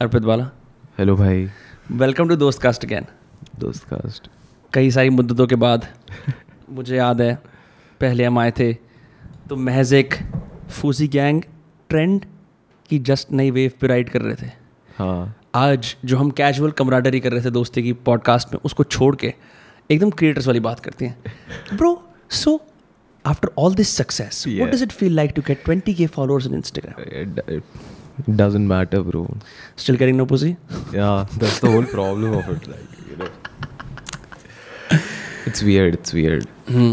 अर्पित वाला हेलो भाई। Welcome to Dost cast again Dost cast कई सारी मुद्दतों के बाद मुझे याद है पहले हम आए थे तो महज एक फूसी गैंग ट्रेंड की जस्ट नई वेव पे राइड कर रहे थे। हाँ। आज जो हम कैजुअल कमराडरी कर रहे थे दोस्ती की पॉडकास्ट में उसको छोड़ के एकदम क्रिएटर्स वाली बात करते हैं। Bro so after all this success what does it feel like to get 20 के followers on Instagram it, doesn't matter bro. Still getting no pussy yeah that's the whole problem of it like you know. It's weird it's weird.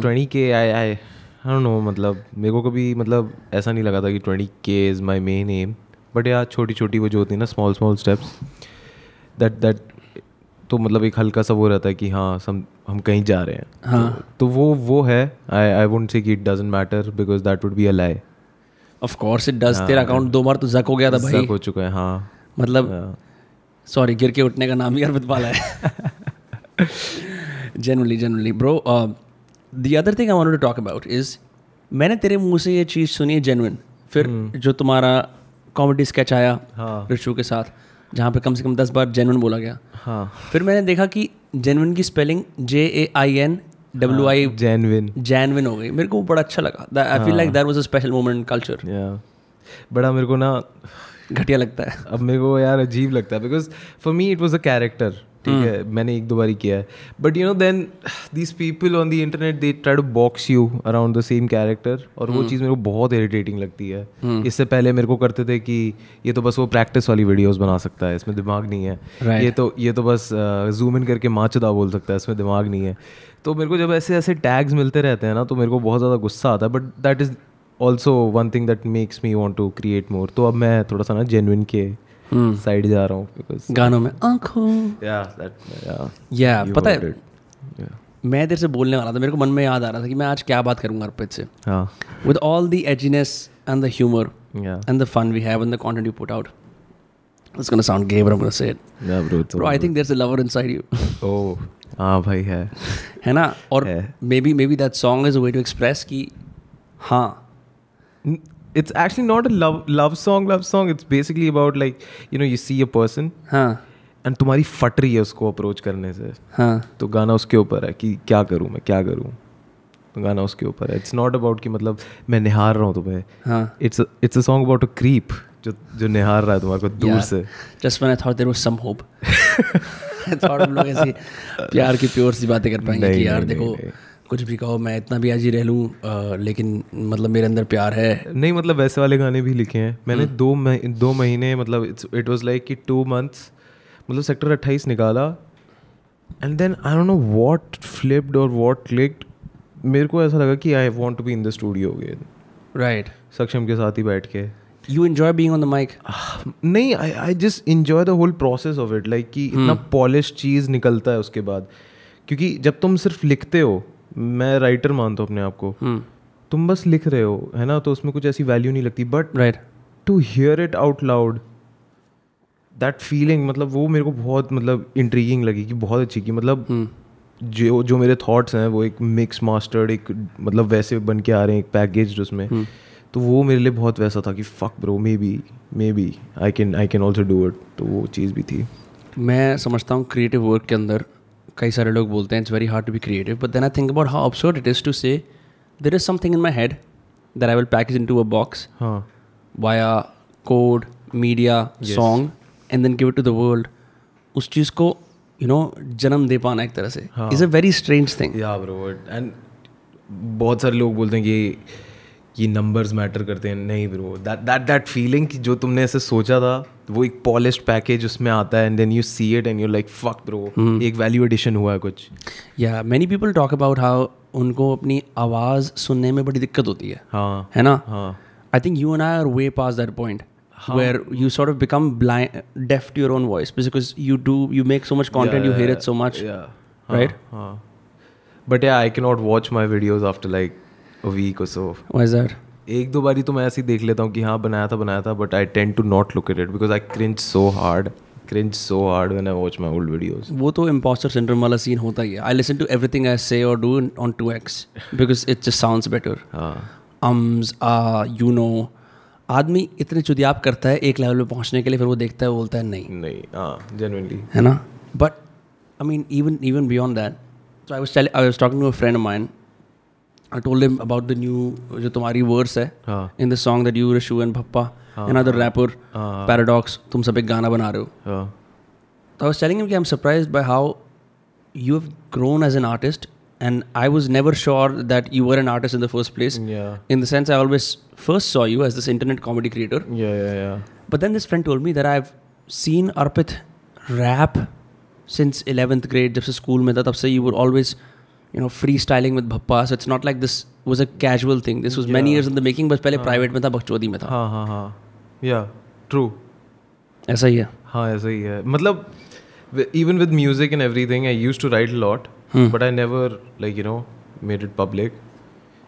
20k I I I don't know मतलब मेरे को कभी मतलब ऐसा नहीं लगा था कि 20k is my main aim. But यार छोटी छोटी वो जो होती है ना small small steps that that तो मतलब एक हल्का सा वो रहता है कि हाँ सम हम कहीं जा रहे हैं। हाँ। तो, तो वो वो है आई आई वोंट से कि it doesn't matter because that would be a lie of course it does तेरा अकाउंट दो बार तो जक हो गया था भाई। हो चुका है हाँ। मतलब हाँ। सॉरी गिर के उठने का नाम ही अर्पित वाला है। Generally generally bro the other thing I wanted to talk about is मैंने तेरे मुँह से ये चीज़ सुनी है जेनुइन फिर जो तुम्हारा कॉमेडी स्केच आया हाँ। ऋषु के साथ जहाँ पे कम से कम दस बार जेनुइन बोला गया। हाँ। फिर मैंने देखा कि जेनुइन की spelling J A I N W I genuine जैनविन हो गई। मेरे को बड़ा अच्छा लगा। I feel like that was a special moment culture बड़ा मेरे को ना घटिया लगता है। अब मेरे को यार अजीब लगता है because for me it was a character ठीक है? मैंने एक दो बार किया है। But you know then these people on the internet they try to box you around the same character और वो चीज़ मेरे को बहुत इरिटेटिंग लगती है। इससे पहले मेरे को करते थे कि ये तो बस वो प्रैक्टिस वाली वीडियोस बना सकता है इसमें दिमाग नहीं है। ये तो ये तो बस जूम इन करके माचदा बोल सकता है इसमें दिमाग नहीं है। तो मेरे को जब ऐसे ऐसे टैग्स मिलते रहते हैं ना तो मेरे को बहुत ज़्यादा गुस्सा आता है but that is also one thing that makes me want to create more तो अब मैं थोड़ा सा ना जेनविन के साइड जा रहा हूँ गानों में आँखों या पता है मैं तेरे से बोलने वाला था मेरे को मन में याद आ रहा था कि मैं आज क्या बात करूँगा अर्पित से। With all the edginess and the humour and the fun we have and the content you put out It's gonna sound gay, but I'm gonna say it. Yeah bro तो Bro, I think there's a lover inside you. Oh हाँ भाई है। है ना? और maybe maybe that song is a way to express कि हाँ। It's actually not a love love song love song. It's basically about like you know you see a person हाँ। and तुम्हारी फट रही है उसको अप्रोच करने से। हाँ। तो गाना उसके ऊपर है कि क्या करूँ मैं क्या करूँ? तो गाना उसके ऊपर है। इट्स नॉट अबाउट कि मतलब मैं निहार रहा हूँ तुम्हें। हाँ। It's it's a song about a creep जो जो निहार रहा है तुम्हारे को दूर से। Just when I thought there was some hope. I हम लोग ऐसी प्यार की प्योर सी बातें कर पाएँगे कि यार देखो कुछ भी कहो मैं इतना भी आज ही रह लूँ लेकिन मतलब मेरे अंदर प्यार है। नहीं मतलब वैसे वाले गाने भी लिखे हैं। मैंने दो मही, दो महीने मतलब इट वाज लाइक कि टू मंथ्स मतलब सेक्टर अट्ठाईस निकाला। And then I don't know what flipped और व्हाट क्लिक्ड मेरे को ऐसा लगा कि I want to be in the studio again right Saksham के साथ ही बैठ के। You enjoy being on the mic नहीं I I just enjoy the whole process of it like कि इतना पॉलिश चीज़ निकलता है उसके बाद। क्योंकि जब तुम सिर्फ़ लिखते हो मैं राइटर मानता हूँ अपने आप को तुम बस लिख रहे हो है ना? तो उसमें कुछ ऐसी वैल्यू नहीं लगती but right to hear it out loud that feeling मतलब वो मेरे को बहुत मतलब इंट्रीगिंग लगी कि बहुत अच्छी की मतलब जो जो मेरे थॉट्स हैं वो एक मिक्स मास्टर्ड एक मतलब वैसे बन के आ रहे हैं एक पैकेज उसमें। तो वो मेरे लिए बहुत वैसा था कि fuck bro maybe maybe I can I can also do it तो वो चीज़ भी थी। मैं समझता हूँ क्रिएटिव वर्क के अंदर कई सारे लोग बोलते हैं it's very hard to be creative but then I think about how absurd it is to say there is something in my head that I will package into a box via code media song and then give it to the उस चीज़ को you know जन्म दे पाना एक तरह से is a very strange thing yeah bro and बहुत सारे लोग बोलते हैं कि ये नंबर्स मैटर करते हैं। नहीं bro that that that feeling कि जो तुमने ऐसे सोचा था वो एक पॉलिश्ड पैकेज उसमें आता है and then you see it and you like fuck bro एक वैल्यू एडिशन हुआ है कुछ. Yeah many people talk about how उनको अपनी आवाज़ सुनने में बड़ी दिक्कत होती है। हाँ है ना? हाँ। I think you and I are way past that point where you sort of become blind deaf to your own voice because you do you make so much content you hear it so much yeah right? हाँ but yeah I can not watch my videos after like a week और so why एक दो बारी तो मैं ऐसे ही देख लेता हूँ कि हाँ बनाया था बनाया था but I tend to not look at it because I cringe so hard cringe so hard when I watch my old videos वो तो इम्पोस्टर सिंड्रोम वाला सीन होता ही है। I listen to everything I say और do on two x because it just sounds better ums, ah, you आदमी इतने चुदियाप करता है एक लेवल पे पहुँचने के लिए फिर वो देखता है बोलता है नहीं। नहीं हाँ जेनुअनली है ना? But I mean even even beyond that so I was I was talking to a friend of mine I told him about the new जो तुम्हारी वर्ड्स है in the song that you Rashu and Bhappa and other rapper. Paradox तुम सब एक गाना बना रहे हो तो आई वाज टेलिंग हिम कि I am surprised by how you have grown as an artist and I was never sure that you were an artist in the first place yeah in the sense I always first saw you as this internet comedy creator. yeah yeah yeah But then this friend told me that I've seen Arpit rap since 11th grade. जब से school में था तब से you were always you know freestyling with Bhappa. So it's not like this was a casual thing. This was many Yeah. years in the making. बस पहले private में था बकचोदी में था हाँ हाँ हाँ या ट्रू ऐसा ही है हाँ ऐसा ही है मतलब even with music and everything I use to write lot Hmm. But I never like you know made it public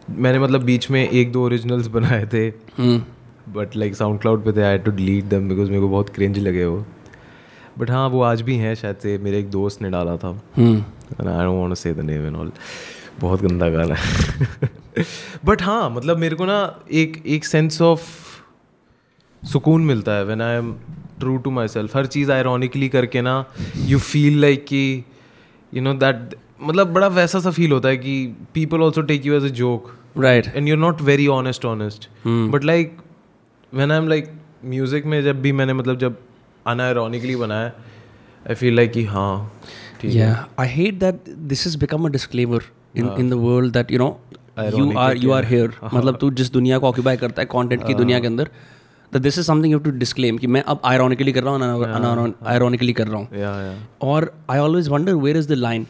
मैंने मतलब बीच में एक दो ओरिजिनल्स बनाए थे. बट लाइक साउंड क्लाउड पे थे I to delete them because मेरे को बहुत क्रिंज लगे वो बट हाँ वो आज भी हैं शायद से मेरे एक दोस्त ने डाला था. I don't want to say the name and all बहुत गंदा गाना है। बट हाँ मतलब मेरे को ना एक एक सेंस ऑफ़ सुकून मिलता है when I am true to myself हर चीज़ आयरॉनिकली करके ना यू फील लाइक कि यू नो दैट मतलब बड़ा वैसा सा फील होता है कि people also take you as a joke right and you're not very honest honest. But like when I am like music में जब भी मैंने मतलब जब अनआयरॉनिकली बनाया आई फील लाइक कि हाँ है। Yeah, I hate that this has become a disclaimer in in the world that you know you are you are here. मतलब तू जिस दुनिया को ऑक्यूपाई करता है कंटेंट की दुनिया के अंदर that this is something you have to disclaim कि मैं अब ironically कर रहा हूँ ironically कर रहा हूँ। या या और I always wonder where is the line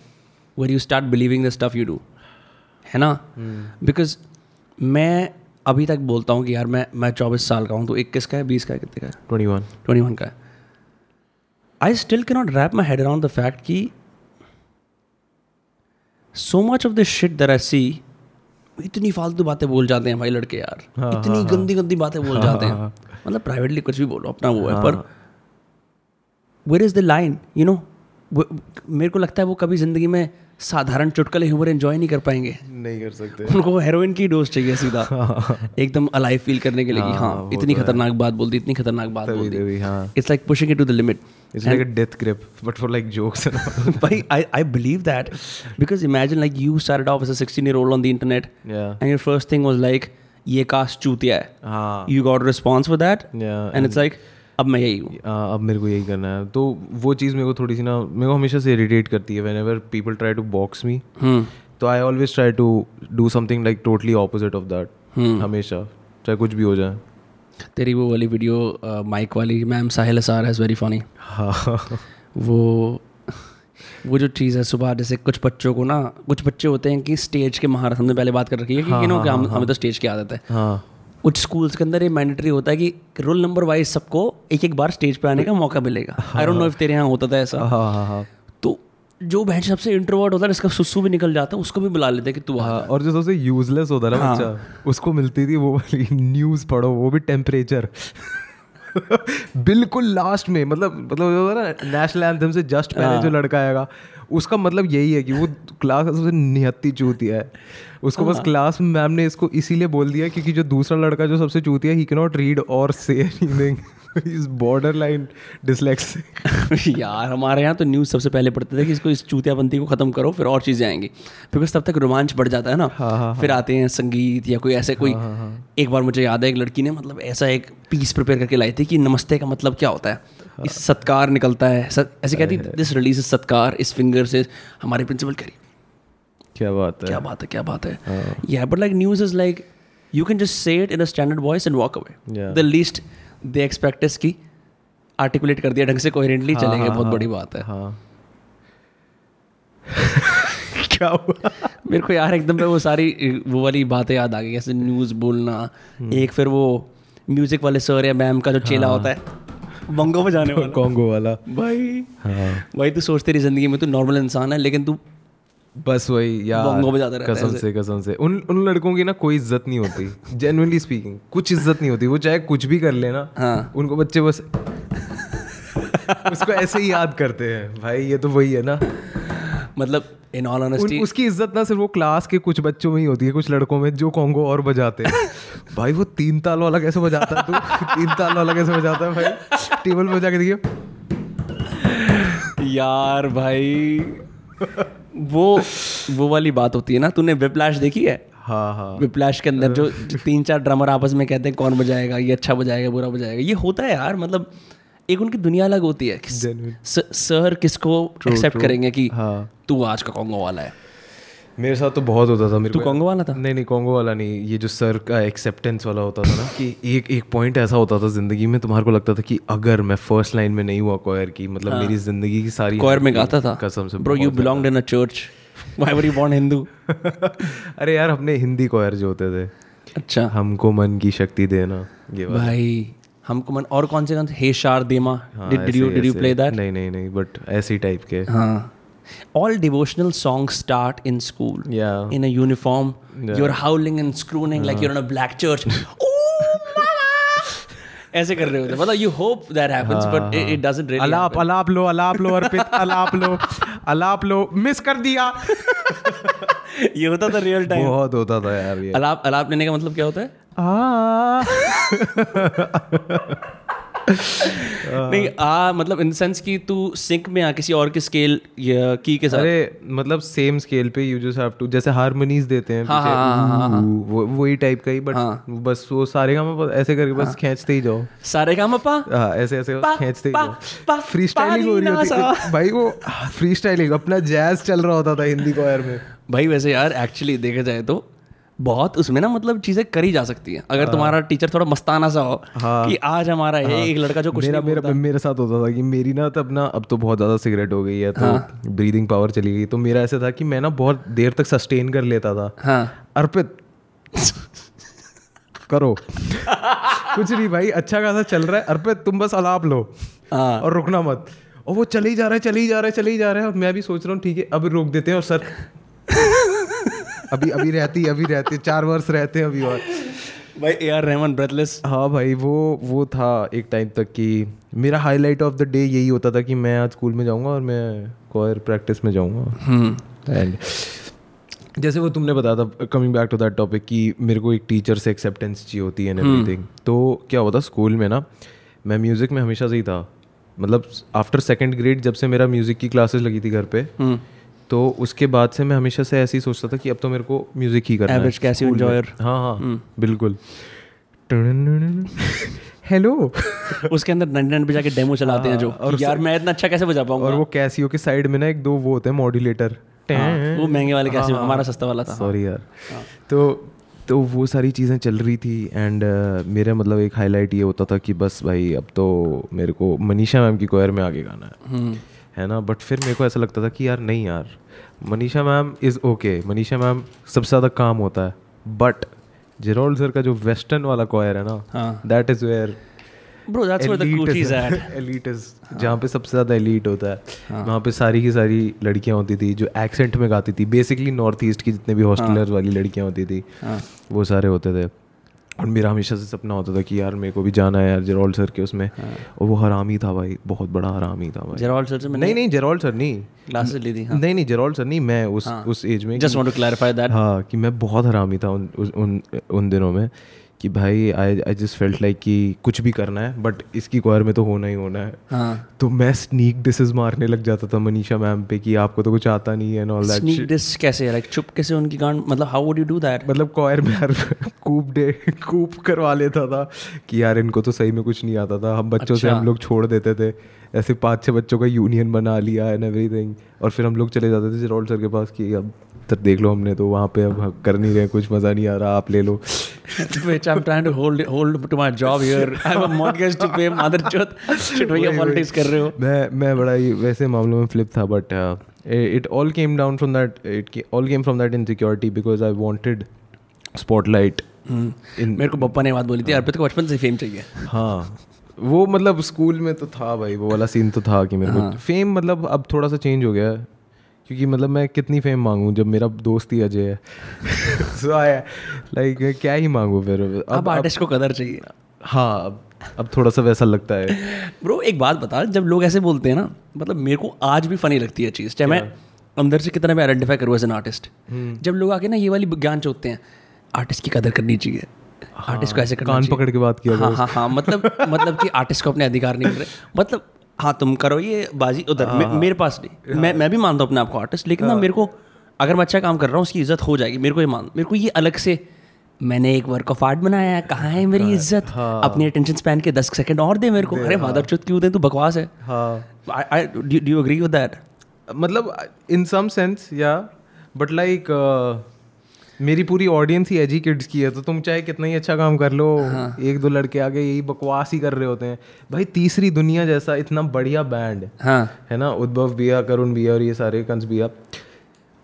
where you start believing the stuff you do है ना? बिकॉज़ मैं अभी तक बोलता हूँ कि यार मैं मैं चौबीस साल का हूँ तो इक्कीस का है बीस का है कितने का है? ट्वेंटी वन ट्वेंटी वन का है। I still can not wrap my head around the fact कि so much of this shit there I see इतनी फालतू बातें बोल जाते हैं भाई लड़के यार। हाँ, इतनी हाँ, गंदी गंदी बातें बोल जाते हैं। मतलब प्राइवेटली कुछ भी बोलो अपना वो है पर where is the line you know मेरे को लगता है वो कभी ज़िंदगी में साधारण चुटकले ह्यूमर एंजॉय नहीं कर पाएँगे। नहीं कर सकते। उनको हेरोइन की डोज चाहिए सीधा। एकदम अलाइव फील करने के लिए हाँ, हाँ इतनी तो खतरनाक बात बोल दी इतनी खतरनाक बात बोल दी। हाँ। It's like pushing it to the limit it's like a death grip but for like jokes but I, I believe that because imagine like you started off as a 16 year old on the internet या and your first thing was like ये caste चूतिया है हाँ you got a response for that? या and it's like अब मैं यही हूँ अब मेरे को यही करना है तो वो चीज़ मेरे को थोड़ी सी ना मेरे को हमेशा से इरिटेट करती है whenever people try to box me तो I always try to do something like totally opposite of that हमेशा चाहे कुछ भी हो जाए तेरी वो वाली वीडियो माइक वाली मैम साहिल असार है वेरी फनी हाँ वो वो जो चीज़ है सुबह जैसे कुछ बच्चों को ना कुछ बच्चे होते हैं कि स्टेज के महारत हमने पहले बात कर रखी है कि हाँ, you know, हाँ, कि हम हाँ, हमें तो स्टेज की आदत है। हाँ। कुछ स्कूल्स के अंदर ये मैंडेटरी होता है कि रोल नंबर वाइज सबको एक एक बार स्टेज पे आने का मौका मिलेगा। आई डोंट नो इफ़ तेरे यहाँ होता था ऐसा। हाँ हाँ हाँ। जो बहन सबसे इंट्रोवर्ट होता है इसका सुसु भी निकल जाता है उसको भी बुला लेते हैं कि तू हाँ और जो सबसे यूजलेस होता है ना हाँ। बच्चा उसको मिलती थी वो वाली न्यूज़ पढ़ो वो भी टेम्परेचर बिल्कुल लास्ट में मतलब मतलब जो ना नेशनल एंथम से जस्ट पहले जो लड़का आएगा उसका मतलब यही है कि वो क्लास सबसे निहत्ती चूतिया है। उसको बस क्लास में मैम ने इसको इसीलिए बोल दिया क्योंकि जो दूसरा लड़का जो सबसे चूतिया ही के नॉट रीड और say anything borderline dyslexic यार हमारे यहाँ तो न्यूज़ सबसे पहले पढ़ते थे कि इसको इस चूतियाबंदी को ख़त्म करो फिर और चीज़ें आएँगी। बिकॉज़ तब तक रोमांच बढ़ जाता है ना। हाँ, हाँ, फिर आते हैं संगीत या कोई ऐसे कोई एक बार मुझे याद है एक लड़की ने मतलब ऐसा एक पीस प्रिपेयर करके लाई थी कि नमस्ते का मतलब क्या होता है। इस सत्कार निकलता है। सत, ऐसे कहती दिस रिलीज़ सत्कार इस फिंगर से हमारे प्रिंसिपल करी क्या बात है। क्या बात है क्या बात है। Yeah but like news is like you can just say it in a standard voice and walk away. The least they expect की आर्टिकुलेट कर दिया ढंग से कोहेरेंटली हाँ, चलेंगे हाँ, बहुत हाँ, बड़ी बात है। हाँ। क्या हुआ? मेरे को यार एकदम पे वो सारी वो वाली बातें याद आ गई जैसे न्यूज़ बोलना एक फिर वो म्यूज़िक वाले सर या मैम का जो चेला होता है बंगो बजाने वाला। कॉन्गो वाला। भाई हाँ। भाई तू सोच तेरी ज़िंदगी में तू नॉर्मल इंसान है लेकिन तू बस वही यार कसम से कसम से। उन उन लड़कों की ना कोई इज़्ज़त नहीं होती जेनुअनली स्पीकिंग कुछ इज़्ज़त नहीं होती। वो चाहे कुछ भी कर लेना हाँ। उनको बच्चे बस उसको ऐसे ही याद करते हैं। भाई ये तो वही है ना। मतलब इन ऑल ऑनेस्टी उसकी इज़्ज़त ना सिर्फ़ वो क्लास के कुछ बच्चों में ही होती है कुछ लड़कों में जो कॉन्गो और बजाते हैं। भाई वो तीन ताल वाला कैसे बजाता है तू? तीन ताल वाला कैसे बजाता है भाई? टेबल पे बजा के देखिए यार भाई। वो वो वाली बात होती है ना तूने विप्लाश देखी है? हाँ हाँ। विप्लैश के अंदर जो तीन चार ड्रमर आपस में कहते हैं कौन बजाएगा ये अच्छा बजाएगा बुरा बजाएगा ये होता है यार मतलब एक उनकी दुनिया अलग होती है। सर किसको एक्सेप्ट करेंगे कि हाँ। तू आज का कॉन्गो वाला है? मेरे साथ तो बहुत होता था मेरे तू कॉन्गो वाला था? नहीं नहीं कॉन्गो वाला नहीं ये जो सर का एक्सेप्टेंस वाला होता था ना कि एक एक पॉइंट ऐसा होता था ज़िंदगी में तुम्हारे को लगता था कि अगर मैं फ़र्स्ट लाइन में नहीं हुआ कोयर की मतलब हाँ। मेरी ज़िंदगी की सारी कोयर में गाता था। कसम से bro you belong in a church why were you born Hindu अरे यार अपने हिंदी कोयर जो होते थे। अच्छा। हमको मन की शक्ति देना ये भाई हमको मन और कौन से गाने हे शार देमा did you did you play that नहीं नहीं नहीं बट ऐसी टाइप के। हाँ। All devotional songs start in school. Yeah. in a uniform. Yeah. you're howling and screwing like you're in a black church. ऐसे कर रहे होते मतलब you hope that happens but it doesn't really अलाप अलाप लो अलाप लो अर्पित अलाप लो अलाप लो मिस कर दिया। ये होता था रियल टाइम बहुत होता था यार ये। अलाप अलाप लेने का मतलब क्या होता है? आ। नहीं आ मतलब इन सेंस कि तू सिंक में आ किसी और के स्केल की के साथ? अरे मतलब सेम स्केल पे यू जस्ट हैव टू जैसे हारमोनीज देते हैं हाँ, पीछे, हाँ, हाँ, हाँ, वो वही टाइप का ही बट हाँ। बस वो सारे का मैं ऐसे करके बस खींचते ही जाओ। सारे काम अपा हाँ ऐसे ऐसे खींचते ही जाओ। फ्री स्टाइलिंग हो रही होती है। भाई वो फ्री स्टाइलिंग अपना जैज चल रहा होता था हिंदी कोयर में। भाई वैसे यार एक्चुअली देखा जाए तो बहुत उसमें ना मतलब चीज़ें करी जा सकती है। अगर तुम्हारा टीचर थोड़ा मस्ताना सा हो हाँ। कि आज हमारा है। एक लड़का जो कुछ मेरा नहीं मेरा मेरे साथ होता था कि मेरी ना तब ना अब तो बहुत ज़्यादा सिगरेट हो गई है तो ब्रीदिंग पावर चली गई। तो मेरा ऐसा था कि मैं ना बहुत देर तक सस्टेन कर लेता था। हाँ। अर्पित करो। कुछ नहीं भाई अच्छा खासा चल रहा है। अर्पित तुम बस अलाप लो हाँ। और रुकना मत। और वो चले ही जा रहा है चले ही जा रहा है चले ही जा रहा है। और मैं भी सोच रहा हूँ ठीक है अब रोक देते हैं और सर अभी अभी रहती अभी रहती चार वर्ष रहते हैं अभी और। भाई ए आर रहमान ब्रेथलेस हाँ भाई वो वो था एक टाइम तक कि मेरा हाईलाइट ऑफ़ द डे यही होता था कि मैं आज स्कूल में जाऊँगा और मैं कोयर प्रैक्टिस में जाऊँगा। एंड जैसे वो तुमने बताया था coming back to that topic कि मेरे को एक टीचर से एक्सेप्टेंस चाहिए होती है एवरीथिंग तो क्या होता स्कूल में ना मैं म्यूज़िक में हमेशा से ही था। मतलब आफ्टर सेकेंड ग्रेड जब से मेरा म्यूज़िक की क्लासेस लगी थी घर पे तो उसके बाद से मैं हमेशा से ऐसे ही सोचता था कि अब तो मेरे को म्यूज़िक ही करना है। Average स्कूल में। enjoyer. हाँ हाँ बिल्कुल। हेलो उसके अंदर नंड नंड बजा के डेमो चलाते हैं जो हाँ, और यार मैं इतना अच्छा कैसे बजा और पाऊँगा वो कैसियो के साइड में ना एक दो वो होते हैं मॉड्यूलेटर हाँ, वो महँगे वाले कैसे हमारा सस्ता वाला था। सॉरी यार। तो तो वो सारी चीज़ें चल रही थी एंड uh, मेरा मतलब एक हाईलाइट ये होता था कि बस भाई अब तो मेरे को मनीषा मैम की कोयर में आगे गाना है। हम्म, है ना? बट फिर मेरे को ऐसा लगता था कि यार नहीं यार Manisha ma'am is okay Manisha ma'am सबसे ज़्यादा काम होता है। बट जेरोल सर का जो वेस्टर्न वाला कोयर है ना हाँ। That is where bro that's where the cookies at elite is जहाँ पे सबसे ज़्यादा एलीट होता है। वहाँ पे सारी की सारी लड़कियाँ होती थी जो एक्सेंट में गाती थी। बेसिकली नॉर्थ ईस्ट की जितने भी हॉस्टलर वाली लड़कियाँ होती थी हाँ। वो सारे होते थे। और मेरा हमेशा से सपना होता था कि यार मेरे को भी जाना है यार जेरोल सर के उसमें। हाँ। और वो हराम ही था भाई बहुत बड़ा हराम ही था भाई। जेरोल सर से मैंने नहीं नहीं जेरोल सर नहीं। क्लासेस ली थी हाँ। नहीं नहीं जेरोल सर नहीं मैं उस हाँ। उस एज में just want to clarify that हाँ कि मैं बहुत हरामी था उन उन उन उन दिनों में। कि भाई I I just felt like कि कुछ भी करना है बट इसकी क्वायर में तो होना ही होना है। हाँ। तो मैं स्नीक डिसेस मारने लग जाता था मनीषा मैम पे कि आपको तो कुछ आता नहीं है and all that sneak diss कैसे लाइक like, चुप कैसे उनकी गांड मतलब how would you do that मतलब क्वायर में यार कूप डे कूप करवा लेता था कि यार इनको तो सही में कुछ नहीं आता था। हम बच्चों अच्छा. से। हम लोग छोड़ देते थे। ऐसे पाँच छः बच्चों का यूनियन बना लिया एंड एवरीथिंग और फिर हम लोग चले जाते थे जेरोल सर के पास कि अब तब देख लो हमने तो वहाँ पे अब कर नहीं रहे कुछ मज़ा नहीं आ रहा आप ले लो which I'm trying to hold hold to my job here. I have a mortgage to pay. Mother chut. Shit भैया वही, पॉलिटिक्स कर रहे हो. मैं मैं बड़ा ही वैसे मामलों में फ्लिप था but it all came down from that it all came from that insecurity because I wanted spotlight मेरे को पप्पा ने बात बोली थी अर्पित को बचपन से फेम चाहिए हाँ वो मतलब स्कूल में तो था भाई वो वाला सीन तो था कि मेरे को फेम मतलब अब थोड़ा सा चेंज हो गया है। क्योंकि मतलब मैं कितनी फेम मांगूं जब मेरा दोस्त ही अजय है। सो आई लाइक क्या ही मांगू फिर? अब आर्टिस्ट को कदर चाहिए। हाँ अब अब थोड़ा सा वैसा लगता है। ब्रो एक बात बता जब लोग ऐसे बोलते हैं ना मतलब मेरे को आज भी फनी लगती है चीज़। चाहे मैं अंदर से कितना मैं आइडेंटिफाई करूँ एज एन आर्टिस्ट जब लोग आके ना ये वाली ज्ञान चोतते हैं आर्टिस्ट की कदर करनी चाहिए। आर्टिस्ट को ऐसे करना कान पकड़ के बात किया हाँ हाँ हाँ मतलब मतलब कि आर्टिस्ट को अपने अधिकार नहीं मिल रहे। मतलब हाँ तुम करो ये बाजी उधर मे, मेरे पास नहीं। मैं मैं भी मानता हूँ अपने आप को आर्टिस्ट लेकिन ना मेरे को अगर मैं अच्छा काम कर रहा हूँ उसकी इज़्ज़त हो जाएगी। मेरे को ये मान मेरे को ये अलग से मैंने एक वर्क ऑफ़ आर्ट बनाया है कहाँ है मेरी इज़्ज़त? हाँ। अपनी अटेंशन स्पैन के दस सेकंड और दे मेरे को। अरे मादर चुत क्यों दे? तू बकवास है। हाँ। Do you agree with that मतलब in some sense yeah but like मेरी पूरी ऑडियंस ही एजी किड्स की है तो तुम चाहे कितना ही अच्छा काम कर लो हाँ. एक दो लड़के आगे यही बकवास ही कर रहे होते हैं। भाई तीसरी दुनिया जैसा इतना बढ़िया बैंड हाँ। है ना? उद्भव भिया करुण बिया और ये सारे कंस भैया।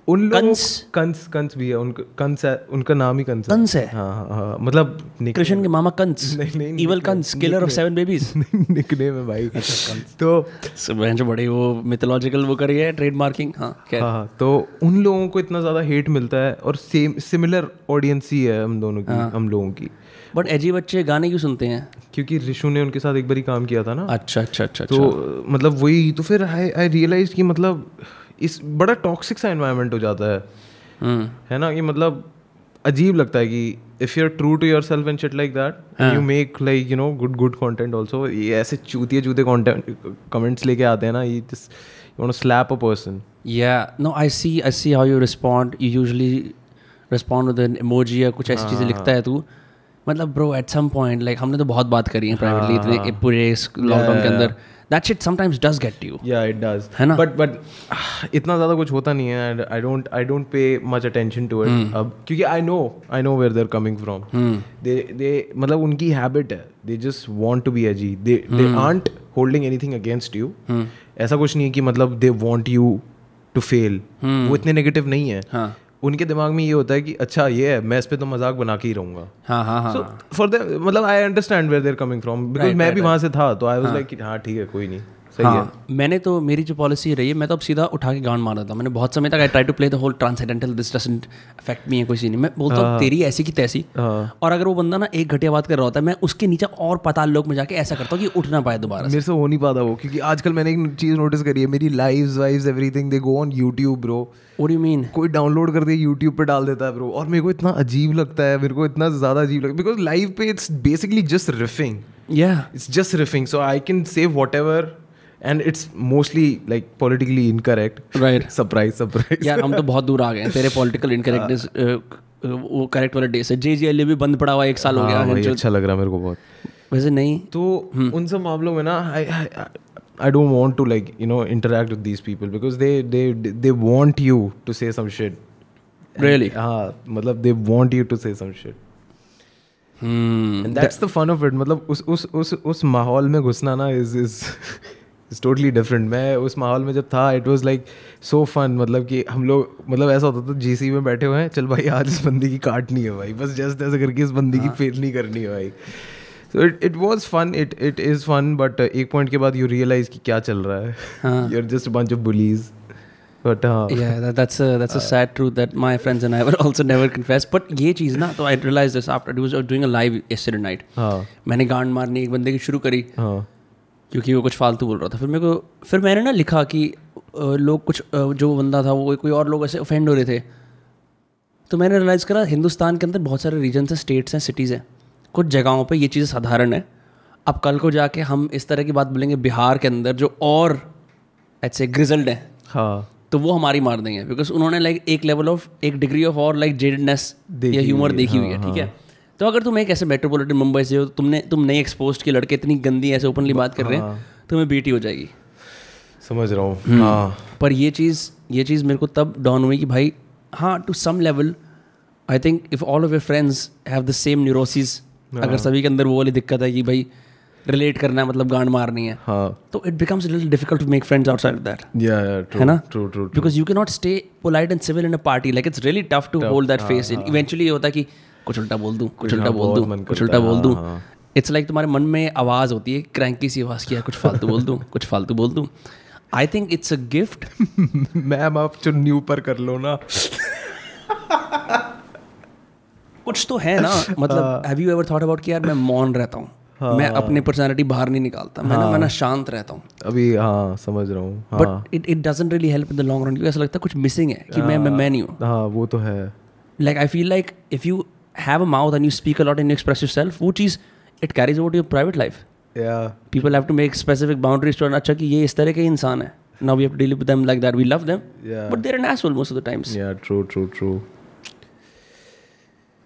उन कंस? कंस कंस भैया उनका कंस है उनका नाम ही कंस है। कंस है? हाँ हाँ हाँ मतलब कृष्ण के मामा कंस। नहीं, नहीं, evil Kans killer of seven babies nickname है भाई। तो बहन जो बड़ी वो मिथोलॉजिकल वो करी है ट्रेड मार्किंग हाँ हाँ तो उन लोगों को इतना ज़्यादा हेट मिलता है और सेम सिमिलर ऑडियंस ही है हम दोनों की हम लोगों की। बट एजी बच्चे गाने क्यों सुनते हैं? क्योंकि ऋषु ने उनके साथ एक बार काम किया था ना। अच्छा अच्छा अच्छा तो मतलब वही तो फिर आई आई रियलाइज़ कि मतलब इस बड़ा टॉक्सिक सा एनवायरनमेंट हो जाता है। हम्म है ना? कि मतलब अजीब लगता है कि if you are true to yourself and shit like that you make like you know good good content also ये ऐसे चूतिए चूते कंटेंट कमेंट्स लेके आते हैं ना ये you want slap a person Yeah, no, I see. I see how you respond. You usually respond with an emoji या कुछ ऐसी चीज़ें लिखता है तू। मतलब bro at some point like हमने तो बहुत बात करी है प्राइवेटली इतने पूरे लॉकडाउन के अंदर। That shit sometimes does get you yeah it does है ना? बट बट इतना ज़्यादा कुछ होता नहीं है and I don't I don't pay much attention to it अब क्योंकि I know I know where they're coming from they they मतलब उनकी हैबिट है. They just want to be edgy they they aren't holding anything against you ऐसा कुछ नहीं है कि मतलब they want you to fail वो इतने नेगेटिव नहीं है. हाँ. उनके दिमाग में ये होता है कि अच्छा ये है मैं इस पर तो मज़ाक बना के ही रहूँगा। हाँ हाँ हाँ सो फॉर द मतलब I understand where they're coming from because मैं भी वहाँ से था तो आई वॉज़ लाइक हाँ ठीक है कोई नहीं। सही हाँ, है। हाँ मैंने तो मेरी जो पॉलिसी रही है मैं तो अब सीधा उठा के गांड मार हूँ मैंने बहुत समय तक I try to play the whole transcendental this doesn't affect me है कोई नहीं। मैं बोलता हूँ तेरी ऐसी की तैसी। हाँ। और अगर वो बंदा ना एक घटिया बात कर रहा होता है मैं उसके नीचे और पाताल लोक में जाके ऐसा करता हूँ कि उठ ना पाए दोबारा मेरे से हो नहीं पाता वो क्योंकि आजकल मैंने एक चीज़ नोटिस करी है मेरी lives wives everything they go on YouTube bro do you mean? कोई डाउनलोड कर दे यूट्यूब पे डाल देता है ब्रो और मेरे को इतना अजीब लगता है मेरे को इतना ज़्यादा अजीब लगता है। बिकॉज़ लाइव पे it's basically just riffing Yeah. it's just riffing so i can say whatever and it's mostly like politically incorrect. Right. surprise surprise. यार हम तो बहुत दूर आ गए हैं। तेरे पॉलिटिकल इनकरेक्टनेस वो करेक्ट वाले डे से। जे जी भी बंद पड़ा हुआ एक साल हो गया हाँ, है अच्छा लग रहा है मेरे को बहुत। वैसे नहीं। तो उन सब मामलों में ना I I don't want to like you know interact with these people because they they they want you to say some shit Really? हाँ मतलब दे want you to say some shit Hmm. And that's the fun of it मतलब उस उस उस उस माहौल में घुसना ना is is is totally different मैं उस माहौल में जब था it was like so fun मतलब कि हम लोग मतलब ऐसा होता था जीसी में बैठे हुए हैं चल भाई आज इस बंदी की काटनी है भाई। बस जस्ट ऐसे करके इस बंदी की फेल नहीं करनी है भाई. So it it was fun it it is fun but एक पॉइंट के बाद यू रियलाइज़ कि क्या चल रहा है। हाँ. You are just bunch of bullies but हाँ yeah that, that's a that's a sad truth that my friends and I will also never confess but ये चीज़ ना तो I realized this after I was doing a live yesterday night. हाँ। मैंने गांड मारनी एक बंदे की शुरू करी। हाँ। क्योंकि वो कुछ फालतू बोल रहा था। फिर मेरे को फिर मैंने ना लिखा कि लोग कुछ जो बंदा था वो कोई और लोग ऐसे ऑफेंड हो रहे थे। तो मैंने रियलाइज़ करा हिंदुस्तान के अंदर बहुत सारे रीजन्स हैं स्टेट्स हैं सिटीज़ हैं। कुछ जगहों पे ये चीज़ें साधारण है। अब कल को जाके हम इस तरह की बात बोलेंगे बिहार के अंदर जो और ऐसे ग्रिजल्ड हैं। हाँ। तो वो हमारी मार देंगे बिकॉज़ उन्होंने लाइक एक लेवल ऑफ़ एक डिग्री ऑफ़ और लाइक जेडनेस या ह्यूमर देखी हुई है ठीक है। तो अगर तुम एक ऐसे मेट्रोपोलिटन मुंबई से हो तुमने तुम नहीं एक्सपोज के लड़के इतनी गंदी ऐसे ओपनली बात कर रहे हैं तुम्हें बीटी हो जाएगी। समझ रहा हूँ। हाँ। पर ये चीज़ ये चीज़ मेरे को तब डाउन हुई कि भाई हाँ to some level I think if all of your friends have the same neurosis अगर सभी के अंदर वो वाली दिक्कत है कि भाई रिलेट करना है मतलब गांड मारनी है हाँ। तो it becomes little difficult to make friends outside that yeah yeah true है ना? True true because you can not stay polite and civil in a party like it's really tough to hold that face in eventually ये होता है कि कुछ उल्टा बोल दूँ कुछ उल्टा बोल दूँ कुछ उल्टा बोल दूँ। हाँ, हाँ। इट्स लाइक तुम्हारे मन में आवाज़ होती है क्रैंकी सी आवाज़ की यार कुछ फालतू बोल दूँ कुछ फालतू बोल दूँ। I think it's a gift ma'am आप चुन्नी ऊपर कर लो ना। कुछ तो है ना मतलब have you ever thought about कि यार मैं मौन रहता हूँ? मैं अपनी पर्सनालिटी बाहर नहीं निकालता। मैं ना मैं ना शांत रहता हूँ। अभी हाँ समझ रहा हूँ हाँ। But it it doesn't really help in the long run क्योंकि ऐसा लगता है कुछ मिसिंग है कि मैं मैं मैं नहीं हूँ। हाँ वो तो है। Like i feel like if you have a mouth and you speak a lot and express yourself वो चीज़ it carries about your private life people have to make specific boundaries to अच्छा कि ये इस तरह के इंसान है now we have deal with like that we love them but they're an asshole most of the times true true true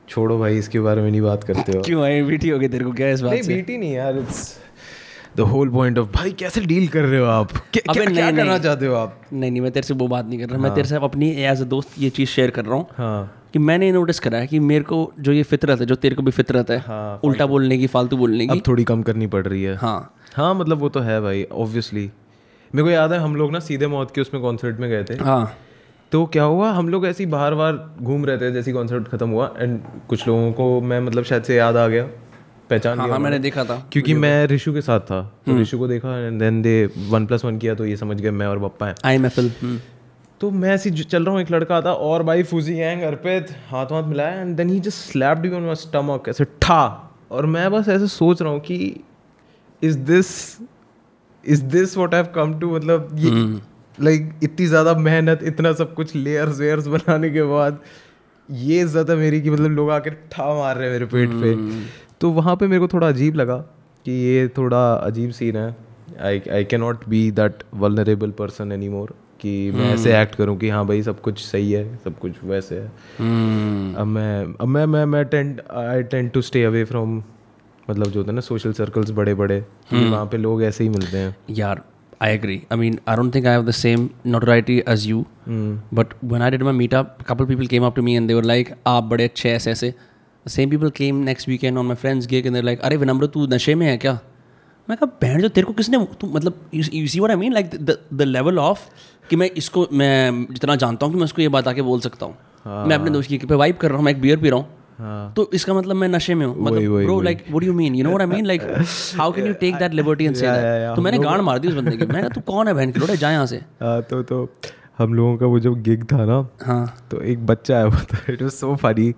छोड़ो भाई इसके बारे में नहीं बात करते हो। क्यों आई बीटी हो गई तेरे को क्या इस बात नहीं बीटी नहीं यार it's the whole point of भाई कैसे डील कर रहे हो आप? क्या नहीं, करना चाहते हो आप? नहीं नहीं मैं तेरे से वो बात नहीं कर रहा हाँ. मैं तेरे से अपनी एज अ दोस्त ये चीज़ शेयर कर रहा हूँ। हाँ। कि मैंने नोटिस करा है कि मेरे को जो ये फितरत है जो तेरे को भी फितरत है हाँ, उल्टा बोलने की फालतू बोलने की। अब थोड़ी कम करनी पड़ रही है। हाँ। हाँ मतलब वो तो है भाई ऑब्वियसली मेरे को याद है हम लोग ना सीधे मौत के उसमें कॉन्सर्ट में गए थे। हाँ। तो क्या हुआ हम लोग ऐसे ही बाहर बाहर घूम रहे थे जैसे कॉन्सर्ट खत्म हुआ एंड कुछ लोगों को मैं मतलब शायद से याद आ गया पहचान हाँ लिया हाँ मैंने देखा था। क्योंकि मैं ऋषु के साथ था तो ऋषु को देखा and then they one plus one किया तो ये समझ गए मैं और पप्पा हैं। I am F L. तो मैं ऐसे चल रहा हूँ एक लड़का था और भाई फूजी गैंग अर्पित हाथ हाथ मिलाया and then he just slapped me on my stomach ऐसे ठा। और मैं बस ऐसे सोच रहा हूँ कि is this is this what I have come to मतलब ये लाइक like, इतनी ज़्यादा मेहनत इतना सब कुछ लेयर्स वेयर्स बनाने के बाद ये है मेरी कि मतलब लोग आके ठा मार रहे हैं मेरे पेट पे। तो वहाँ पे मेरे को थोड़ा अजीब लगा कि ये थोड़ा अजीब सीन है। I I can not be that vulnerable person any more कि मैं ऐसे एक्ट करूँ कि हाँ भाई सब कुछ सही है सब कुछ वैसे है। अब मैं अब मैं मैं मैं I tend to stay away from मतलब जो होता है ना सोशल सर्कल्स बड़े बड़े वहाँ पे लोग ऐसे ही मिलते हैं। यार I agree I mean I don't think I have the same notoriety as you but when I did my meet up couple people came up me and they like आप बड़े अच्छे ऐसे ऐसे. Same people came next weekend on my friend's gay and like अरे विनम्र तू नशे में है क्या? मैं कहा बहन जो तेरे को किसने तू मतलब you see I mean like the level of कि मैं इसको मैं जितना जानता हूँ कि मैं उसको ये बात आके बोल सकता हूँ। मैं अपने दोस्त की पे वाइप कर रहा हूँ मैं एक बियर पी रहा हूँ। हाँ। तो इसका मतलब मैं नशे में हूँ। मतलब bro like what do you mean you know what I mean like how can you take that liberty and say that तो मैंने गांड मार दी उस बंदे की। मैंने तू कौन है बहन की? लोड़े जा यहाँ से। हाँ तो तो हम लोगों का वो जब गिग था ना हाँ तो एक बच्चा आया हुआ था it was so funny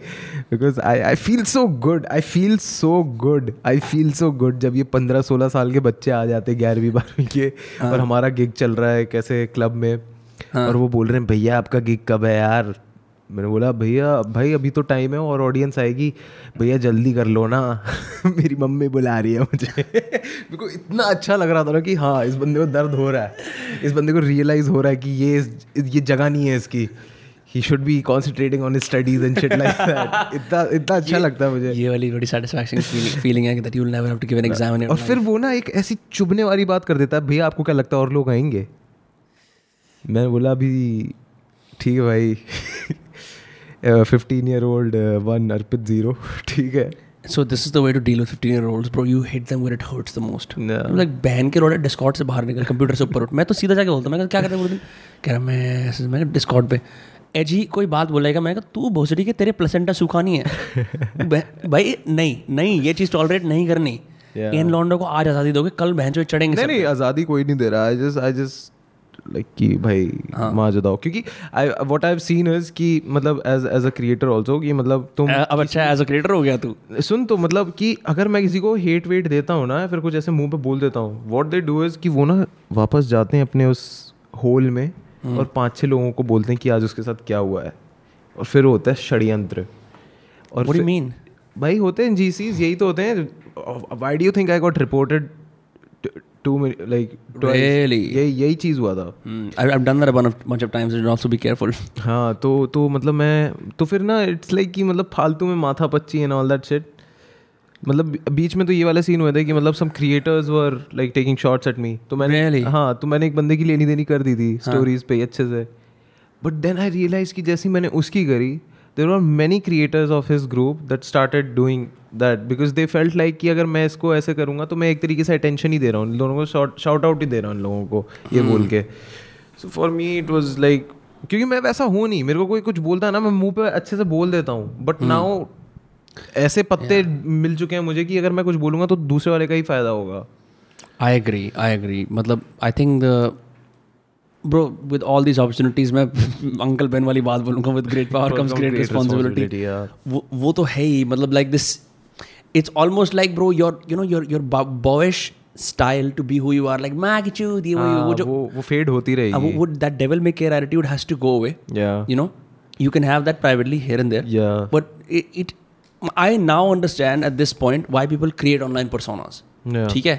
because I I feel so good I feel so good I feel so good जब ये पंद्रह सोलह साल के बच्चे आ जाते ग्यारहवीं बारहवीं के हाँ. और हमारा गिग चल रहा है कैसे क्लब में हाँ. और वो बोल रहे हैं भैया आपका गिग कब है यार मैंने बोला भैया भाई अभी तो टाइम है और ऑडियंस आएगी। भैया जल्दी कर लो ना। मेरी मम्मी बुला रही है मुझे। मेरे को इतना अच्छा लग रहा था ना कि हाँ इस बंदे को दर्द हो रहा है। इस बंदे को रियलाइज़ हो रहा है कि ये ये जगह नहीं है इसकी। He should be concentrating on studies and shit like that इतना इतना अच्छा लगता है मुझे। ये वाली बड़ी सेटिस्फैक्शन फीलिंग है that you will never have to give an exam और फिर वो ना एक ऐसी चुभने वाली बात कर देता है भैया आपको क्या लगता है और लोग आएँगे? मैंने बोला अभी ठीक है भाई। Fifteen year old one Arpit zero ठीक है? So this is the way to deal with 15 year olds bro you hit them where it hurts the most. Like बहन के रोड़े डिस्कॉर्ड से बाहर निकल कंप्यूटर से ऊपर उठ। मैं तो सीधा जाके बोलता मैं क्या कर रहे हो पूरे दिन? कह रहा मैं मैं डिस्कॉर्ड पे। एजी कोई बात बोलेगा मैं तू भोसड़ी के तेरे प्लेसेंटा सूखा नहीं है। भाई नहीं नहीं ये चीज़ टॉलरेट नहीं करनी। Yeah. इन लॉन्डो को आज आज़ादी दोगे कल बहन चढ़ेंगे नहीं। नहीं आज़ादी कोई नहीं दे रहा I just I just like कि भाई माँ जदाओ क्योंकि I what I have seen is कि मतलब as as a creator also कि मतलब तुम अब अच्छा एज अ क्रिएटर हो गया तू। सुन तो मतलब कि अगर मैं किसी को हेट वेट देता हूँ ना फिर कुछ ऐसे मुँह पे बोल देता हूँ व्हाट दे डू इज़ कि वो ना वापस जाते हैं अपने उस होल में और पाँच छह लोगों को बोलते हैं कि आज उसके साथ क्या हुआ है। और फिर होता है षड्यंत्र। और फिर- मीन भाई होते हैं जीसीस यही तो होते हैं। Why do you think I got reported to like Really? यही यही चीज़ हुआ था। I have done that a bunch of times and also be careful. हाँ तो तो मतलब मैं तो फिर ना इट्स लाइक कि मतलब फालतू में माथा पच्ची एंड ऑल दैट शिट मतलब बीच में तो ये वाला सीन हुआ था कि मतलब some creators were like taking shots at me तो मैंने Really? हाँ तो मैंने एक बंदे की लेनी देनी कर दी थी स्टोरीज हाँ. पे अच्छे से। बट देन आई रियलाइज़ कि जैसी मैंने उसकी करी there are many creators of his group that started doing that because they felt like कि अगर मैं इसको ऐसे करूँगा तो मैं एक तरीके से अटेंशन ही दे रहा हूँ। दोनों को शाउट आउट ही दे रहा हूँ इन लोगों को ये बोल के। So for me it was like क्योंकि मैं वैसा हूँ नहीं मेरे को कोई कुछ बोलता है ना मैं मुँह पे अच्छे से बोल देता हूँ। बट नाउ ऐसे पत्ते yeah. मिल चुके हैं मुझे कि अगर मैं कुछ बोलूँगा तो दूसरे वाले का ही फ़ायदा होगा। आई एग्री आई एग्री मतलब I think the bro with all these opportunities मैं अंकल बहन वाली बात बोलूँगा with great power comes great responsibility. वो वो तो है ही मतलब like this it's almost like bro your you know your your bo- boyish style to be who you are like मैं कि चूत, ये वो ये हाँ, वो जो वो वो फेड होती रहेगी वो that devil may care attitude has to go away या you know you can have that privately here and there Yeah. but it, it i now understand at this point why people create online personas Yeah. ठीक है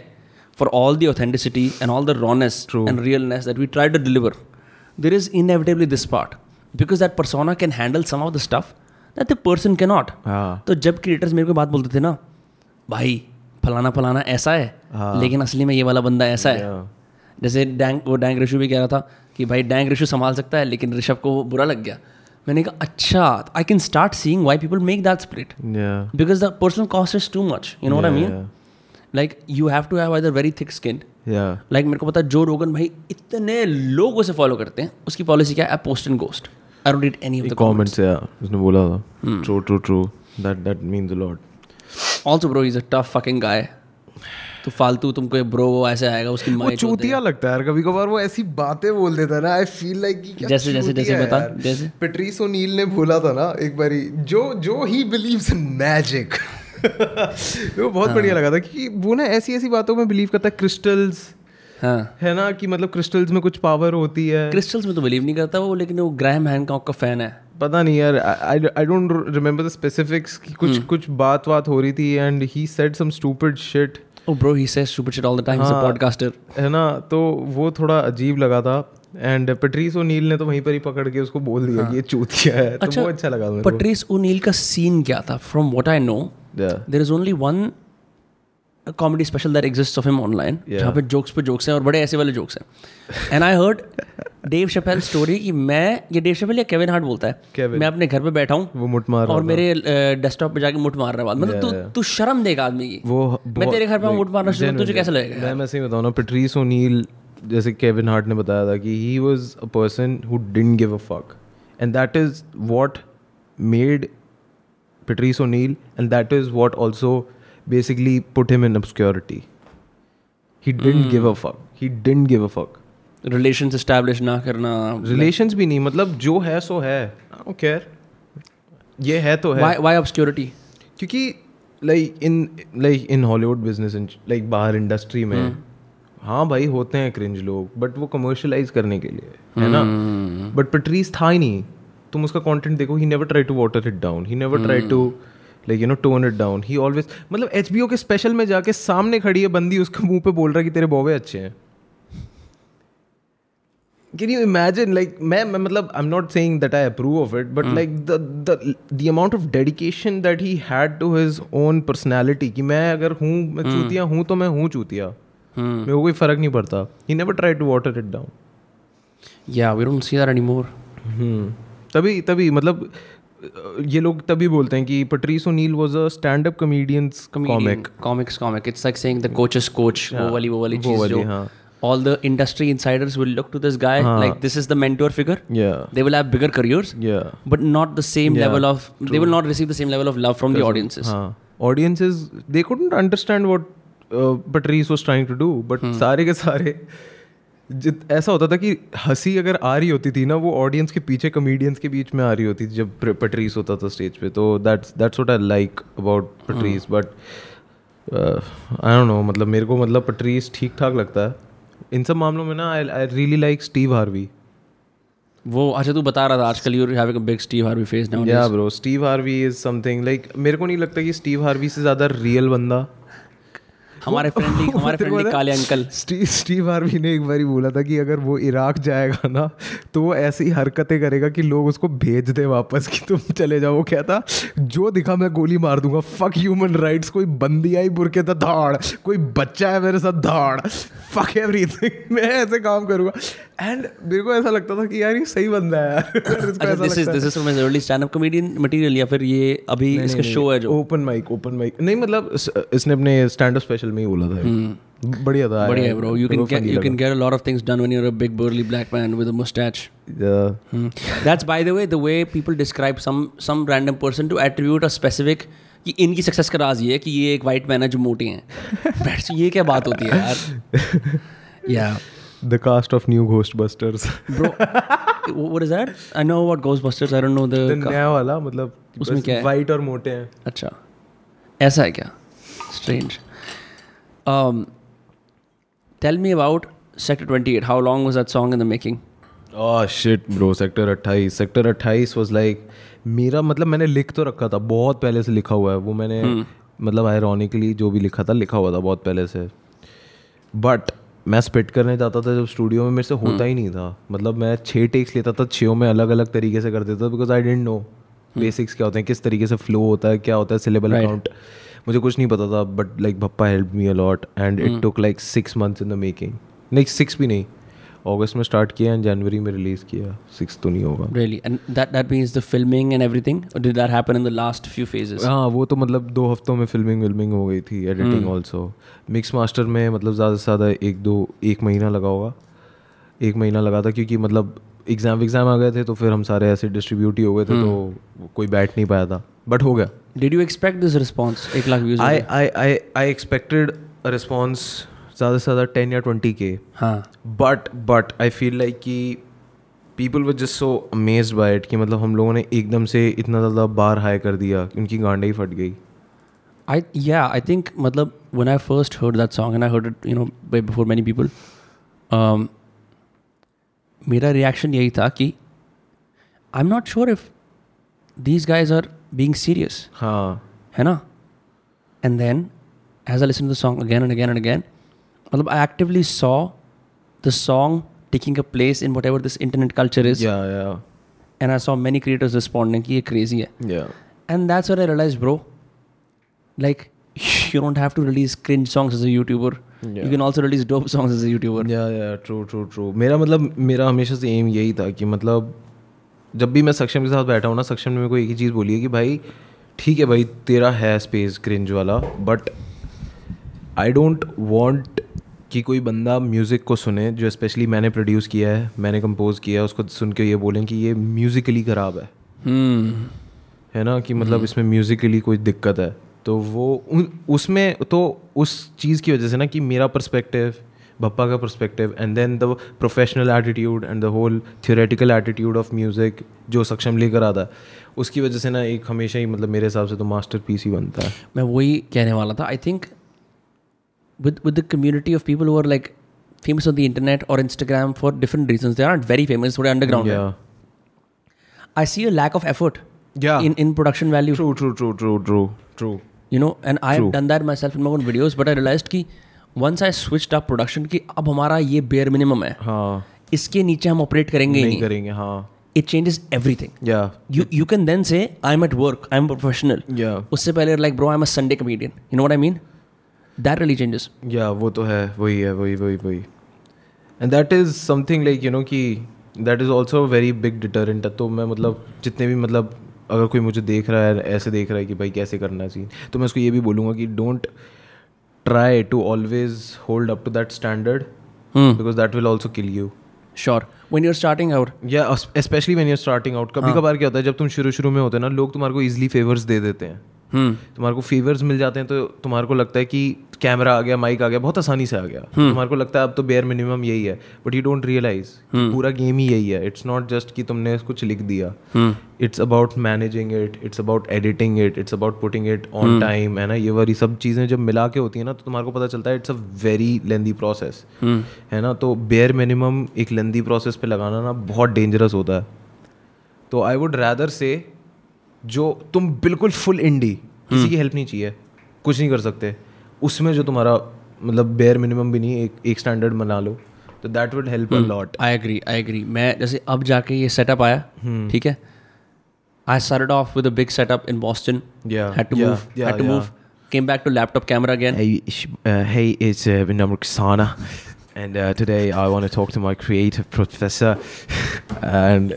for all the authenticity and all the rawness True. and realness that we try to deliver there is inevitably this part because that persona can handle some of the stuff that the person cannot हाँ तो जब creators मेरे को बात बोलते थे ना भाई फलाना फलाना ऐसा है हाँ। लेकिन असली में ये वाला बंदा ऐसा है Yeah. जैसे डैंग वो डैंग ऋषु भी कह रहा था कि भाई डैंग ऋषु संभाल सकता है लेकिन ऋषभ को वो बुरा लग गया मैंने कहा अच्छा I can start seeing why people make that split because the personal cost is too much you know I mean like you have to have either very thick skin like मेरे को पता जो रोगन भाई इतने लोग उसे फॉलो करते हैं। उसकी पॉलिसी क्या है? Post and ghost I don't read any of the comments या उसने बोला था. True true true that that means a lot also bro is a tough fucking guy तो फालतू तुमको ये ब्रो वो ऐसे आएगा उसकी वो चूतिया लगता है यार कभी कभार वो ऐसी बातें बोल देता है ना। आई फील लाइक कि जैसे- जैसे- जैसे बता, जैसे? पेट्रिस ओनील ने बोला था ना एक बारी जो जो ही बिलीव्स इन मैजिक वो बहुत हाँ। बढ़िया लगा था कि वो ना ऐसी ऐसी बातों में बिलीव करता है क्रिस्टल्स हाँ है ना कि मतलब क्रिस्टल्स में कुछ पावर होती है क्रिस्टल्स में तो बिलीव नहीं करता वो लेकिन वो ग्रैम हैनकॉक का फ़ैन है पता नहीं यार I don't remember the specifics कि कुछ हम्म। कुछ बात बात हो रही थी and he said some stupid shit Oh bro, he says stupid shit all the time. He's a हाँ। podcaster. है ना तो वो थोड़ा अजीब लगा था एंड पेट्रीस ओनील ने तो वहीं पर ही पकड़ के उसको बोल दिया कि ये चूतिया है तो वो अच्छा लगा मेरे Patrice O'Neill का सीन क्या था? From what I know, को Yeah. there is only one comedy special that exists of him जहाँ पे जोक्स पे जोक्स हैं और बड़े ऐसे वाले जोक्स हैं. And I heard Dave Chappelle story कि मैं ये डेव शपेल या केविन हार्ट बोलता है Kevin. मैं अपने घर पे बैठा हूँ वो मुठ मार रहा और मेरे डेस्कटॉप पे जाके मुठ मार रहा है मतलब Yeah, तू yeah. तू शर्म देगा आदमी की वो मैं तेरे घर पे मुठ मारना शुरू तुझे कैसा लगेगा मैं मैं सही बताऊँ ना पेट्रीस ओनील जैसे केविन हार्ट ने बताया था कि he was a person who didn't give a fuck and that is what made Patrice O'Neal and that is what also basically put him in obscurity. He didn't give a fuck. He didn't give a fuck. Relations establish ना करना relations भी नहीं मतलब जो है सो है. Don't care ये है तो है. व्हाई ऑब्सक्योरिटी क्योंकि like in like in Hollywood business like बाहर इंडस्ट्री में हाँ भाई होते हैं क्रिंज लोग बट वो कमर्शलाइज करने के लिए है ना? बट पेट्रीज था ही नहीं। तुम उसका कंटेंट देखो he never try to water it down he never try to like you know tone it down he always मतलब एचबीओ के स्पेशल में जाके सामने खड़ी है बंदी उसके मुँह पे बोल रहा है कि तेरे बॉबे अच्छे हैं। Can you imagine? Like, मैं मतलब I'm not saying that I approve of it, but like the the the amount of dedication that he had to his own personality कि मैं अगर हूँ मैं चूतिया हूँ तो मैं हूँ चूतिया। मेरे को कोई फ़र्क नहीं पड़ता he never tried to water it down या we don't see that anymore hmm तभी तभी मतलब अ, ये लोग तभी बोलते हैं कि Patrice O'Neal was a stand up comedians comic comics comic it's like saying the coaches coach वो वाली वो वाली चीज़ वाली, जो हाँ। all the industry insiders will look to this guy like this is the mentor figure yeah they will have bigger careers yeah but not the same Yeah, level of they will not receive the same level of love from the audiences हाँ audiences they couldn't understand what Patrice was trying to do but Hmm. सारे के सारे जित ऐसा होता था कि हँसी अगर आ रही होती थी ना वो ऑडियंस के पीछे कमेडियंस के बीच में आ रही होती थी जब पटरीस होता था स्टेज पे तो that's that's what I like about Patrice but I don't know मतलब मेरे को मतलब पटरीस ठीक ठाक लगता है। इन सब मामलों में ना I I really like Steve Harvey वो अच्छा तू बता रहा था आजकल you having a big Steve Harvey face now yeah bro Steve Harvey is something like मेरे को नहीं लगता कि स्टीव हार्वी से ज़्यादा रियल बंदा हमारे फ्रेंडली हमारे फ्रेंडली काले अंकल। स्टीव स्टीव हार्वी ने एक बारी बोला था कि अगर वो इराक जाएगा ना तो वो ऐसी हरकतें करेगा कि लोग उसको भेज दे वापस कि तुम चले जाओ। वो क्या था जो दिखा मैं गोली मार दूँगा। फक ह्यूमन राइट्स कोई बंदी आई बुरके था धाड़। कोई बच्चा है मेरे साथ धाड़। फक एवरीथिंग मैं ऐसे काम करूँगा। एंड मेरे को ऐसा लगता था कि यार ये सही बंदा है यार। This is this is from his early stand up comedian material या फिर ये अभी इसका शो है जो? ओपन माइक ओपन माइक नहीं मतलब इसने अपने स्टैंड अप स्पेशल में ही बोला था बढ़िया था बढ़िया है ब्रो यू कैन मेरे को get funny you can लगा। get a lot of things done when you're a big burly black man with a mustache Yeah. Hmm. That's by the way the way people describe some some random person to attribute a specific कि इनकी success का राज ये है कि ये एक white man है जो मोटे हैं That's- ये क्या बात होती है यार या The cast of new Ghostbusters. Bro what is that I know about Ghostbusters I don't know the The नया वाला मतलब उसमें क्या है? वाइट और मोटे हैं अच्छा ऐसा है क्या strange. Um, tell me about Sector 28. How long was that song in the making? Oh shit bro sector 28 sector 28 was like मेरा मतलब मैंने लिख तो रखा था बहुत पहले से लिखा हुआ है। वो मैंने मतलब आयरॉनिकली जो भी लिखा था लिखा हुआ था बहुत पहले से। बट मैं स्पिट करने जाता था जब स्टूडियो में मेरे से होता ही नहीं था। मतलब मैं छः टेक्स लेता था छो में अलग अलग तरीके से कर देता था because I don't know basics क्या होते हैं किस तरीके से फ्लो होता है क्या होता है सिलेबल अकाउंट मुझे कुछ नहीं पता था but like papa help me a lot and it took like six months in the making नहीं सिक्स भी नहीं. अगस्त में स्टार्ट किया एंड जनवरी में रिलीज़ किया. सिक्स तो नहीं होगा. Really? And that, that means the filming and everything? Or did that happen in the last few phases? हाँ वो तो मतलब दो हफ्तों में फिल्मिंग विल्मिंग हो गई थी एडिटिंग ऑल्सो मिक्स मास्टर में मतलब ज़्यादा से ज़्यादा एक दो एक महीना लगा होगा. एक महीना लगा था क्योंकि मतलब एग्ज़ाम एग्ज़ाम आ गए थे तो फिर हम सारे ऐसे डिस्ट्रीब्यूट ही हो गए थे तो कोई बैठ नहीं पाया था. बट हो गया। Did you expect this response एक lakh views. I I I I expected response ज़्यादा से ज़्यादा टेन या ट्वेंटी के हाँ। But but I feel like कि people were just so amaze by it कि मतलब हम लोगों ने एकदम से इतना ज़्यादा बार हाई कर दिया कि उनकी गांडे ही फट गई। I yeah, I think मतलब when I first heard that song and I heard it, you know, way before many people, um, मेरा रिएक्शन यही था कि I am not sure if these guys are being serious हाँ है ना and then as I listen the song again and again and again मतलब I actively saw the song taking a place in whatever this internet culture is yeah yeah and I saw many creators responding कि ये crazy है। या And that's what I realized, bro. Like, you don't have to release cringe songs as a YouTuber. Yeah. You can also release dope songs as a YouTuber. या yeah true true true मेरा मतलब मेरा हमेशा से M यही था कि मतलब जब भी मैं सक्षम के साथ बैठा हूँ ना सक्षम ने मेरे को एक ही चीज़ बोली है कि भाई ठीक है भाई तेरा है स्पेस क्रिंज वाला बट आई डोंट वॉन्ट कि कोई बंदा म्यूज़िक को सुने जो स्पेशली मैंने प्रोड्यूस किया है मैंने कंपोज किया है उसको सुन के ये बोलें कि ये म्यूज़िकली ख़राब है Hmm. है ना कि मतलब hmm. इसमें म्यूज़िकली कोई दिक्कत है तो वो उसमें तो उस चीज़ की वजह से ना कि मेरा पर्सपेक्टिव बप्पा का perspective and then the professional attitude and the whole theoretical attitude of music जो सक्षम लेकर आता है उसकी वजह से ना एक हमेशा ही मतलब मेरे हिसाब से तो मास्टर पीस ही बनता है। मैं वही कहने वाला था I think with with the community of people are like famous on the internet और Instagram for different reason they are not very famous थोड़े underground I see a lack of effort in in production value true true true true true you know and I done that myself in my videos but I realize की once I switched up production की अब हमारा ये bare minimum है। हाँ। इसके नीचे हम ऑपरेट करेंगे नहीं नहीं। करेंगे हाँ। It changes everything yeah you you can then say i'm at work i'm a professional. या उससे पहले like bro i'm a sunday comedian. You know what i mean? That really changes या वो तो है वही है वही वही वही। And that is something like you know कि that is also very big deterrent तो मैं मतलब जितने भी मतलब अगर कोई मुझे देख रहा है ऐसे देख रहा है कि भाई कैसे करना चाहिए तो मैं उसको ये भी बोलूँगा कि don't try to always hold up to that standard hmm. Because that will also kill you sure when you're starting out. Yeah specially when you're starting out कभी कभार क्या होता है जब तुम शुरू शुरू में होते हैं ना लोग तुम्हारे को ईजिली फेवर्स दे देते हैं। Hmm. तुम्हारे को फेवर्स मिल जाते हैं तो तुम्हारे को लगता है कि कैमरा आ गया माइक आ गया बहुत आसानी से आ गया। तुम्हारे को लगता है अब तो बेयर मिनिमम यही है। बट यू डोंट रियलाइज़ पूरा गेम ही यही है। इट्स नॉट जस्ट कि तुमने कुछ लिख दिया. It's about managing it it's about editing it it's about putting it on time है ना? ये वाली सब चीज़ें जब मिला के होती है ना तो तुम्हारे को पता चलता है it's a very lengthy process. है ना? तो बेयर मिनिमम एक लेंदी प्रोसेस पे लगाना ना बहुत डेंजरस होता है। तो आई वुड रैदर से जो तुम बिल्कुल फुल इंडी किसी की हेल्प नहीं चाहिए कुछ नहीं कर सकते। उसमें जो तुम्हारा मतलब बेयर मिनिमम भी नहीं एक एक स्टैंडर्ड बना लो तो that would help a lot I agree I agree मैं जैसे अब जाके ये सेटअप आया ठीक है? I started off with a big setup in Boston had to move had to move came back to laptop camera again hey is Vinam Ruksana and today I want to talk to my creative professor and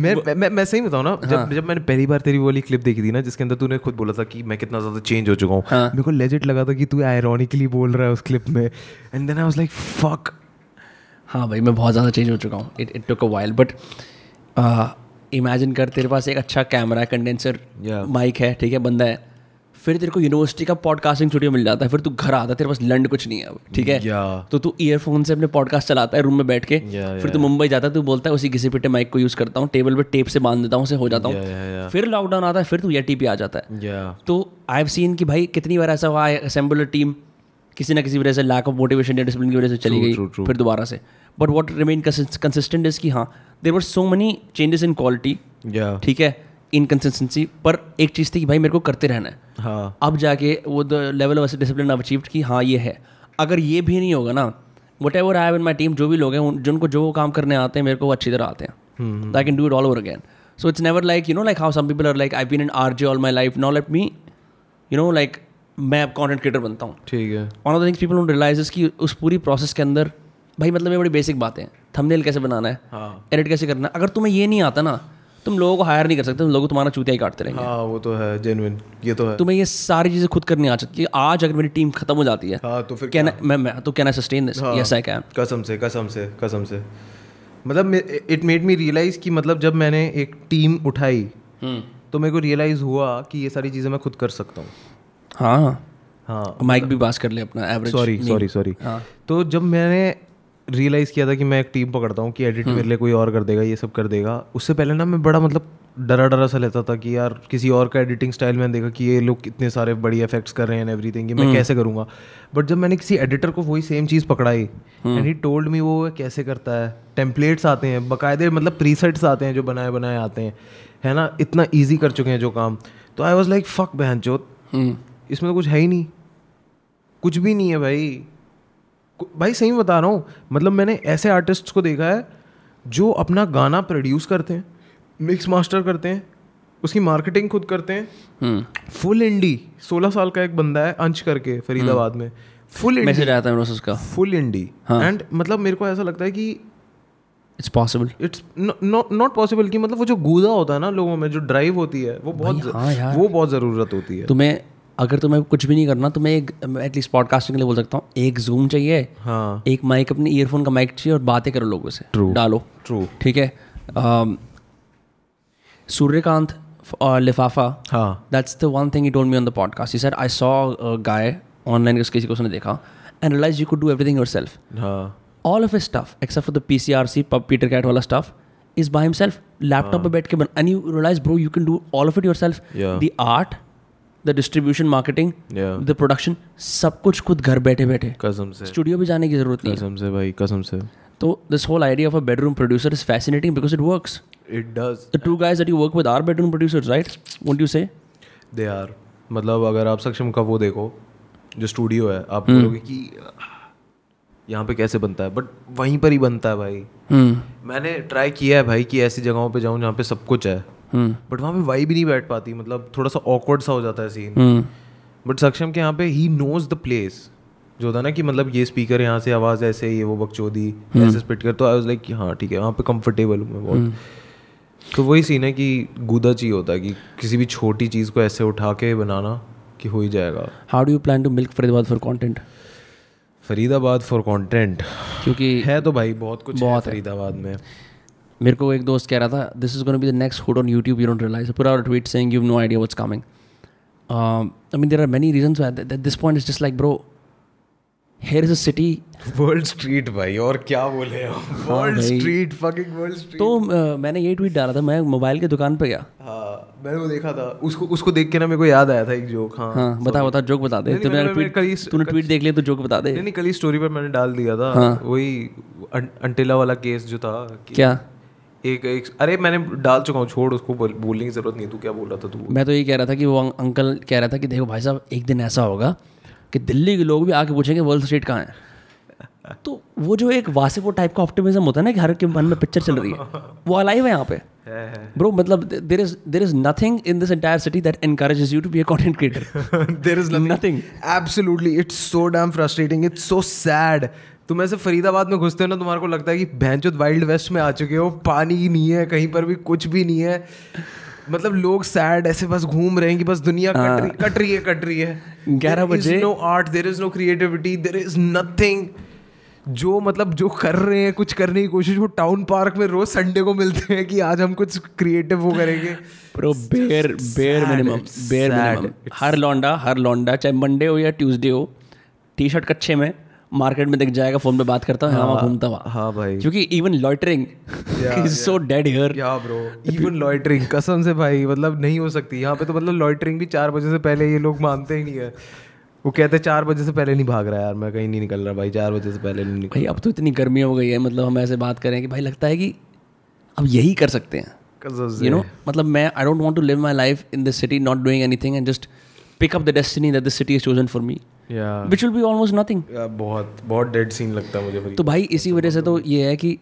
मैं मैं मैं- मैं सही बताऊँ ना हाँ. जब जब मैंने पहली बार तेरी वाली क्लिप देखी थी ना जिसके अंदर तूने खुद बोला था कि मैं कितना ज़्यादा चेंज हो चुका हूँ हाँ. मेरे को लेजिट लगा था कि तू आयरॉनिकली बोल रहा है उस क्लिप में। And then I was like fuck हाँ भाई मैं बहुत ज़्यादा चेंज हो चुका हूँ। It it took a while but imagine कर तेरे पास एक अच्छा कैमरा कंडेंसर माइक है ठीक है बंदा है। फिर तेरे को यूनिवर्सिटी का पॉडकास्टिंग स्टूडियो मिल जाता है फिर तू घर आता है तेरे पास लंड कुछ नहीं है अब ठीक है? Yeah. तो तू ईयरफोन से अपने पॉडकास्ट चलाता है रूम में बैठ के Yeah, फिर तू मुंबई जाता है तू बोलता है उसी घिसे पिटे माइक को यूज़ करता हूँ टेबल पे टेप से बाँध देता हूँ उसे हो जाता हूँ। फिर लॉकडाउन आता है फिर तू येटी पे आ जाता है। तो आई हैव सीन कि भाई कितनी बार ऐसा हुआ असेंबल टीम किसी ना किसी वजह से लैक ऑफ़ मोटिवेशन या डिसिप्लिन की वजह से चली गई. फिर दोबारा से। But what remain consistent is कि हाँ there were so many changes in quality ठीक है? इनकन्सिस्टेंसी पर एक चीज़ थी कि भाई मेरे को करते रहना है। हाँ। अब जाके वो the level of discipline achieved कि हाँ ये है। अगर ये भी नहीं होगा ना whatever I in my team जो भी लोग हैं उन- जिनको जो काम करने आते हैं मेरे को वो अच्छी तरह आते हैं। I can do it all over again so it's never like you know like how some people are like I been in R J all my life no let me you know like मैं अब content creator बनता हूँ। ठीक है। One of the things people don't realize कि उस पूरी process के अंदर भाई मतलब ये बड़ी बेसिक बातें हैं। थंबनेल कैसे बनाना है? हाँ। एडिट कैसे करना है? अगर तुम्हें ये नहीं आता ना तुम लोगों को हायर नहीं कर सकते तुम लोग तुम्हारा चूतिया ही काटते रहेंगे। हाँ वो तो है जेन्युइन ये तो है। तुम्हें ये सारी चीज़ें खुद करनी आ सकती है आज अगर मेरी टीम खत्म हो जाती है हाँ तो फिर कैन मैं मैं तो कैन आई सस्टेन दिस हाँ। यस आई कैन कसम से कसम से कसम से। मतलब इट मेड मी रियलाइज़ कि मतलब जब मैंने एक टीम उठाई तो मेरे को रियलाइज़ हुआ कि ये सारी चीज़ें मैं खुद कर सकता हूँ। हाँ। हाँ। माइक भी पास कर ले अपना एवरेज सॉरी सॉरी सॉरी तो जब मैंने रियलाइज़ किया था कि मैं एक टीम पकड़ता हूँ कि एडिट मेरे लिए कोई और कर देगा ये सब कर देगा। उससे पहले ना मैं बड़ा मतलब डरा डरा सा लेता था कि यार किसी और का एडिटिंग स्टाइल मैंने देखा कि ये लोग कितने सारे बड़ी इफेक्ट्स कर रहे हैं एवरीथिंग कि मैं कैसे करूँगा। बट जब मैंने किसी एडिटर को वही सेम चीज़ पकड़ाई एंड ही टोल्ड मी वो कैसे करता है टेम्पलेट्स आते हैं बाकायदे मतलब प्रीसेट्स आते हैं जो बनाए बनाए आते हैं है ना? इतना ईजी कर चुके हैं जो काम। तो आई वॉज़ लाइक फक बहन चोत हम्म, इसमें तो कुछ है ही नहीं। कुछ भी नहीं है भाई। भाई सही बता रहा हूँ मतलब मैंने ऐसे आर्टिस्ट को देखा है जो अपना गाना प्रोड्यूस करते हैं मिक्स मास्टर करते हैं उसकी मार्केटिंग खुद करते हैं। हम्म। फुल इंडी सोलह साल का एक बंदा है अंश करके फरीदाबाद में। फुल इंडी मैसेज आता है उसका। Full indie. एंड मतलब मेरे को ऐसा लगता है कि it's possible it's not possible कि मतलब वो जो गूदा होता है ना लोगों में जो ड्राइव होती है वो बहुत हाँ वो बहुत ज़रूरत होती है। तुम्हें अगर तो तुम्हें कुछ भी नहीं करना तो मैं एक एटलीस्ट पॉडकास्टिंग के लिए बोल सकता हूँ एक जूम चाहिए हाँ. एक माइक अपने ईयरफोन का माइक चाहिए और बातें करो लोगों से ट्रू डालो। ट्रू ठीक है? Um, सूर्यकांत uh, लिफाफा हाँ। That's the one thing don't me on the podcast sir I saw guy online किसी को उसने देखा and realize you could do everything yourself all of a stuff except for the P C R C Peter Cat वाला stuff is by himself laptop पर बैठ के बन and you realize bro you can do all of it yourself the art the distribution marketing the production सब कुछ खुद घर बैठे बैठे। कसम से। स्टूडियो भी जाने की ज़रूरत नहीं कसम से भाई कसम से। तो this whole idea of a bedroom producer is fascinating because it works it does the two guys that you work with are bedroom producers right won't you say they are मतलब अगर आप सक्षम का वो देखो जो स्टूडियो है आप बोलोगे कि यहाँ पे कैसे बनता है? बट वहीं पर ही बनता है भाई। मैंने ट्राई किया है भाई कि ऐसी जगहों पे जाऊँ जहाँ पे सब कुछ है। बट वहाँ पे वाई भी नहीं बैठ पाती मतलब थोड़ा सा ऑकवर्ड सा हो जाता है सीन. बट सक्षम के यहाँ पे ही नोज़ द प्लेस जो होता ना कि मतलब ये स्पीकर यहाँ से आवाज़ ऐसे ये वो बकचोदी ऐसे स्पिट कर तो आई वाज लाइक हाँ ठीक है वहाँ पे कंफर्टेबल हूँ मैं बहुत। तो वही सीन है कि गूदा चाहिए होता है कि किसी भी छोटी चीज़ को ऐसे उठा के बनाना कि हो ही जाएगा। How do you plan to milk Faridabad for content? Faridabad for content क्योंकि है तो भाई बहुत कुछ बहुत। फरीदाबाद में। मेरे को एक दोस्त कह रहा था this is gonna be the next hood on YouTube you don't realize put out tweet saying you know idea what's coming I mean there are many reasons that this point is just like bro here is a city world street भाई और क्या बोले world street fucking world street तो uh, मैंने ये tweet डाला था मैं मोबाइल की दुकान पे गया। हाँ मैंने वो देखा था। उसको उसको देख के ना मेरे को याद आया था एक जोक हाँ। हाँ बता बता जोक बता दे। तूने मैंने- ट्वीट तूने ट्वीट देख लिया तो जोक बता दे। नहीं नहीं कल ही स्टोरी पर मैंने डाल दिया था। हाँ। वही अं- अंटिला वाला केस जो था क्या? एक एक अरे मैंने डाल चुका हूँ छोड़ उसको बोलने की ज़रूरत नहीं तू क्या बोल रहा था तू मैं तो ये कह रहा था कि वो अंकल कह रहा था कि देखो भाई साहब एक दिन ऐसा होगा कि दिल्ली के लोग भी आके पूछेंगे वर्ल्ड स्ट्रीट कहाँ है। तो वो जो एक वासेपुर टाइप का ऑप्टिमिज्म होता है ना कि हर के मन में पिक्चर चल रही है वो अलाइव है यहाँ पे। ब्रो मतलब there is there is nothing in this entire city that encourages you to be a content creator there is Nothing. Absolutely it's so damn frustrating it's so sad तुम ऐसे फरीदाबाद में घुसते हो ना तुम्हारे को लगता है कि भैंचोद वाइल्ड वेस्ट में आ चुके हो पानी ही नहीं है कहीं पर भी कुछ भी नहीं है। मतलब लोग सैड ऐसे बस घूम रहे हैं कि बस दुनिया कट रही कट रही है कट रही है। 11 बजे- no art there is no creativity there is nothing जो मतलब जो कर रहे हैं कुछ करने की कोशिश वो टाउन पार्क में रोज संडे को मिलते हैं कि आज हम कुछ क्रिएटिव वो करेंगे। Pro bare bare minimum bare minimum हर लौंडा हर लौंडा चाहे मंडे हो या ट्यूसडे हो टी शर्ट कच्चे में मार्केट में दिख जाएगा फ़ोन पे बात करता हूँ हाँ घूमता हुआ। हाँ भाई। क्योंकि even loitering is so dead here yeah bro even loitering कसम से भाई मतलब नहीं हो सकती। यहाँ पे तो मतलब लॉइटरिंग भी चार बजे से पहले ये लोग मानते ही नहीं है। वो कहते हैं चार बजे से पहले नहीं भाग रहा यार मैं कहीं नहीं निकल रहा भाई चार बजे से पहले नहीं निकल भाई अब तो इतनी गर्मी हो गई है मतलब हम ऐसे बात करें कि भाई लगता है कि अब यही कर सकते हैं। यू नो मतलब मैं I don't want to live my life in this city not doing anything and just pick up the destiny that this city is chosen for me which will be almost nothing बहुत बहुत dead scene लगता है मुझे तो भाई इसी वजह से तो ये है कि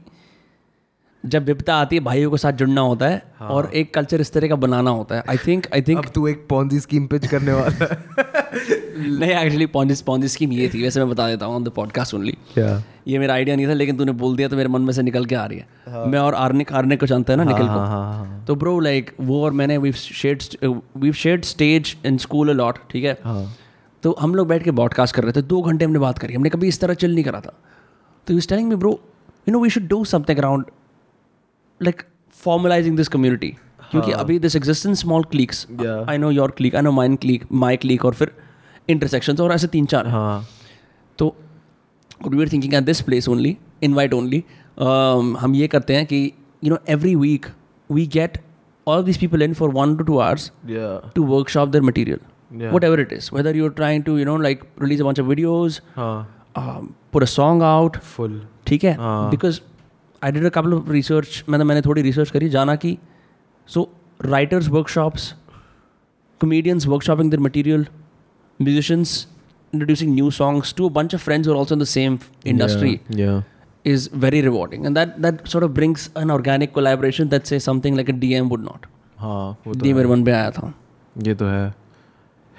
जब विपता आती है भाइयों के साथ जुड़ना होता है हाँ। और एक कल्चर इस तरह का बनाना होता है। आई थिंक आई थिंक तू एक पॉन्जी स्कीम पिच करने वाला है। नहीं एक्चुअली पॉन्जिस पॉन्जिस स्कीम ये थी वैसे मैं बता देता हूँ ऑन द पॉडकास्ट ओनली ये मेरा आइडिया नहीं था लेकिन तूने बोल दिया तो मेरे मन में से निकल के आ रही है। हाँ। मैं और आर्निक आर्निक को जानता है ना निकल हाँ को। हाँ हाँ तो ब्रो लाइक वो और मैंने we shared we shared stage in school lot ठीक है? हाँ। तो हम लोग बैठ के ब्रॉडकास्ट कर रहे थे दो घंटे हमने बात करी हमने कभी इस तरह चिल नहीं करा था। तो you telling me bro you know we should do something around like formalizing this community क्योंकि अभी this exist in small cliques I know your clique I know mine clique my clique और फिर intersection और ऐसे तीन चार हाँ। तो we are thinking at this place only invite only हम ये करते हैं कि you know every week we get all this people in for one two two hours to workshop their material Yeah. whatever it is whether you're trying to you know like release a bunch of videos हाँ um, put a song out full ठीक है हाँ. Because I did a couple of research मैंने मैंने थोड़ी research करी जाना कि so writers workshops comedians workshopping their material musicians introducing new songs to a bunch of friends who are also in the same industry या is very rewarding and that that sort of brings an organic collaboration that say something like a dm would not हाँ वो तो मेरे मन पे आया था ये तो है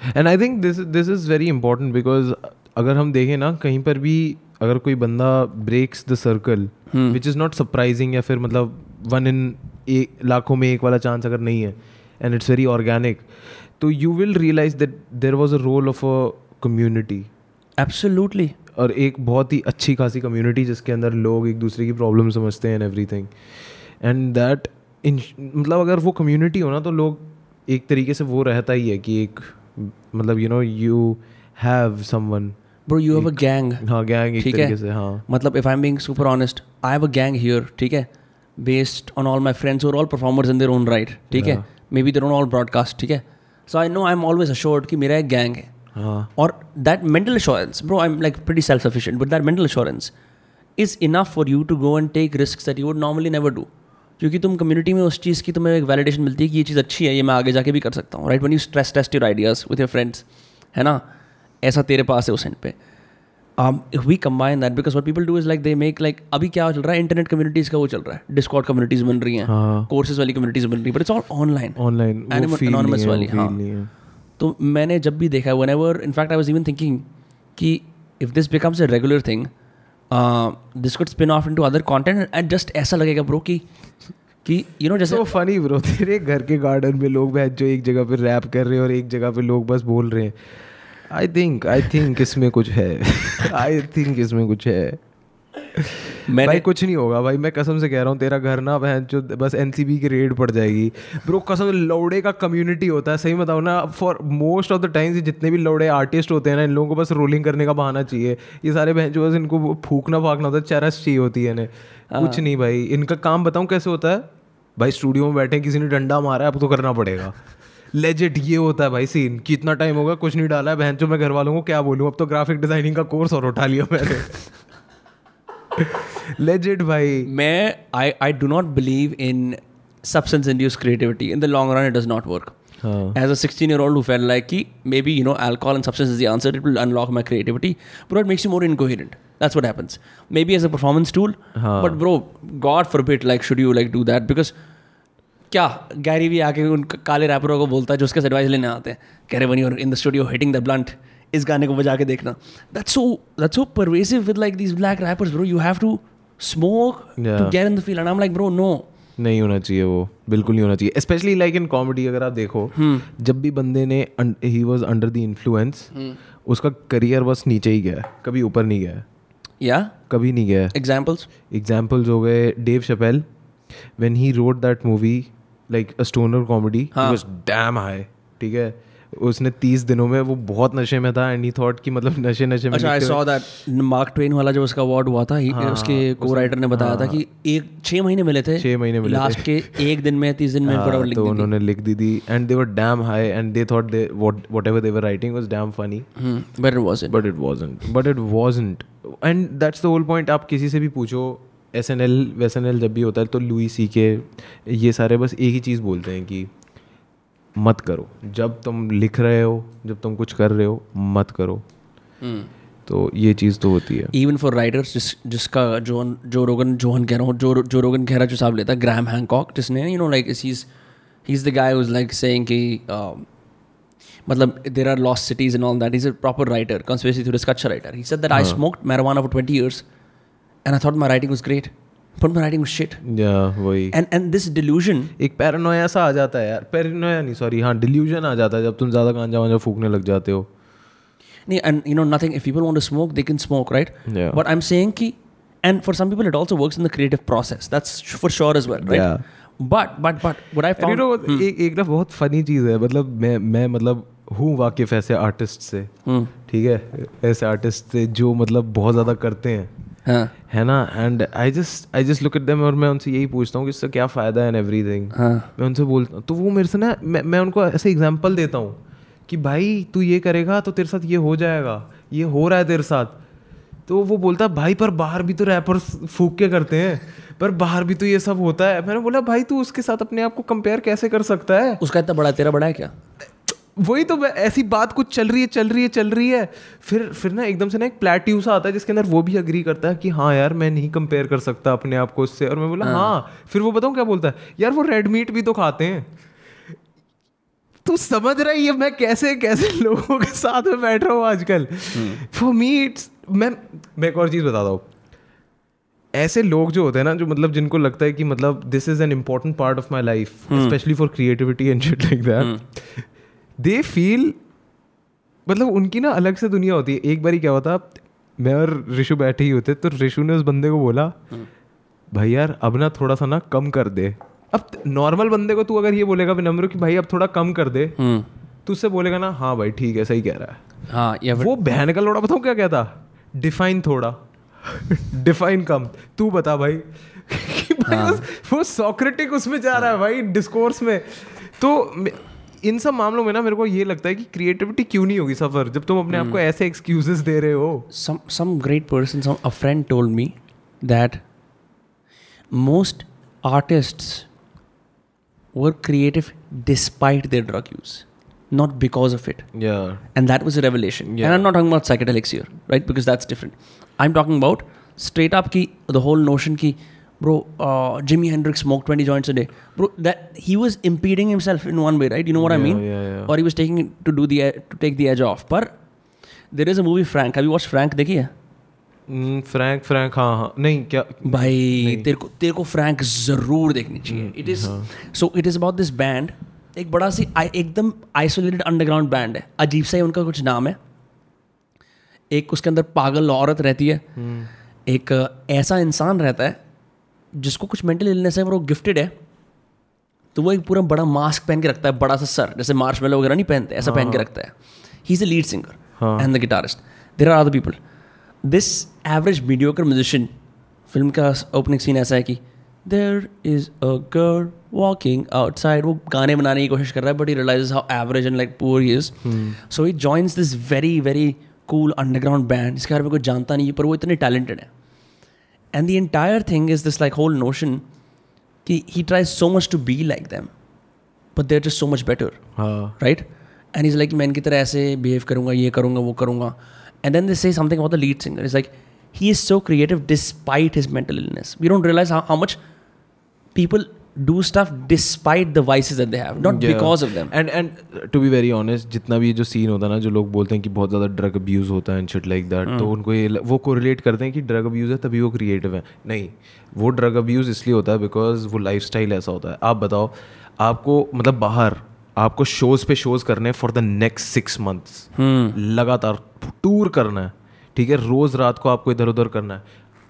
and I think this this is very important because अगर हम देखें ना कहीं पर भी अगर कोई बंदा breaks the circle which is not surprising या फिर मतलब वन इन एक लाखों में एक वाला चांस अगर नहीं है एंड इट्स वेरी ऑर्गेनिक तो you will realize that there was a role of a community absolutely. और एक बहुत ही अच्छी खासी कम्युनिटी जिसके अंदर लोग एक दूसरे की प्रॉब्लम समझते हैं and everything and that in मतलब अगर वो कम्युनिटी हो ना तो लोग एक तरीके से वो रहता ही है कि एक मतलब you know you have someone bro you have a gang हाँ गैंग एक तरीके से हाँ. मतलब if I am being super honest I have a gang here ठीक है? Based on all my friends और all performers in their own right ठीक है? Maybe their own all broadcast ठीक है? So I know I am always assured कि मेरा एक गैंग है. और that mental assurance bro I am like pretty self sufficient but that mental assurance is enough for you to go and take risk that you would normally never do क्योंकि तुम community में उस चीज़ की तुम्हें एक validation मिलती है कि ये चीज़ अच्छी है ये मैं आगे जाके भी कर सकता हूँ right when you stress test your ideas with your friends है ना? ऐसा तेरे पास है उस एंड पे। We combine that because what people do is like they make like अभी क्या चल रहा है? इंटरनेट कम्युनिटीज का वो चल रहा है। डिस्कॉर्ड कम्युनिटीज बन रही हैं। हाँ। कोर्सेज वाली कम्युनिटीज बन रही है but it's all online online anonymous वाली, हाँ। तो मैंने जब भी देखा whenever in fact I was even thinking कि if this becomes a regular thing this could spin off into other content and just ऐसा लगेगा ब्रो कि कि यू नो जैसे फनी ब्रो तेरे घर के गार्डन में लोग बैठ जो एक जगह पे रैप कर रहे हैं और एक जगह पे लोग बस बोल रहे हैं। आई थिंक आई थिंक इसमें कुछ है। आई थिंक इसमें कुछ है। मैंने भाई कुछ नहीं होगा भाई मैं कसम से कह रहा हूँ तेरा घर ना बहन जो बस एनसीबी की रेड पड़ जाएगी। ब्रो कसम लौड़े का कम्युनिटी होता है सही बताओ ना for most of the times जितने भी लौड़े आर्टिस्ट होते हैं ना इन लोगों को बस रोलिंग करने का बहाना चाहिए। ये सारे बहन जो बस इनको फूकना फाकना होता है चरस चाहिए होती है इन्हें। कुछ नहीं भाई इनका काम बताऊँ कैसे होता है? भाई स्टूडियो में बैठे किसी ने डंडा मारा है अब तो करना पड़ेगा। लेजिट ये होता है भाई सीन कितना टाइम होगा कुछ नहीं डाला है बहन जो मैं घर वालों को क्या बोलूँ अब तो ग्राफिक डिज़ाइनिंग का कोर्स और उठा लिया मैंने। लेजिट भाई मैं I I do not believe in substance induce creativity in the long run it does not work as a sixteen year old who felt like की maybe you know alcohol and substance is answer it will unlock my creativity but it makes you more incoherent that's what happens maybe as a performance tool but bro God forbid like should you like do that because क्या Gary भी आके उन काले रैपरों को बोलता है जो उसके एडवाइस लेने आते हैं? कैरे रहे when you're in the studio hitting the blunt इस गाने को बजा के देखना। That's so that's so pervasive with like these black rappers bro you have to smoke to get in the feel and I am like bro no नहीं होना चाहिए वो। बिल्कुल नहीं होना चाहिए। स्पेशली लाइक इन कॉमेडी अगर आप देखो जब भी बंदे ने he was under the influence उसका करियर बस नीचे ही गया कभी ऊपर नहीं गया है। या? कभी नहीं गया एग्जाम्पल्स एग्जाम्पल्स हो गए Dave Chappelle when he wrote that movie like a stoner comedy was damn high ठीक है? उसने तीस दिनों में वो बहुत नशे में था एंड ही थॉट कि मतलब नशे नशे में अच्छा I saw that Mark Twain जो उसका अवार्ड हुआ था ही, उसके को राइटर ने बताया हाँ, था कि एक छह महीने मिले थे। छह महीने मिले लास्ट के एक दिन में तीस दिन में हाँ, लिख तो दी उन्होंने लिख दी थी and they were damn high and they thought they whatever they were writing was damn funny but it was but it wasn't but it wasn't and that's the whole point आप किसी से भी पूछो एस एन एल वैस N L जब भी होता है तो लुई सी के ये सारे बस एक ही चीज़ बोलते हैं कि मत करो। जब तुम लिख रहे हो जब तुम कुछ कर रहे हो मत करो। तो ये चीज़ तो होती है। इवन फॉर राइटर्स जिस जिसका जो जो रोगन जोहन कह रहा हूँ जो जो रोगन कह रहा जो साहब लेता है ग्राम हैंकॉक जिसने you know like he is he is the guy was like saying कि मतलब there are lost cities and all that is a proper writer conspiracy theorist का अच्छा writer he said that I smoked marijuana for 20 years and I thought my writing was great. But मैं writing shit या वही। And and this delusion एक paranoia सा आ जाता है यार। पैरानोया नहीं सॉरी हाँ डिल्यूजन आ जाता है जब तुम ज़्यादा गांजा वांजा फूकने लग जाते हो। नहीं and you know nothing if people want to smoke they can smoke right but I am saying कि and for some people it also works in the creative process that's for sure as well right या but but but what I found you know एक एक ना बहुत funny चीज़ है। मतलब मैं मैं मतलब हूँ वाकिफ ऐसे आर्टिस्ट से। ठीक है? ऐसे आर्टिस्ट से जो मतलब बहुत ज़्यादा करते हैं। हाँ। है ना? And I just I just look at them और मैं उनसे यही पूछता हूँ कि इससे क्या फ़ायदा है एंड एवरीथिंग हाँ। मैं उनसे बोलता हूँ तो वो मेरे से ना मैं मैं उनको ऐसे एग्जांपल देता हूँ कि भाई तू ये करेगा तो तेरे साथ ये हो जाएगा ये हो रहा है तेरे साथ। तो वो बोलता है भाई पर बाहर भी तो रैपर फूक के करते हैं पर बाहर भी तो ये सब होता है। मैंने बोला भाई तू उसके साथ अपने आप को कंपेयर कैसे कर सकता है? उसका इतना बड़ा तेरा बड़ा है क्या? वही तो ऐसी बात कुछ चल रही है चल रही है चल रही है। फिर फिर ना एकदम से ना एक प्लेट्यू सा आता है जिसके अंदर वो भी अग्री करता है कि हाँ यार मैं नहीं कंपेयर कर सकता अपने आप को उससे। और मैं बोला हाँ। फिर वो बताऊँ क्या बोलता है? यार वो रेड मीट भी तो खाते हैं। तू समझ रहा है ये मैं कैसे कैसे लोगों के साथ में बैठ रहा हूँ आजकल? फॉर मी इट्स मैं मैं एक और चीज़ बताता हूँ। ऐसे लोग जो होते हैं ना जो मतलब जिनको लगता है कि मतलब this is an important part of my life specially for creativity and shit like that they feel मतलब उनकी ना अलग से दुनिया होती है। एक बार क्या होता मैं और ऋषु बैठे ही होते तो ऋषु ने उस बंदे को बोला भाई यार अब ना थोड़ा सा ना कम कर दे। अब नॉर्मल बंदे को तू अगर ये बोलेगा विनम्र कि भाई अब थोड़ा कम कर दे हम्म। तो उससे बोलेगा ना हाँ भाई ठीक है सही कह रहा है। हाँ या वो बहन का लोड़ा बताऊँ क्या कहता डिफाइन थोड़ा। डिफाइन कम। तू बता भाई। कि भाई हाँ। वो सॉक्रेटिक उसमें जा रहा है भाई डिस्कोर्स में। तो इन सब मामलों में ना मेरे को ये लगता है कि क्रिएटिविटी क्यों नहीं होगी सफ़र जब तुम अपने आप ऐसे एक्सक्यूजेस दे रहे हो? Some great person some friend told me that most artist were creative despite their drug use not because of it and that was a not about psychedelics right because that's different I am talking about straight up की the whole notion की bro uh, jimi hendrix smoked 20 joints a day bro that he was impeding himself in one way right you know what yeah, i mean yeah, yeah. or he was taking it to do the e- to take the edge off but there is a movie frank have you watched frank देखी है Frank Frank हाँ हाँ नहीं क्या भाई तेरे को तेरे को फ्रैंक ज़रूर देखनी चाहिए it is so it is about this band एक बड़ा सी एकदम आइसोलेटेड अंडरग्राउंड बैंड है अजीब सा ही उनका कुछ नाम है एक उसके अंदर पागल औरत रहती है एक ऐसा इंसान रहता है जिसको कुछ मेंटल इलनेस है और वो गिफ्टेड है तो वो एक पूरा बड़ा मास्क पहन के रखता है बड़ा सा सर जैसे मार्च वगैरह नहीं पहनते ऐसा पहन के रखता है। He is a lead singer and the guitarist there are other people this average mediocre musician film का ओपनिंग सीन ऐसा है कि there is a girl walking outside वो गाने बनाने की कोशिश कर रहा है but he realize how average and like poor he is so he joins this very very cool underground band इसके बारे में कोई जानता नहीं है पर वो इतने टैलेंटेड है। and the entire thing is this like whole notion कि he tries so much to be like them but there just so much better हाँ राइट एंड इज लाइक मैं इनकी तरह ऐसे बिहेव करूंगा ये करूंगा वो करूंगा and then this say something about the lead singer is like he is so creative despite his mental illness we don't realise how much people do stuff despite the vices that they have not because of them and and to be very honest जितना भी जो scene होता है ना जो लोग बोलते हैं कि बहुत ज़्यादा ड्रग अब्यूज़ होता है एंड शिट लाइक दैट तो उनको ये वो कोरिलेट करते हैं कि ड्रग अब्यूज़ है तभी वो क्रिएटिव है। नहीं वो ड्रग अब्यूज़ इसलिए होता है बिकॉज़ वो लाइफ ऐसा होता है। आप बताओ आपको मतलब बाहर आपको शोज़ पे शोज़ करने for the next six months लगातार टूर करना है ठीक है? रोज रात को आपको इधर उधर करना है।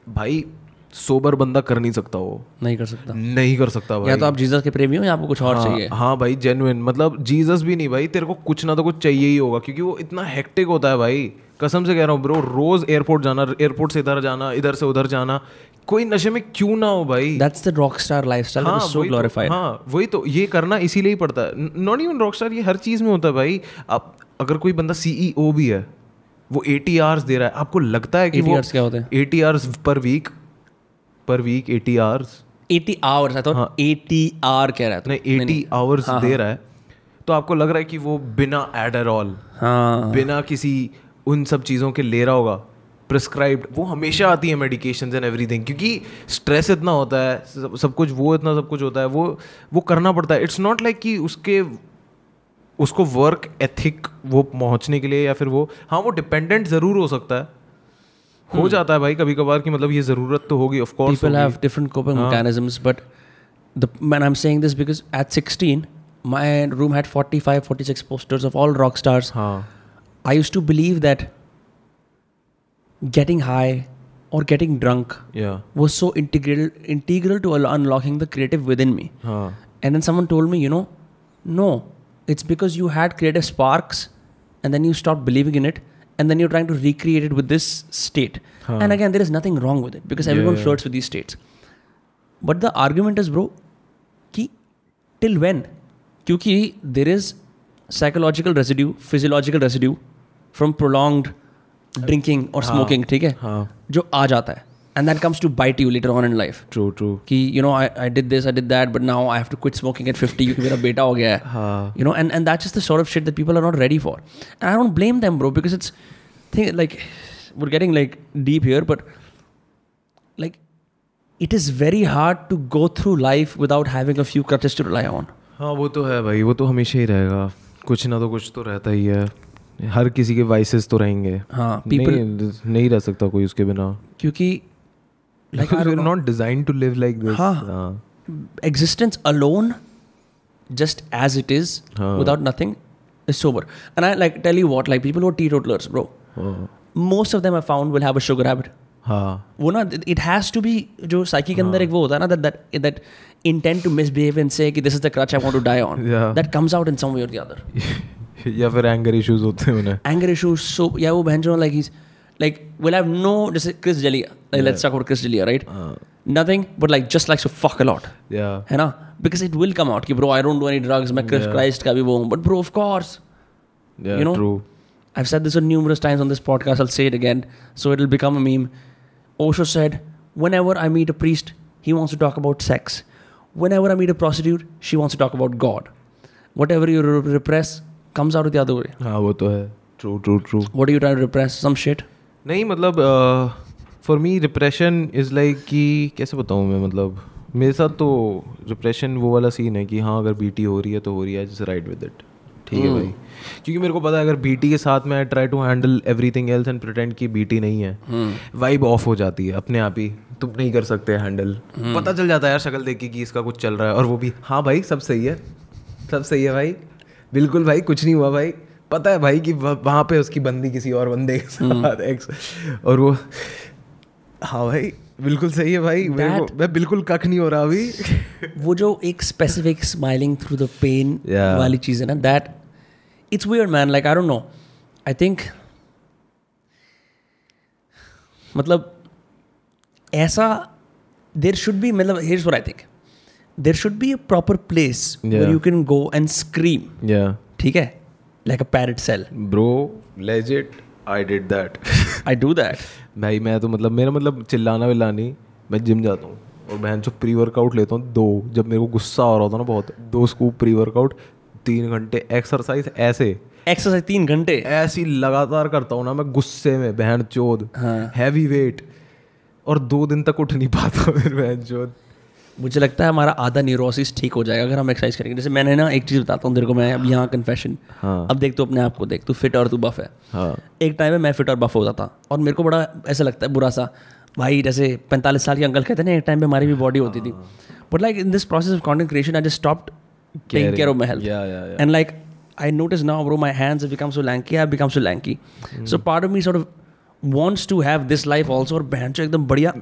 भाई सोबर बंदा कर नहीं सकता वो। नहीं कर सकता। नहीं कर सकता भाई। या तो आप जीसस के प्रेमी हो या आपको कुछ और हाँ, चाहिए। हाँ भाई जेन्युइन मतलब जीसस भी नहीं भाई तेरे को कुछ ना तो कुछ चाहिए ही होगा क्योंकि वो इतना हेक्टिक होता है भाई। कसम से कह रहा हूँ ब्रो रोज एयरपोर्ट जाना एयरपोर्ट से इधर जाना इधर से उधर जाना कोई नशे में क्यों ना हो भाई? That's the rock star lifestyle that is so glorified हाँ वही तो ये करना इसीलिए ही पड़ता है। नॉट इवन रॉकस्टार ये हर चीज़ में होता है भाई। आप अगर कोई बंदा सीईओ भी है वो 80 आवर्स दे रहा है आपको लगता है कि 80 वो क्या होते हैं? 80 आवर्स पर वीक पर week 80 hours 80 hours I thought 80 hour कह रहा था नहीं 80 आवर्स दे रहा है। तो आपको लग रहा है कि वो बिना एडरॉल हाँ। बिना किसी उन सब चीज़ों के ले रहा होगा। प्रिस्क्राइब्ड वो हमेशा आती है मेडिकेशन एंड एवरीथिंग क्योंकि स्ट्रेस इतना होता है सब, सब कुछ वो इतना सब कुछ होता है वो वो करना पड़ता है। इट्स नॉट लाइक कि उसके उसको वर्क एथिक वो पहुँचने के लिए या फिर वो हाँ वो डिपेंडेंट ज़रूर हो सकता है। हो जाता है भाई कभी कभार कि मतलब ये ज़रूरत तो होगी of course people have different coping mechanisms but the man I am saying this because at sixteen my room had forty five forty six posters of all rock stars हाँ I use to believe that getting high और getting drunk वो so integral integral to unlocking the creative within me and then someone told me you know no it's because you had creative sparks and then you stop believing in it and then you're trying to recreate it with this state Huh. and again there is nothing wrong with it because yeah, everyone yeah. flirts with these states but the argument is bro ki till when Because there is psychological residue physiological residue from prolonged drinking or smoking ठीक है हाँ जो आ जाता है and that comes to bite you later on in life true true कि you know I, I did this I did that but now I have to quit smoking at 50 क्योंकि मेरा बेटा हो गया है हाँ you know and and that's just the sort of shit that people are not ready for and I don't blame them bro because it's thing like we're getting like deep here but like it is very hard to go through life without having a few crutches to rely on हाँ वो तो है भाई वो तो हमेशा ही रहेगा कुछ ना तो कुछ तो रहता ही है हर किसी के वाइसेस तो रहेंगे हाँ people नहीं, नहीं रह सकता कोई उसके बिना क्योंकि like we're not designed to live like this. Existence alone, just as it is, without nothing, is sober. And I like tell you what, like people who are teetotalers, bro, most of them I found will have a sugar habit. Huh. Wo na, it has to be jo psyche huh. ek wo na, that, that, that intent to misbehave and say this is the crutch I want to die on. yeah. That comes out in some way or the other. या फिर anger issues होते हैं उन्हें Anger issues. So या वो बहन जो like is will have no जैसे Chris Jalia like let's talk about Chris Jalia right nothing but like just likes to fuck a lot yeah है ना because it will come out कि bro I don't do any drugs मैं Chris Christ का भी वो हूँ but bro of course yeah You know? True I've said this on numerous times on this podcast. I'll say it again. So it'll become a meme. Osho said, whenever I meet a priest, he wants to talk about sex. Whenever I meet a prostitute, she wants to talk about God. Whatever you re- repress comes out the other way. हाँ वो तो है true true true What are you trying to repress? Some shit? नहीं मतलब for me repression is like कि कैसे बताऊँ मैं मतलब मेरे साथ तो रिप्रेशन वो वाला सीन है कि हाँ अगर बीटी हो रही है तो हो रही है जस्ट राइट विद इट ठीक है भाई? क्योंकि मेरे को पता है अगर बीटी के साथ मैं try to handle everything else and pretend की बीटी नहीं है वाइब ऑफ़ हो जाती है अपने आप ही तुम नहीं कर सकते हैंडल पता चल जाता है यार शक्ल देख के कि इसका कुछ चल रहा है और वो भी हाँ भाई सब सही है सब सही है भाई बिल्कुल भाई कुछ नहीं हुआ भाई. पता है भाई कि वह- पे उसकी बंदी किसी और बंदे के साथ एक्स और वो हाँ भाई बिल्कुल सही है भाई मेरे को मैं बिल्कुल कख नहीं हो रहा अभी। वो जो एक specific smiling through the pain वाली चीज़ है ना that it's weird man like I don't know I think मतलब ऐसा देर शुड बी मतलब what I think there should be a proper place you can go and scream ठीक है? Like a padded cell bro legit I did that I do that भाई मैं तो मतलब मेरा मतलब चिल्लाना विल्लाना मैं जिम जाता हूँ और बहन जो प्री वर्कआउट लेता हूँ दो जब मेरे को गुस्सा आ रहा होता ना बहुत दो स्कूप प्री वर्कआउट तीन घंटे एक्सरसाइज ऐसे। एक्सरसाइज तीन घंटे? ऐसी लगातार करता हूँ ना मैं गुस्से में बहन चोद हाँ। हैवी वेट और दो दिन तक उठ नहीं पाता फिर बहन चोद। मुझे लगता है हमारा आधा न्यूरोसिस ठीक हो जाएगा अगर हम एक्सरसाइज करेंगे। जैसे मैंने ना एक चीज़ बताता हूँ तेरे को मैं अब यहाँ कन्फेशन हाँ। अब देख तू अपने आप को देख तू फिट और तू बफ है। हाँ। एक टाइम में मैं फिट और बफ होता था और मेरे को बड़ा ऐसा लगता है बुरा सा भाई जैसे पैंतालीस साल के अंकल कहते ना एक टाइम पे हमारी भी बॉडी होती थी। But like in this process of content creation I just stopped taking care of my health like I notice now, bro, my hands have become so lanky. I've become so lanky. So part of me sort of wants to have this life also और बहन चो एकदम बढ़िया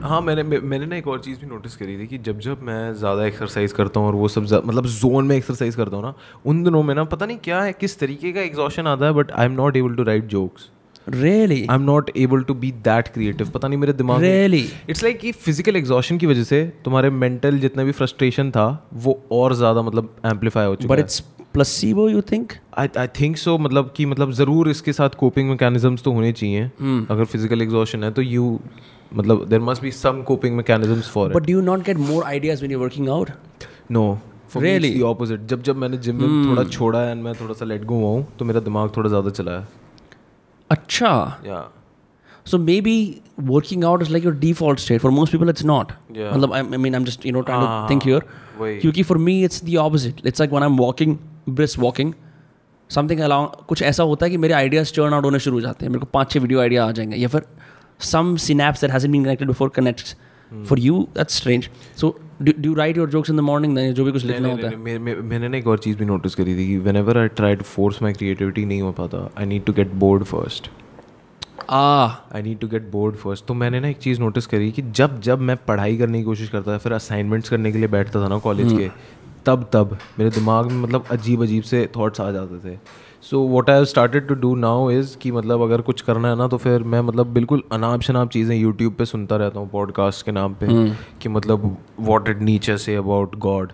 हाँ मैंने मैंने ना एक और चीज़ भी नोटिस करी थी कि जब जब मैं ज़्यादा एक्सरसाइज करता हूँ और वो सब मतलब जोन में एक्सरसाइज करता हूँ ना उन दिनों में ना पता नहीं क्या है किस तरीके का एग्जॉशन आता है but I am not able to write jokes really? I am not able to be that creative पता नहीं मेरे दिमाग really? इट्स लाइक कि फ़िज़िकल एग्जॉशन की वजह से तुम्हारे मेंटल जितना भी फ्रस्ट्रेशन था वो और ज़्यादा मतलब एम्पलीफाई हो चुका है। it's placebo you think? I I think so मतलब कि मतलब ज़रूर इसके साथ कोपिंग मैकेनिज्म्स तो होने चाहिए hmm. अगर फ़िज़िकल एग्जॉशन है तो यू मतलब there must be some coping mechanisms for but do you not get more ideas when you're working out no Really? The opposite जब जब मैंने जिम में थोड़ा छोड़ा है एंड मैं थोड़ा सा लेट गो हुआ हूँ तो मेरा दिमाग थोड़ा ज़्यादा चला है अच्छा या So maybe working out is like your default state. For most people, it's not. Yeah. मतलब, I, I mean, I'm just you know trying ah, to think here. वही क्योंकि for me it's the opposite. It's like when I'm walking, brisk walking, something along कुछ ऐसा होता है कि मेरे ideas churn out होने शुरू हो जाते हैं मेरे को पाँच छह वीडियो आइडिया आ जाएँगे या फिर some synapse that hasn't been connected before connects. For you, that's strange. So do, do you write your jokes in the morning? Then जो भी कुछ लिखना होता है। मैंने ना एक और चीज़ भी नोटिस करी थी कि whenever I try to force my creativity नहीं हो पाता I need to get bored first ah I need to get bored first तो मैंने ना एक चीज़ नोटिस करी कि जब जब मैं पढ़ाई करने की कोशिश करता था फिर असाइनमेंट्स करने के लिए बैठता था ना कॉलेज के तब तब मेरे दिमाग में मतलब अजीब अजीब से थॉट्स आ जाते थे। So what I started to do now is कि मतलब अगर कुछ करना है ना तो फिर मैं मतलब बिल्कुल अनाप शनाप चीज़ें यूट्यूब पे सुनता रहता हूँ पॉडकास्ट के नाम पे। hmm. कि मतलब वॉट इट नीचे से अबाउट गॉड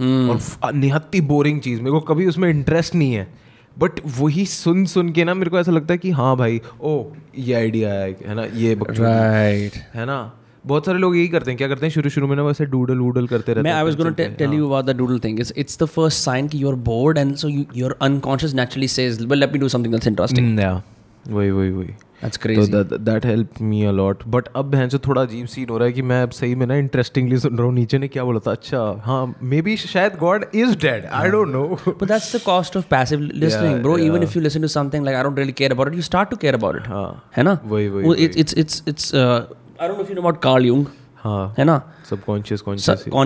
और निहत्ती बोरिंग चीज़ मेरे को कभी उसमें इंटरेस्ट नहीं है। बट वही सुन सुन के ना मेरे को ऐसा लगता है कि हाँ भाई ओ ये आइडिया है है ना? ये बकचोदी। Right. है ना? बहुत सारे लोग यही करते हैं क्या करते हैं? शुरू शुरू में ना वैसे डूडल वूडल करते रहते हैं I was gonna tell you about the doodle thing it's it's the first sign कि you are bored and so your unconscious naturally says well let me do something that's interesting yeah. वही वही वही। That's तो crazy that help me a lot but अब बहन से थोड़ा अजीब सीन हो रहा है कि मैं अब सही में ना इंटरेस्टिंगली सुन रहा हूँ नीचे ने क्या बोला था? अच्छा हाँ मे बी शायद God is dead I don't know But that's the cost of passive listening, Yeah, bro. Even yeah. if you listen to something like I don't really care about it, you start to care about हाँ। है ना? वही वही Well, it's it's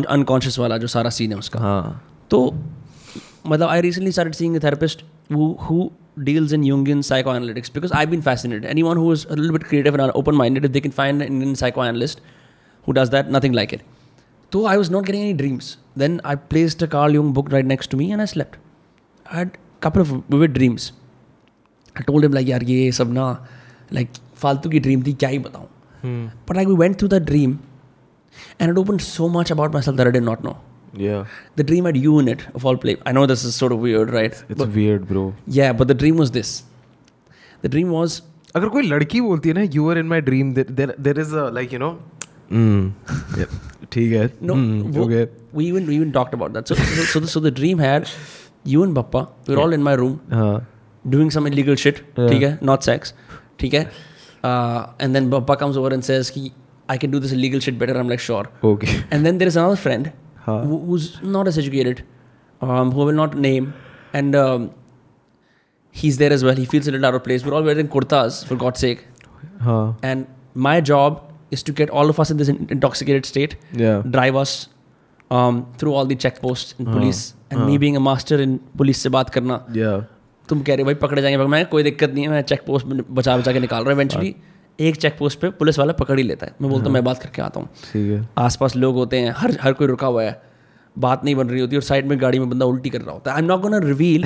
unconscious वाला जो सारा scene है उसका। हाँ। तो मतलब I recently start seeing therapist who deals in Jung in psychoanalytics because I been fascinate anyone whose bit creative and open minded they can find in in psychoanalyst who does that nothing like it तो I was not getting any dreams then I place the Carl Jung book right next to me and I slept I had couple of vivid dreams I told him like यार ये सब ना like फालतू की dream थी क्या ही बताऊँ? But like we went through the dream and it opened so much about myself that I did not know. या The dream had you in it, of all play. I know this is sort of weird, right? It's weird bro Yeah, but the dream was this. The dream was अगर कोई लड़की बोलती है ना you are in my dream there there is a like you know ठीक है no. Hmm, wo- okay We even we even talked about that. So so, so, the, so the dream had you and Bappa. We were all in my room हाँ doing some illegal shit. Yeah. ठीक है, not sex. ठीक है. Uh, and then Bappa comes over and says, I can do this illegal shit better. I'm like, sure. Okay. And then there is another friend huh. who, who's not as educated, um, who I will not name. And um, he's there as well. He feels a little out of place. We're all wearing kurtas, for God's sake. Huh. And my job is to get all of us in this intoxicated state, yeah. drive us um, through all the checkposts and police. And me being a master in police se baat karna. Yeah. तुम कह रहे हो भाई पकड़े जाएँगे। मैं कोई दिक्कत नहीं है मैं चेक पोस्ट में बचा बचा के निकाल रहा हूँ इवेंचुअली एक चेक पोस्ट पे पुलिस वाला पकड़ ही लेता है। मैं बोलता हूँ मैं बात करके आता हूँ। ठीक है। आसपास लोग होते हैं हर हर कोई रुका हुआ है। बात नहीं बन रही होती और साइड में गाड़ी में बंदा उल्टी कर रहा होता है। I am not gonna reveal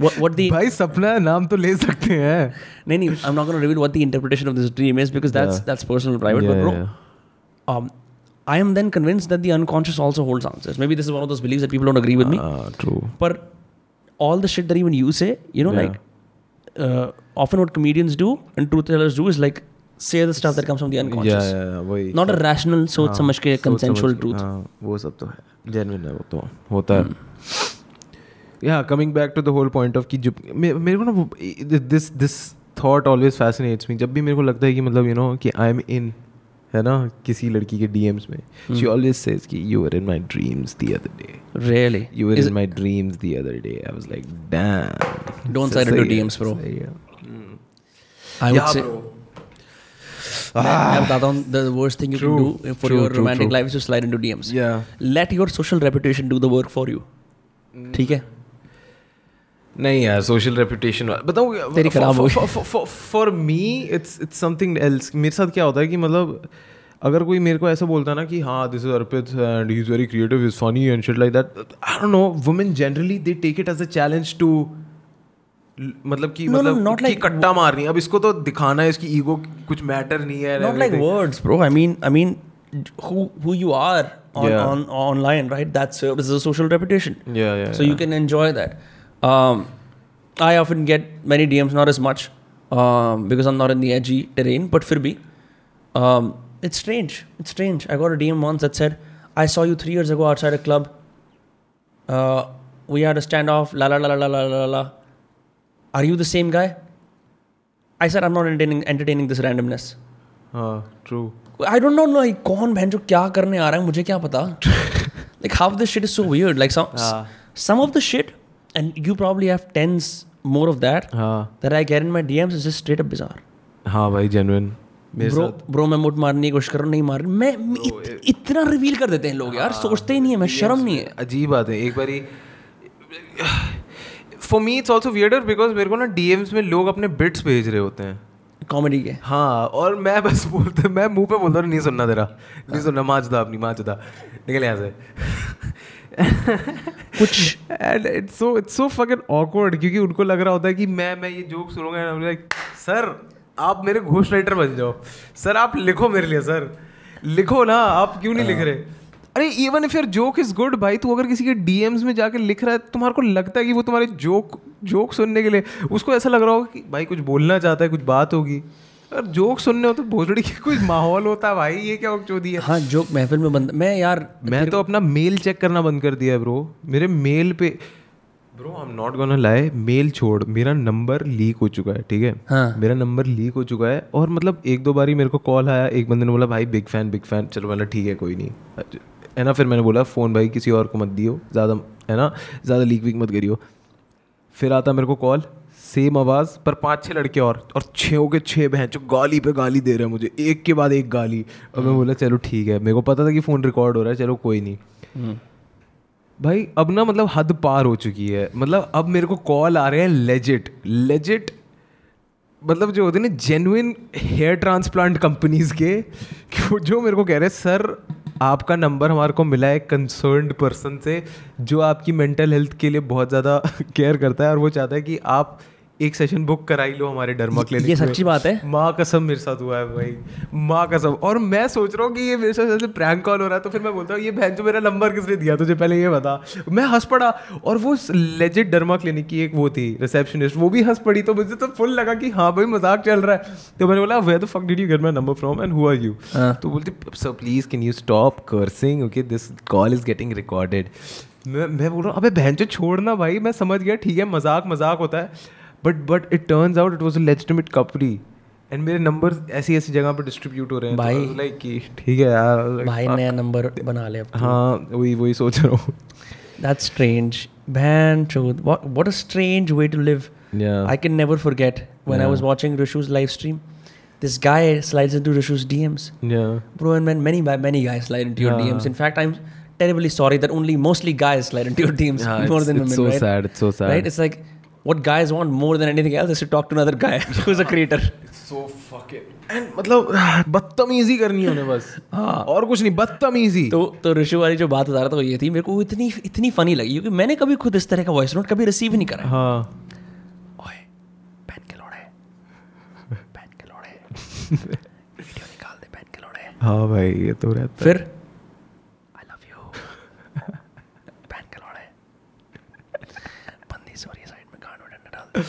what the भाई सपना है नाम तो ले सकते हैं। नहीं नहीं I am not gonna reveal what the interpretation of this dream is because that's that's personal private but bro um I am then convinced that the unconscious also holds answers. Maybe this is one of those beliefs that people don't agree with me. True But all the shit that even you say, you know, Yeah. like uh, often what comedians do and truth tellers do is like say the stuff that comes from the unconscious. वही Not a rational सोच समझ के consensual truth. हाँ, वो सब तो है genuine है वो तो होता है या coming back to the whole point of कि जब मेरे को ना this this thought always fascinates me जब भी मेरे को लगता है कि मतलब यू नो कि एम इन है ना किसी लड़की के डीएम्स में शी ऑलवेज सेज कि you are in my dreams the other day Really? You were Is in my dreams the other day. I was like, damn. Don't So slide into सही है, DMs, bro. सही है। I would Yeah, say. मैं बताता हूँ the worst thing you True, can do for true, your true, romantic true. life is to slide into DMs. Mm. Yeah. Mm. Let your social reputation do the work for you. ठीक है? नहीं यार social reputation बताऊँ तेरी खराब हो for me it's it's something else मेरे साथ क्या होता है कि मतलब अगर कोई मेरे को ऐसा बोलता है ना कि हाँ this is Arpit and he is very creative is funny and shit like that I don't know women generally they take it as a challenge to मतलब कि No, no, मतलब not कि like- कट्टा मारनी है। अब इसको तो दिखाना है इसकी ईगो कुछ मैटर नहीं है not like everything. words bro. I mean i mean who who you are on Yeah. on online right? That's uh, is a social reputation. Yeah, yeah, so you can enjoy that. Um, I often get many DMs, not as much um, because I'm not in the edgy terrain, but for me, um, it's strange. It's strange. I got a DM once that said, I saw you three years ago outside a club. Uh, we had a standoff, la la la la la la la. Are you the same guy? I said, I'm not entertaining, entertaining this randomness. Uh, true. I don't know, like, कौन बहन जो क्या करने आ रहा है मुझे क्या पता like half the shit is so weird like some uh. some of the shit and you probably have tens more of that हाँ। That I get in my DMs is just straight up bizarre हाँ भाई genuine bro bro मैं मुट मारने की कोशिश कर रहा हूँ नहीं मार मैं इत, इतना रिवील कर देते हैं लोग यार सोचते ही नहीं है मैं शर्म नहीं है। अजीब बात है। एक बारी for me it's also weirder because मेरे को ना डीएम्स में लोग अपने बिट्स भेज रहे होते हैं। कॉमेडी के। हाँ और मैं बस बोलता मैं मुँह पे बोलता हूँ नहीं सुनना तेरा। नहीं सुनना माचदा अपनी माचदा निकल यहाँ से। कुछ। And it's so it's so fucking awkward क्योंकि उनको लग रहा होता है कि मैं मैं ये जोक सुनूँगा एंड लाइक सर आप मेरे घोस्ट राइटर बन जाओ। सर आप लिखो मेरे लिए सर लिखो ना आप क्यों नहीं लिख रहे? अरे even if your joke is good भाई तू अगर किसी के डीएम्स में जाके लिख रहा है तुम्हारे को लगता है कि वो तुम्हारे जोक जोक सुनने के लिए उसको ऐसा लग रहा होगा कि भाई कुछ बोलना चाहता है कुछ बात होगी। अगर जोक सुनने हो तो भोजड़ी के कुछ माहौल होता है भाई ये क्या है? हाँ जोक महफिल में बंद मैं यार मैं तो अपना मेल चेक करना बंद कर दिया है ब्रो। मेरे मेल पे bro I am not gonna lie mail छोड़ मेरा नंबर लीक हो चुका है ठीक है? हाँ। मेरा नंबर लीक हो चुका है और मतलब एक दो बारी मेरे को कॉल आया एक बंदे ने बोला भाई बिग फ़ैन बिग फ़ैन चलो बोला ठीक है कोई नहीं। है ना फिर मैंने बोला फ़ोन भाई किसी और को मत दियो ज़्यादा है ना ज़्यादा लीक वीक मत करियो। फिर आता मेरे को कॉल सेम आवाज़ पर पाँच छह लड़के और और छः के छः बहन जो गाली पे गाली दे रहे हैं मुझे। एक के बाद एक गाली। और मैं बोला चलो ठीक है मेरे को पता था कि फ़ोन रिकॉर्ड हो रहा है चलो कोई नहीं। हम्म। भाई अब ना मतलब हद पार हो चुकी है। मतलब अब मेरे को कॉल आ रहे हैं लेजिट लेजिट मतलब जो होते हैं ना जेन्युइन हेयर ट्रांसप्लांट कंपनीज़ के जो मेरे को कह रहे हैं सर आपका नंबर हमारे को मिला है कंसर्न्ड पर्सन से जो आपकी मेंटल हेल्थ के लिए बहुत ज़्यादा केयर करता है और वो चाहता है कि आप एक सेशन बुक कराई लो हमारे डर्मा क्लिनिक ये सच्ची बात है? माँ कसम मेरे साथ हुआ है भाई। माँ कसम। और मैं सोच रहा हूँ कि ये मेरे साथ ऐसे प्रैंक कॉल हो रहा है तो फिर मैं बोलता हूँ ये बहन जो मेरा नंबर किसने दिया? तुझे पहले ये बता। मैं हंस पड़ा। और वो लेजिट डर्मा क्लिनिक की एक वो थी रिसेप्शनिस्ट वो भी हंस पड़ी तो मुझे तो फुल लगा कि हाँ भाई मज़ाक चल रहा है। तो मैंने बोला where the fuck did you get my number from and who are you. तो बोलती sir please can you stop cursing okay this call is getting recorded मैं मैं बोल रहा हूँ अबे बहन जो छोड़ना भाई मैं समझ गया ठीक है मज़ाक मज़ाक होता है। But but it turns out it was a legitimate कपड़ी and मेरे नंबर ऐसी ऐसी जगह पर डिस्ट्रीब्यूट हो रहे हैं भाई। लाइक कि ठीक है यार भाई नया नंबर बना ले अब हाँ वही वही सोच रहा हूँ That's strange. Man, truth. What what a strange way to live. Yeah. I can never forget when I Yeah. was watching Rishu's live stream. This guy slides into Rishu's DMs. Yeah. Bro, and man, many many guys slide into your Yeah. DMs. In fact, I'm terribly sorry that only mostly guys slide into your DMs Yeah, more it's- than it's women. so right? sad, it's so sad. Right? It's like what guys want more than anything else is to talk to another guy who's a creator. So fucking and मतलब बदतमीजी करनी है उन्हें बस। हाँ। और कुछ नहीं बदतमीजी। तो तो ऋषु वाली जो बात बता रहा था वो ये थी मेरे को इतनी इतनी फनी लगी क्योंकि मैंने कभी खुद इस तरह का वॉइस नोट कभी रिसीव नहीं करा हाँ। ओए पैन के लोड़े। पैन के लोड़े। वीडियो निकाल दे पैन के लोड़े। हाँ भाई ये तो रहता फिर आई लव यू पैन के लोड़े बंदी सॉरी साइड में कान में डंडा डाल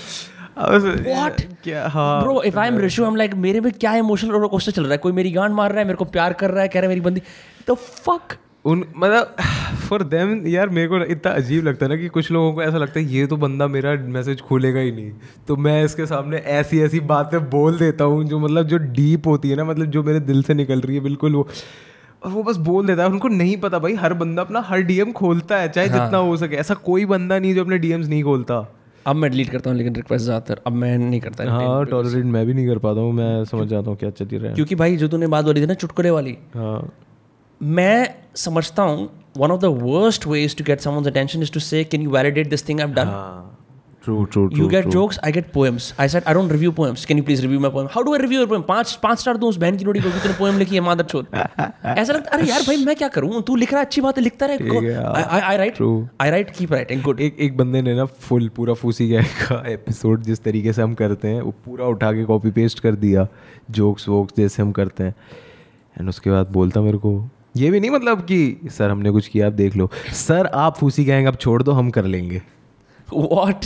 What? क्या हाँ bro if I am Rishu हम लाइक मेरे में क्या इमोशनल रोलर कोस्टर चल रहा है? कोई मेरी गांड मार रहा है मेरे को प्यार कर रहा है कह रहा है मेरी बंदी। द फक उन मतलब फॉर देम यार मेरे को इतना अजीब लगता है ना कि कुछ लोगों को ऐसा लगता है ये तो बंदा मेरा मैसेज खोलेगा ही नहीं। तो मैं इसके सामने ऐसी ऐसी बातें बोल देता हूँ जो मतलब जो डीप होती है ना मतलब जो मेरे दिल से निकल रही है बिल्कुल वो। और वो बस बोल देता है उनको नहीं पता भाई हर बंदा अपना हर डीएम खोलता है चाहे हाँ। जितना हो सके। ऐसा कोई बंदा नहीं जो अपने डीएम्स नहीं खोलता। अब मैं डिलीट करता हूँ लेकिन रिक्वेस्ट ज़्यादातर अब मैं नहीं करता हाँ टॉलरेट मैं भी नहीं कर पाता हूँ मैं समझ जाता हूँ क्या चली रहा है। क्योंकि भाई जो तूने बात बोली थी ना चुटकुले वाली हाँ। मैं समझता हूँ one of the worst ways to get someone's attention is to say can you validate this thing I done हाँ True, true, You get true. jokes, I get poems. I said, I don't review poems. Can you please review my poem? How do I review your poem? पाँच पाँच star दूँ उस बहन की naughty को तूने poem लिखी है मादर चोद ऐसा लगता अरे यार भाई मैं क्या करूँ तू लिख रहा है अच्छी बात है लिखता रहे I write I write keep writing good एक एक बंदे ने ना फुल पूरा फूसी गए का एपिसोड जिस तरीके से हम करते हैं वो पूरा उठा के कॉपी पेस्ट कर दिया जोक्स वोक्स जैसे हम करते हैं एंड उसके बाद बोलता मेरे को ये भी नहीं मतलब कि सर हमने कुछ किया आप देख लो सर आप फूसी गैंग अब छोड़ दो हम कर लेंगे what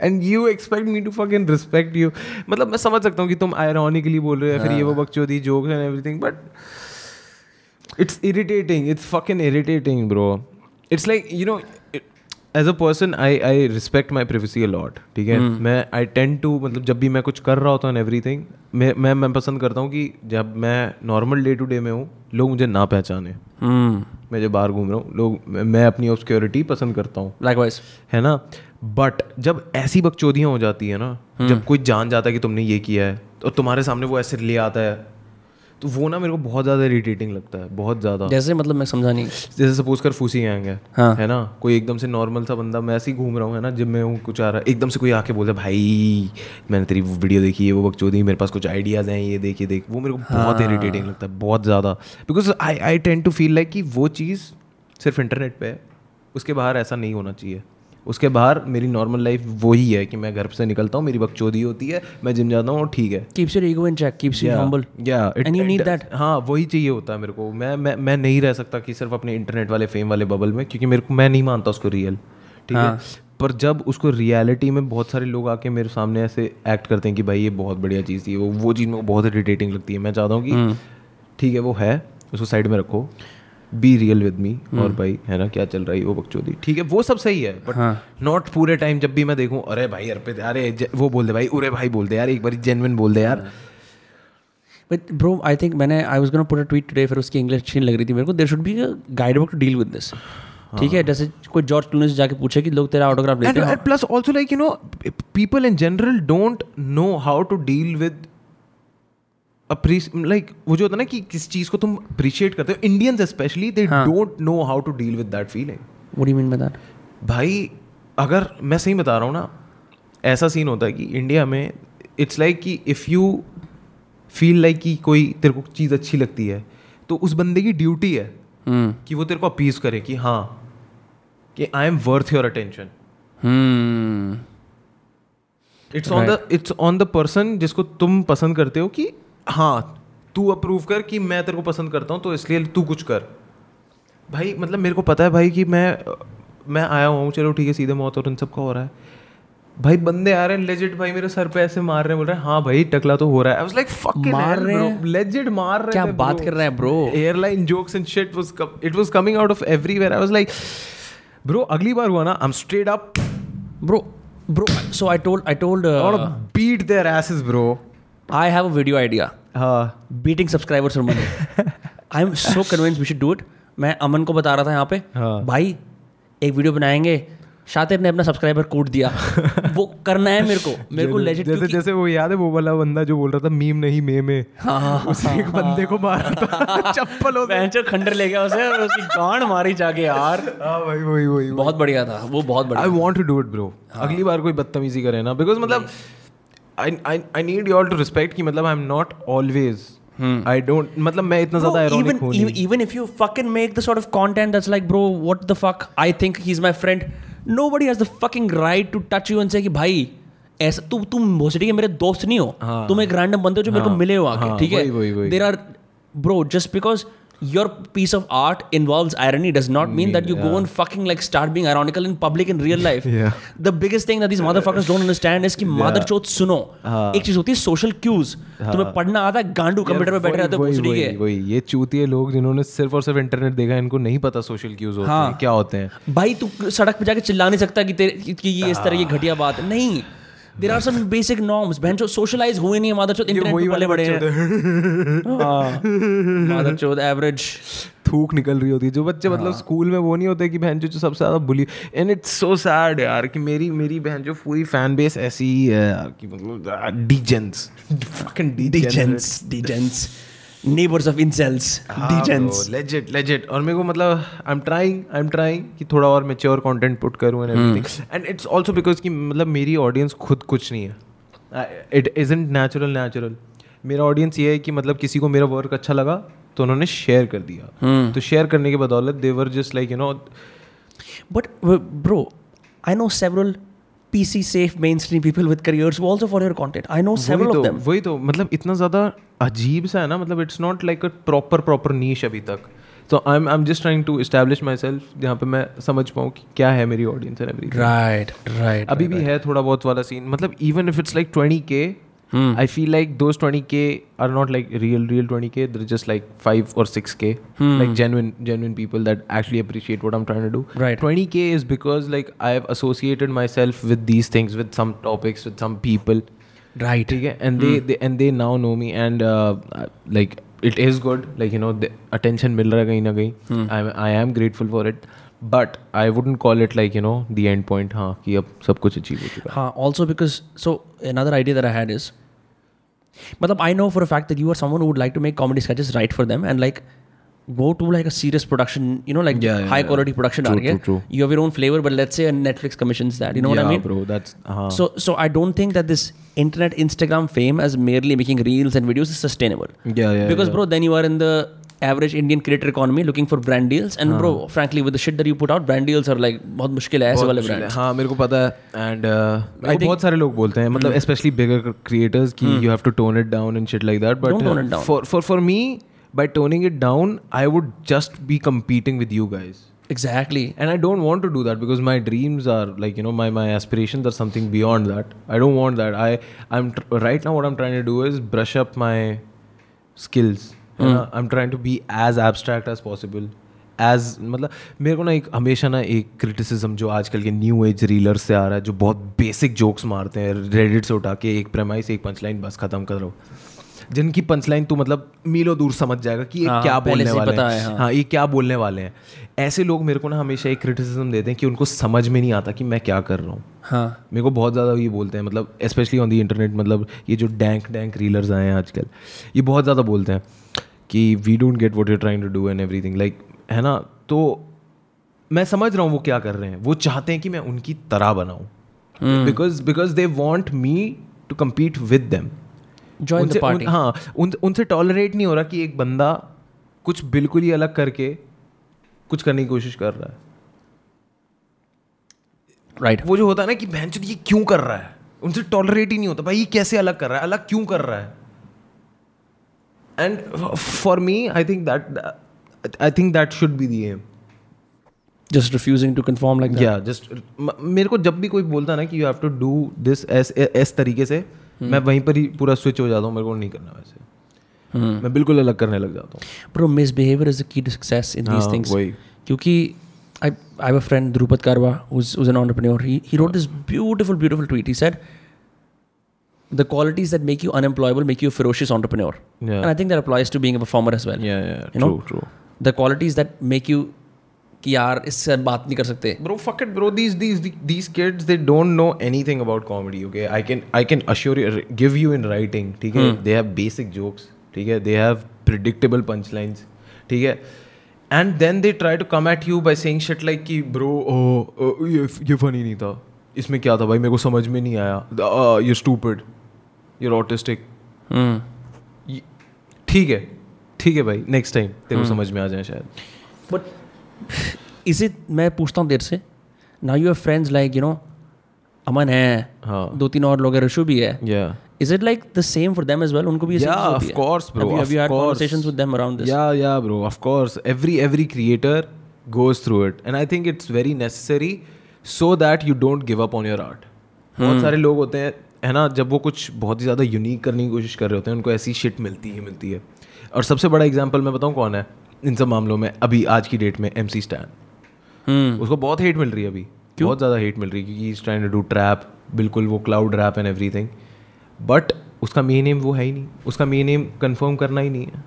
and you expect me to fucking respect you मतलब मैं समझ सकता हूँ कि तुम आयरॉनिकली बोल रहे हो या फिर ये वो बकचोदी jokes and everything but it's irritating it's fucking irritating bro it's like you know as a person I I respect my privacy a lot ठीक है? मैं आई टेंड टू मतलब जब भी मैं कुछ कर रहा होता हूँ एवरीथिंग मैं मैं मैं पसंद करता हूँ कि जब मैं नॉर्मल डे टू डे में हूँ लोग मुझे ना पहचाने। हम्म मैं जब बाहर घूम रहा हूँ लोग मैं- अपनी ऑब्सक्योरिटी पसंद करता हूँ। लाइकवाइज है ना? बट जब ऐसी बकचोदियाँ हो जाती है ना जब कोई जान जाता है कि तुमने ये किया है और तुम्हारे सामने वो ऐसे ले आता है तो वो ना मेरे को बहुत ज़्यादा इरिटेटिंग लगता है बहुत ज़्यादा। जैसे मतलब मैं समझा नहीं। जैसे सपोज़ कर फूसी गैंग है हाँ। है ना? कोई एकदम से नॉर्मल सा बंदा मैं ऐसे ही घूम रहा हूँ है ना? जिम में हूँ कुछ आ रहा है एकदम से कोई आके बोलता है भाई मैंने तेरी वीडियो देखी है वो बकचोदी मेरे पास कुछ आइडियाज़ हैं ये देखिए देख। वो मेरे को बहुत इरिटेटिंग लगता है बहुत ज़्यादा। Because I I tend to feel like कि वो चीज़ सिर्फ़ इंटरनेट पर है उसके बाहर ऐसा नहीं होना चाहिए। उसके बाहर मेरी नॉर्मल लाइफ वही है कि मैं घर से निकलता हूँ मेरी बकचोदी होती है मैं जिम जाता हूँ और ठीक है। Ego in check keeps you humble. Yeah, it- and you it need does. हाँ वही चाहिए होता है मेरे को। मैं मैं मैं नहीं रह सकता कि सिर्फ़ अपने इंटरनेट वाले फेम वाले बबल में क्योंकि मेरे को मैं नहीं मानता उसको रियल ठीक है? पर जब उसको रियलिटी में बहुत सारे लोग आके मेरे सामने ऐसे एक्ट करते हैं कि भाई ये बहुत बढ़िया चीज़ थी वो वो चीज़ मेरे को बहुत इरिटेटिंग लगती है। मैं चाहता हूँ कि ठीक है वो है उसको साइड में रखो। बी रियल विद मी और भाई है ना क्या चल रहा है वो बकचोदी ठीक है वो सब सही है बट नॉट पूरे टाइम जब भी मैं देखूँ अरे भाई अर्पित अरे वो बोल दे भाई उरे भाई बोल दे यार एक बार जेनविन बोल दे यार। But bro, I think मैंने I was gonna put a tweet today फिर उसकी इंग्लिश अच्छी नहीं लग रही थी मेरे को। There should be a guide book to deal with this ठीक है जैसे कोई जॉर्ज क्लूनी से जाके पूछे कि लोग तेरा ऑटोग्राफ लेते हैं। plus also like you know people in general don't know how to deal with like वो जो होता है ना कि किस चीज़ को तुम अप्रिशिएट करते हो Indians specially they don't know how to deal with that feeling you mean by that? भाई अगर मैं सही बता रहा हूँ ना ऐसा सीन होता है कि इंडिया में इट्स लाइक कि इफ़ यू फील लाइक कि कोई तेरे को चीज़ अच्छी लगती है तो उस बंदे की ड्यूटी है Hmm. कि वो तेरे को अपीज करे कि हाँ कि I am worth your attention. It's on the it's on the person जिसको तुम पसंद करते हो कि हाँ तू अप्रूव कर कि मैं तेरे को पसंद करता हूँ तो इसलिए तू कुछ कर भाई मतलब मेरे को पता है भाई कि मैं मैं आया हुआ हूँ चलो ठीक है सीधे मौत और इन सब का हो रहा है भाई बंदे आ रहे हैं लेजिट भाई मेरे सर पे ऐसे मार रहे हैं बोल रहे हैं हाँ भाई टकला तो हो रहा है आई वाज लाइक फकिंग मार रहे हैं? लेजिट मार रहे क्या बात कर रहा है bro? Airline jokes and shit was it was coming out of everywhere I was like bro अगली बार हुआ ना I am straight up bro bro. So I told I told I want uh, to I have a video idea. हाँ। Beating subscribers for money. I'm so convinced we should do it. मैं अमन को बता रहा था यहाँ पे हाँ। भाई एक वीडियो बनाएँगे. शातिर ने अपना सब्सक्राइबर कोड दिया। वो करना है मेरे को। मेरे को लेजिट जैसे जैसे वो याद है वो वाला बंदा जो बोल रहा था मीम नहीं मे में. हाँ उसे एक बंदे को मारा था। चप्पलों से खंडर ले गया उसे और उसकी गांड मारी जाके यार। हाँ भाई वही वही बहुत बढ़िया था। वो बहुत बढ़िया I want to do it bro अगली बार कोई बदतमीजी करे ना बिकॉज़ मतलब I I I need you all to respect कि मतलब I am not always I don't मतलब मैं इतना ज़्यादा even, हूँ नहीं even if you fucking make the sort of content that's like, bro, what the fuck? I think he's my friend. Nobody has the fucking right to touch you and say कि भाई ऐसा तू तुम भोसड़ी के मेरे दोस्त नहीं हो हाँ। तुम एक रैंडम बंदे हो जो मेरे को हाँ, मिले हो आके हाँ, ठीक है। There are bro just because your piece of art involves irony does not mean that you yeah. go and fucking like start being ironical in public in real life Yeah. the biggest thing that these motherfuckers don't understand is कि mother चोत सुनो हाँ। एक चीज़ होती है social cues तुम्हें पढ़ना आता है गांडू कंप्यूटर पे बैठे रहते हो भोसड़ी के वही ये चूतिए लोग जिन्होंने सिर्फ़ और सिर्फ़ इंटरनेट देखा है इनको नहीं पता सोशल क्यूज होते हाँ। हैं क्या होते हैं भाई तू सड़क पे जाके चिल्ला नहीं सकता कि तेरे कि ये इस तरह की घटिया बात है नहीं there are some basic norms बहन जो सोशलाइज हुए नहीं मादर चौथ इंटरनेट पे पले बड़े हैं। मादर चौथ एवरेज थूक निकल रही होती है। जो बच्चे हाँ. मतलब स्कूल में वो नहीं होते कि बहन जो जो सबसे ज़्यादा bully and it's so sad यार कि मेरी मेरी बहन जो पूरी फ़ैन बेस ऐसी ही है यार कि मतलब degens fucking degens degens neighbors of incels हाँ, degens. लेजिट लेजिट और मेरे को मतलब I am trying I am trying कि थोड़ा और मेच्योर कंटेंट पुट करूँ and everything and it's also because कि मतलब मेरी ऑडियंस खुद कुछ नहीं है। इट इजंट नेचुरल नेचुरल मेरा ऑडियंस ये है कि मतलब किसी को मेरा वर्क अच्छा लगा तो उन्होंने शेयर कर दिया। तो शेयर करने के बदौलत they were just like you know but bro I know know several PC safe mainstream people with careers who also follow your content. I know several of of them. वही तो मतलब इतना ज़्यादा अजीब सा है ना मतलब it's not like a proper proper niche अभी तक so I am I am just trying to establish myself जहाँ पे मैं समझ पाऊँ कि क्या है मेरी audience and everything Right, right. अभी भी है थोड़ा बहुत वाला सीन मतलब even if it's like twenty K Hmm. I feel like those twenty K are not like real real twenty K they're just like five और six K Hmm. Like genuine genuine people that actually appreciate what i'm trying to do Right. 20k is because like i have associated myself with these things with some topics with some people Right. ठीक है and they, they and they now know me and uh, like it is good like you know the attention मिल रहा है कहीं ना कहीं I I am grateful for it but I wouldn't call it like you know the end point हाँ कि अब सब कुछ achieve हो चुका है Huh, also because so another idea that I had I know for a fact that you are someone who would like to make comedy sketches right for them and like go to like a serious production, you know, like Yeah, yeah, high yeah. quality production. True, true, true. You have your own flavor, but let's say a Netflix commissions that. You know what I Yeah, mean? bro that's हाँ So so I don't think that this internet Instagram fame as merely making reels and videos is sustainable. yeah yeah because bro, then you are in the average Indian creator economy looking for brand deals, and bro, frankly, with the shit that you put out, brand deals are like बहुत मुश्किल है ऐसे बहुत वाले मुश्किल है। brands. हाँ मेरे को पता है एंड think- बहुत सारे लोग बोलते हैं मतलब स्पेशली बिगर क्रिएटर्स की you have to tone it down and shit like that but Don't tone it down. For for for me by toning it down I would just be competing with you guys Exactly. and i don't want to do that because my dreams are like you know my my aspirations are something beyond that i don't want that i i'm tr- right now what i'm trying to do is brush up my skills है am i'm to be as as as possible as मतलब मेरे को ना एक हमेशा ना एक criticism जो आजकल के न्यू एज रीलर से आ रहा है जो बहुत बेसिक जोक्स मारते हैं रेडिट से उठा के एक प्रेमाइस एक पंचलाइन बस खत्म करो जिनकी पंचलाइन तू मतलब मीलों दूर समझ जाएगा कि ये हाँ, क्या बोलने वाले पता हैं है, हाँ। हाँ ये क्या बोलने वाले हैं। ऐसे लोग मेरे को ना हमेशा एक क्रिटिसिज्म देते हैं कि उनको समझ में नहीं आता कि मैं क्या कर रहा हूँ। हाँ। मेरे को बहुत ज़्यादा ये बोलते हैं मतलब स्पेशली ऑन दी इंटरनेट मतलब ये जो डैंक डैंक रीलर्स आए हैं आजकल ये बहुत ज़्यादा बोलते हैं। कि we don't get what you trying to do and everything like है ना? तो मैं समझ रहा हूँ वो क्या कर रहे हैं। वो चाहते हैं कि मैं उनकी तरह बनाऊँ। Because because they want me to compete with them Join उनसे- उन, हाँ उन, उनसे टॉलरेट नहीं हो रहा कि एक बंदा कुछ बिल्कुल ही अलग करके कुछ करने की कोशिश कर रहा है। Right right. वो जो होता है ना कि बहन ये क्यों कर रहा है? उनसे टॉलरेट ही नहीं होता। भाई ये कैसे अलग कर रहा है? अलग क्यों कर रहा है? And for me I think that I think that should be the just refusing to conform like या जस्ट मेरे को जब भी कोई बोलता है ना कि you have to do this S तरीके से hmm. मैं वहीं पर ही पूरा स्विच हो जाता हूँ मेरे को नहीं करना वैसे। Hmm. मैं बिल्कुल अलग करने लग जाता हूँ। Pro misbehaviour is a success in this things क्योंकि I I have a friend Drupad Karwa is an entrepreneur he wrote this beautiful beautiful tweet he said the qualities that make you unemployable make you a ferocious entrepreneur Yeah. and I think that applies to being a performer as well या या You know? True true the qualities that make you कि यार इससे बात नहीं कर सकते bro fuck it bro these these these kids they don't know anything about comedy okay i can i can assure you give you in writing ठीक है they have basic jokes ठीक है they have predictable punchlines ठीक है and then they try to come at you by saying shit like कि bro oh, oh ये ये funny नहीं था इसमें क्या था भाई मेरे को समझ में नहीं आया uh, you're stupid you're autistic Hmm. ये- ठीक है ठीक है भाई नेक्स्ट टाइम तेरे को समझ में आ जाए शायद बट इज़ इट मैं पूछता हूँ देर से now you friends like you know Aman है हाँ दो तीन और लोग हैं ऋषु भी है या Is it like the same for them as well? उनको भी ये same Yeah, चीज़ होती of है? course, bro. Have you, have you had course. conversations with them around this? Yeah, yeah, bro. Of course. Every every creator goes through it, and I think it's very necessary so that you don't give up on your art बहुत सारे लोग होते हैं है ना जब वो कुछ बहुत ही ज़्यादा यूनिक करने की कोशिश कर रहे होते हैं उनको ऐसी शिट मिलती ही मिलती है। और सबसे बड़ा एग्ज़ाम्पल मैं बताऊँ कौन है? इन सब मामलों में अभी आज की डेट में एम सी स्टैन Hmm. उसको बहुत हेट मिल रही है अभी। क्यों? बहुत ज़्यादा हेट मिल रही है क्योंकि is trying to do trap बिल्कुल वो cloud rap and everything but उसका मेन एम वो है ही नहीं। उसका मेन एम कंफर्म करना ही नहीं है।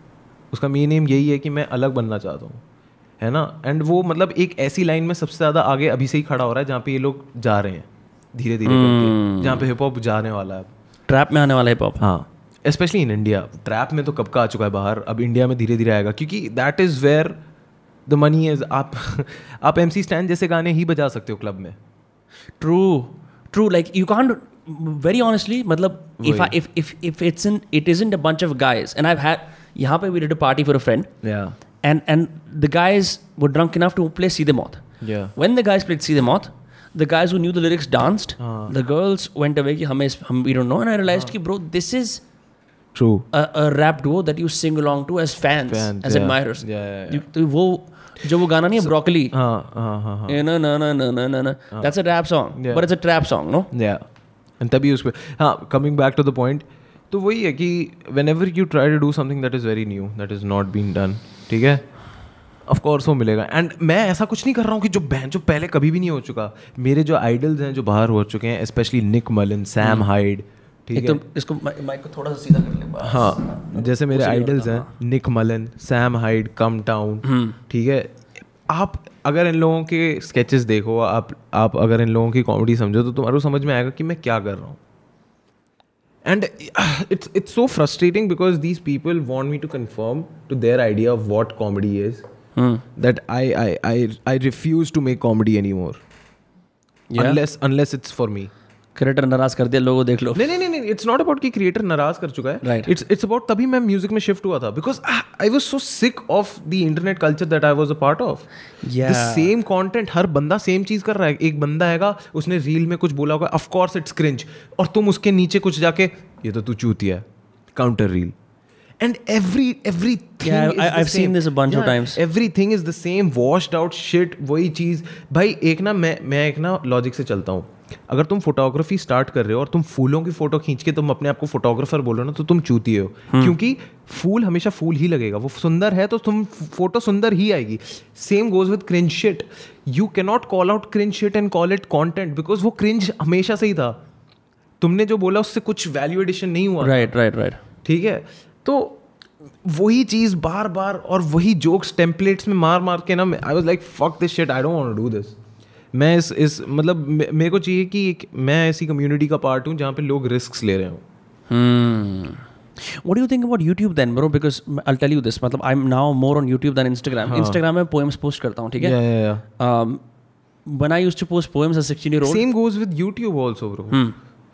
उसका मेन एम यही है कि मैं अलग बनना चाहता हूँ। है ना? एंड वो मतलब एक ऐसी लाइन में सबसे ज़्यादा आगे अभी से ही खड़ा हो रहा है जहाँ पे ये लोग जा रहे हैं धीरे धीरे करके जहाँ पे हिप हॉप जाने वाला है Trap में आने वाला हिप हॉप हाँ। स्पेशली इन इंडिया ट्रैप में तो कब का आ चुका है बाहर? अब इंडिया में धीरे धीरे आएगा क्योंकि that is where the money is आप आप एम सी स्टैंड जैसे गाने ही बजा सकते हो क्लब में। True true like you can't very honestly मतलब if if if it's in it isn't a bunch of guys and I've यहाँ पे did a party for a friend yeah and and the guys were drunk enough to play See the Moth. yeah When the guys played See the Moth, the guys who knew the lyrics danced. हाँ. The girls went away कि हमें इस- हम we don't know and I realized कि bro this is true a, a rap duo that you sing along to as fans, Fans, as yeah. admirers. Yeah, yeah, yeah. You, तो वो जो वो गाना नहीं है ब्रोकली हाँ हाँ हाँ हाँ ना ना ना ना ना ना ना that's a rap song Yeah. but it's a trap song no yeah and तभी उस पर हाँ coming back to the point तो वही है कि whenever you try to do something that is very new that is not been done ठीक है? ऑफ़ कोर्स वो मिलेगा। एंड मैं ऐसा कुछ नहीं कर रहा हूँ कि जो बैंड जो पहले कभी भी नहीं हो चुका। मेरे जो आइडल्स हैं जो बाहर हो चुके हैं specially Nick Mullen Sam Hyde ठीक है तो इसको माइक को थोड़ा सा सीधा कर ले। हाँ जैसे मेरे आइडल्स हैं Nick Mullen Sam Hyde Cum Town ठीक है? आप अगर इन लोगों के स्केचेस देखो आप आप अगर इन लोगों की कॉमेडी समझो तो तुम्हारे को समझ में आएगा कि मैं क्या कर रहा हूँ। And it's it's so frustrating because these people want me to conform to their idea of what comedy is that I I I I refuse to make comedy any more Yeah. Unless unless it's for me creator नाराज कर दिया लोगो देख लो नहीं नहीं नहीं it's not about कि creator नाराज़ कर चुका है। राइट इट्स इट्स अबाउट तभी मैं म्यूज़िक में शिफ्ट हुआ था। Because I was so sick of the internet culture that I was a part of same content हर बंदा सेम चीज़ कर रहा है। एक बंदा आएगा उसने रील में कुछ बोला होगा ऑफकोर्स इट्स क्रिंज और तुम उसके नीचे कुछ जाके ये तो तू चूती है। Counter reel and every every Yeah, is I- I've seen this a bunch yeah, of times. Everything is the same washed out shit वही चीज़। भाई एक ना मैं मैं एक ना लॉजिक से चलता हूँ। अगर तुम फोटोग्राफी स्टार्ट कर रहे हो और तुम फूलों की फ़ोटो खींच के तुम अपने आप को फोटोग्राफर बोलो ना तो तुम चूती हो। क्योंकि फूल हमेशा फूल ही लगेगा। वो सुंदर है तो तुम फ़ोटो सुंदर ही आएगी। Same goes with cringe shit you cannot call out cringe shit and call it content because वो क्रिंज हमेशा से ही था। तुमने जो बोला उससे कुछ वैल्यू एडिशन नहीं हुआ। राइट राइट राइट ठीक है? तो वही चीज़ बार बार और वही जोक्स टेम्पलेट्स में मार मार के ना I was like fuck this shit I don't do this मैं इस इस मतलब मेरे को चाहिए कि मैं ऐसी कम्युनिटी का पार्ट हूँ जहाँ पे लोग रिस्क ले रहे हूँ। What you think about YouTube then bro because I tell you this मतलब I am now more on YouTube then Instagram Instagram में पोएम्स पोस्ट करता हूँ ठीक है? बनाई use to post poems same goes with YouTube also bro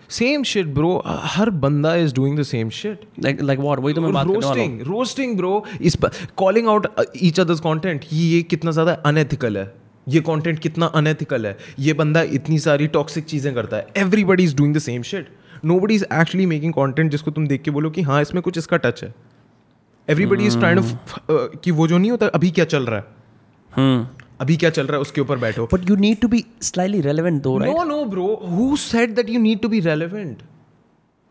Same shit, bro हर बंदा is doing the same shit. like like what? वही तो मैं बात हूँ. Roasting roasting bro is calling out each others content ये कितना ज़्यादा अनएथिकल है। ये कंटेंट कितना अनएथिकल है। ये बंदा इतनी सारी टॉक्सिक चीज़ें करता है। Everybody is doing the same shit nobody is actually making content जिसको तुम देख के बोलो कि हाँ इसमें कुछ इसका टच है। एवरीबडी इज़ ट्राइंड कि वो जो नहीं होता अभी क्या चल रहा है? Hmm. अभी क्या चल रहा है उसके ऊपर बैठो। But you need to be slightly relevant though, right? No no bro who said that you need to be relevant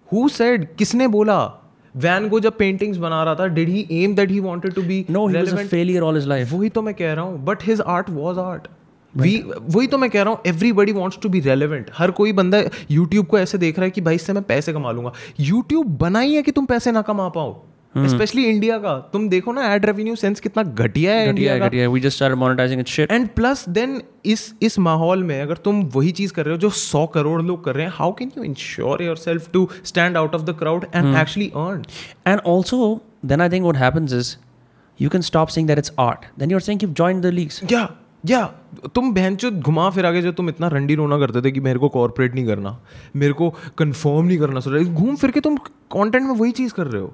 who said किसने बोला? वैन गो जब पेंटिंग्स बना रहा था did he aim that he wanted to be No, he was a failure all his life. वही तो मैं कह रहा हूँ but his art was art we वही तो मैं कह रहा हूँ everybody wants to be relevant हर कोई बंदा यूट्यूब को ऐसे देख रहा है कि भाई इससे मैं पैसे कमा लूँगा। यूट्यूब बनाई है कि तुम पैसे ना कमा पाओ? स्पेशली इंडिया का तुम देखो ना एड रेवेन्यू सेंस कितना घटिया है घटिया घटिया. We just started monetizing its shit. And plus then इस इस माहौल में अगर तुम वही चीज़ कर रहे हो जो सौ करोड़ लोग कर रहे हैं how can you ensure yourself to stand out of the crowd and actually earn And also, then I think what happens is you can stop saying that it's art. Then you're saying you've joined the leagues. या या तुम बहन चो घुमा फिरा के जो तुम इतना रंडी रोना करते थे कि मेरे को कॉर्पोरेट नहीं करना मेरे को कंफर्म नहीं करना सर घूम फिर के तुम कंटेंट में वही चीज़ कर रहे हो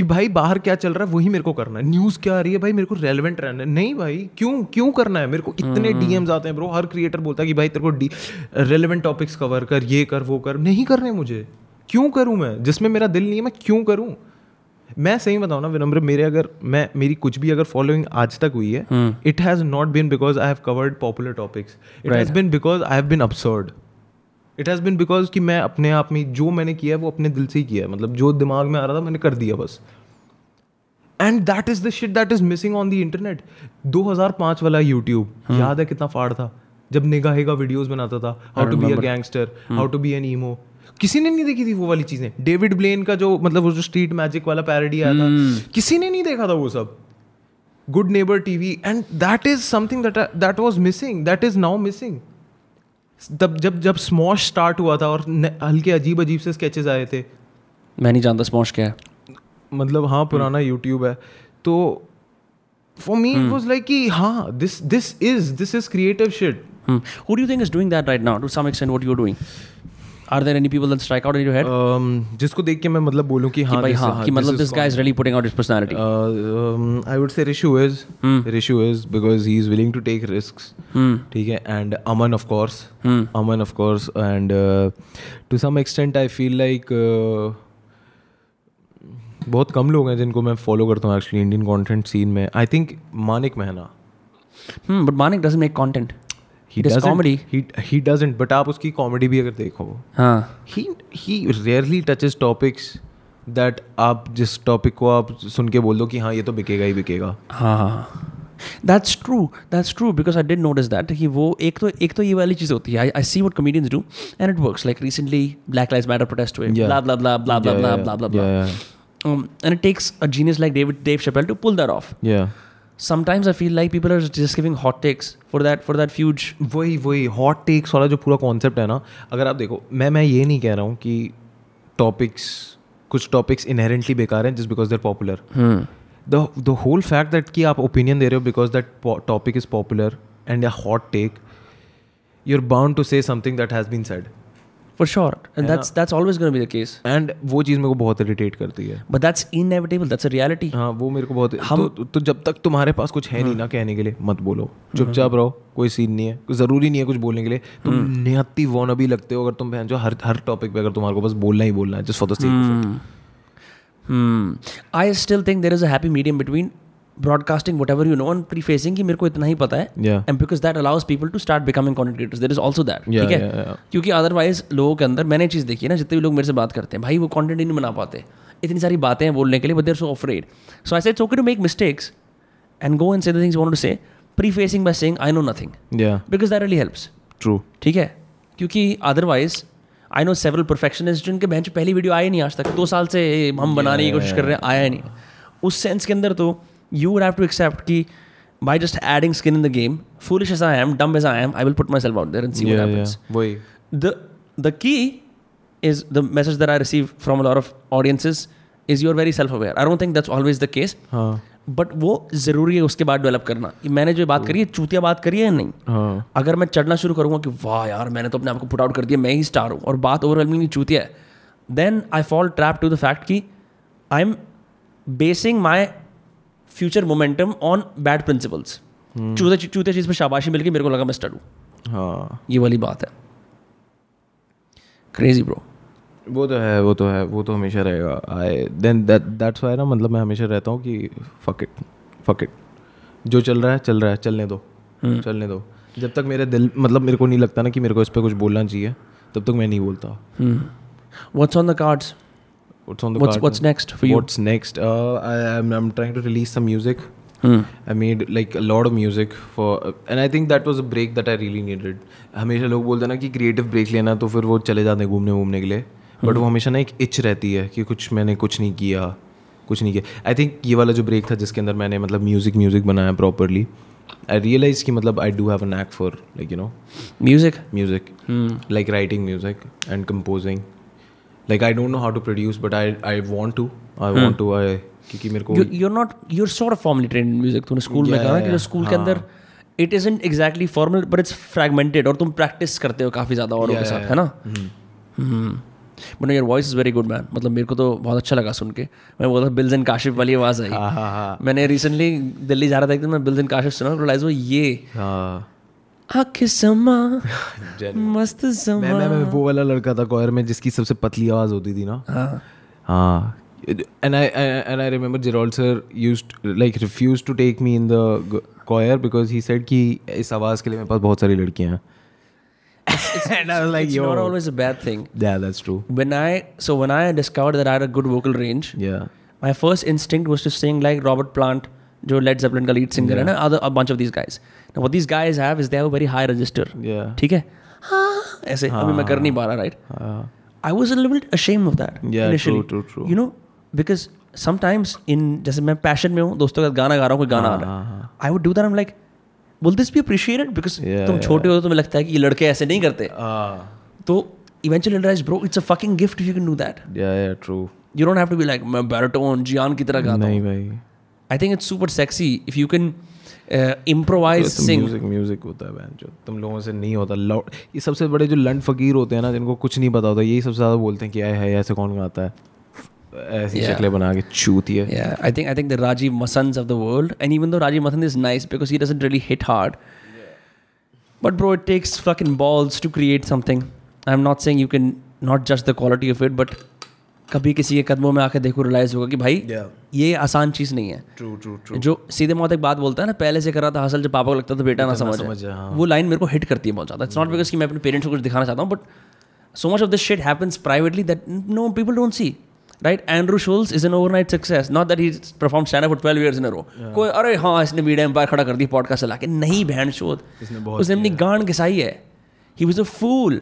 कि भाई बाहर क्या चल रहा है वही मेरे को करना है। न्यूज़ क्या आ रही है भाई मेरे को रेलिवेंट रहना है। नहीं भाई क्यों क्यों करना है? मेरे को इतने डीएम्स आते हैं ब्रो हर क्रिएटर बोलता है कि भाई तेरे को रेलिवेंट टॉपिक्स कवर कर ये कर वो कर। नहीं करने मुझे। क्यों करूँ मैं? जिसमें मेरा दिल नहीं है मैं क्यों करूँ? मैं सही बताऊँ ना विनम्र मेरे अगर मैं मेरी कुछ भी अगर फॉलोइंग आज तक हुई है it has not been because I have covered popular topics it has been because I have been absurd. It has been because कि मैं अपने आप में जो मैंने किया है वो अपने दिल से ही किया है। मतलब जो दिमाग में आ रहा था मैंने कर दिया बस। And that is the shit that is missing on the internet 2005 वाला यूट्यूब याद है कितना फाड़ था? जब निगाहेगा वीडियोस बनाता था how to be a gangster how to be an emo किसी ने नहीं देखी थी वो वाली चीज़ें? डेविड ब्लेन का जो मतलब वो जो स्ट्रीट मैजिक वाला पैरडी आया था। किसी ने नहीं देखा था वो सब? Good neighbour TV and that is something that that was missing that is now missing तब जब जब स्मॉश स्टार्ट हुआ था और हल्के अजीब अजीब से स्केचेस आए थे। मैं नहीं जानता स्मॉश क्या है। मतलब हाँ पुराना यूट्यूब है। तो for me it was like कि हाँ this this is this is creative shit who do you think is doing that right now to some extent what you are doing? Are there any people that strike out in your head? Um, जिसको देख के मैं मतलब बोलूँ कि कि हाँ this- हाँ कि मतलब this guy is really putting out his personality. Uh, um, I would say Rishu is. Rishu is because he is willing to take risks. Hmm. ठीक है and Aman of course. Hmm. Aman of course and uh, to some extent I feel like uh, बहुत कम लोग हैं जिनको मैं follow करता हूँ एक्चुअली इंडियन कंटेंट सीन में I think Manik Mahna Hmm, but Manik doesn't make content. He comedy. he he doesn't but आप उसकी कॉमेडी भी अगर देखो हाँ he he rarely touches topics that आप जिस टॉपिक को आप सुन के बोल दो कि हाँ ये तो बिकेगा ही बिकेगा हाँ हाँ that's true that's true because I did notice that कि वो एक तो एक तो ये वाली चीज़ होती है I see what comedians do and it works like recently black lives matter protest हुए Yeah. blah blah blah blah blah Yeah, blah yeah, blah blah blah yeah, yeah. Um, and it takes a genius like David Dave Chappelle to pull that off. Yeah. Sometimes I feel like people are just giving hot takes for that for that fuse वही वही hot takes वाला जो पूरा concept है ना अगर आप देखो मैं मैं ये नहीं कह रहा हूँ कि टॉपिक्स कुछ टॉपिक्स इनहेरेंटली बेकार हैं just because they're popular the the whole fact that कि आप ओपिनियन दे रहे हो because that topic is popular and a hot take you are bound to say something that has been said For sure, and that's that's always going to be the case. And वो चीज़ मेरे को बहुत irritate करती है। But that's inevitable. That's a reality. हाँ वो मेरे को बहुत हम तो, तो जब तक तुम्हारे पास कुछ है नहीं ना कहने के लिए मत बोलो। चुपचाप रहो कोई सीन नहीं है कोई ज़रूरी नहीं है कुछ बोलने के लिए। तुम निहत्ती वोन भी लगते हो अगर तुम बहन जो हर हर टॉपिक पे अगर तुम्हारे को बस बोलना ही बोलना है just for the sake Hmm. I still think there is a happy medium between broadcasting whatever you know and prefacing कि मेरे को इतना ही पता है। Because that allows people to start becoming content creators there is also that Yeah, ठीक है. क्योंकि अदरवाइज़ लोगों के अंदर मैंने चीज़ देखी है ना जितने भी लोग मेरे से बात करते हैं भाई वो कॉन्टेंट नहीं बना पाते। इतनी सारी बातें हैं बोलने के लिए but they're so afraid so I say it's okay to make mistakes and go and say things want to say prefacing by saying I know nothing because that really helps true ठीक है? क्योंकि otherwise I know several perfectionist जिनके बेंच पहली video आए नहीं आज तक। दो साल से हम बनाने की कोशिश कर रहे हैं आया नहीं। उस सेंस के अंदर तो you would have to accept कि by just adding skin in the game foolish as i am dumb as i am i will put myself out there and see yeah, what happens yeah. वही the the key is the message that i receive from a lot of audiences is you're very self aware i don't think that's always the case हाँ but वो ज़रूरी है उसके बाद develop करना मैंने जो बात करी है चूतिया बात करी है नहीं हाँ अगर मैं चढ़ना शुरू करूँगा कि वाह यार मैंने तो अपने आप को पुट आउट कर दिया मैं ही स्टार हूँ और बात ओवरवेलमिंगली चूतिया है then I fall trap to the fact कि I am basing my future momentum on bad principles चूते चूते चीज़ पर शाबाशी मिल के मेरे को लगा मैं स्टड हूँ। हाँ। ये वाली बात है। क्रेजी ब्रो वो तो है वो तो है वो तो हमेशा रहेगा। I then that that's why ना मतलब मैं हमेशा रहता हूँ कि फक इट फक इट जो चल रहा है चल रहा है चलने दो। चलने दो। जब तक मेरे दिल मतलब मेरे को नहीं लगता ना कि मेरे को इस पर कुछ बोलना चाहिए तब तक मैं नहीं बोलता। What's on the cards What's on the What's card? what's next for you? What's next? Uh, I, I'm, I'm trying to release some music. Hmm. I made like a lot of music for, and I think that was a break that I really needed. हमेशा लोग बोलते हैं ना कि creative break लेना तो फिर वो चले जाते हैं घूमने घूमने के लिए बट वो हमेशा ना एक इच रहती है कि कुछ मैंने कुछ नहीं किया कुछ नहीं किया आई थिंक ये वाला जो ब्रेक था जिसके अंदर मैंने मतलब म्यूज़िक म्यूज़िक बनाया प्रॉपरली आई रियलाइज़ कि मतलब I do have a knack for like you know Music. music like writing music and composing like i don't know how to produce but i i want to. I want to i क्योंकि मेरे को You, you're not you're sort of formally trained in music. तूने school में कहा कि school के अंदर it isn't exactly formal but it's fragmented और तुम प्रैक्टिस करते हो काफ़ी ज़्यादा औरों के साथ है ना? But your voice is very good man मतलब मेरे को तो बहुत अच्छा लगा सुन के। मैं बोला बिल्स एंड काशिफ वाली आवाज़ आई। हाँ हाँ हाँ। मैंने रिसेंटली दिल्ली जा रहा था एक दिन मैं बिल्स एंड काशिफ सुना रियलाइज़ वो ये हाँ। आँख समा मस्त मैं समा मैं मैं वो वाला लड़का था कोयर में जिसकी सबसे पतली आवाज़ होती थी ना हाँ हाँ and I, I and I remember Gerald sir used like refused to take me in the choir because he said कि इस आवाज़ के लिए मेरे पास बहुत सारी लड़कियाँ हैं and I was like it's yo not always a bad thing yeah that's true when I so when I discovered that I had a good vocal range yeah my first instinct was to sing like Robert Plant, जो Led Zeppelin का lead singer है ना, other a bunch of these guys. Now what these guys have is they have a very high register. yeah ठीक है? हाँ, ऐसे अभी मैं कर नहीं पा रहा, right? हाँ I was a little bit ashamed of that Yeah, initially. true, true, true. You know, because sometimes in जैसे मैं passion में हूँ, दोस्तों के साथ गाना गा रहा हूँ, कोई गाना आ रहा है. I would do that. I'm like, will this be appreciated? Because Yeah, तुम छोटे yeah. हो तो तुम्हें लगता है कि ये लड़के ऐसे नहीं करते. ah तो eventually realize, bro, it's a fucking gift if you can do that. yeah yeah true You don't have to be like मैं baritone जियान की तरह गाता नहीं भाई I think it's super sexy if you can improvise sing music music होता है band जो तुम लोगों से नहीं होता ये सबसे बड़े जो लंड फकीर होते हैं ना जिनको कुछ नहीं पता होता यही सबसे ज़्यादा बोलते हैं कि आए है ऐसे कौन गाता है? ऐसी yeah. बना के चूती है। Rajeev Masands of the world and even though Rajeev Masand is nice because he doesn't really hit hard but bro it takes fucking balls to create something I am not saying you can not just the quality of it but कभी किसी के कदमों में आके देखो realise होगा कि भाई Yeah. ये आसान चीज़ नहीं है। ट्रू ट्रू जो सीधे मौत एक बात बोलता है ना पहले से कर रहा था हासिल जब पापा को लगता था बेटा ना समझ समझ हाँ। वो लाइन मेरे को हिट करती है बहुत ज़्यादा। इट्स नॉट बिकॉज़ कि मैं अपने पेरेंट्स को कुछ दिखाना चाहता हूँ but so much of this shit happens privately that no people don't see right Andrew Schulz is an overnight success not that he perform stand for twelve years in row कोई अरे हाँ इसने media empire खड़ा कर the podcast चला के। नहीं बहन शोध। उसने अपनी गांड घिसाई है। He was a fool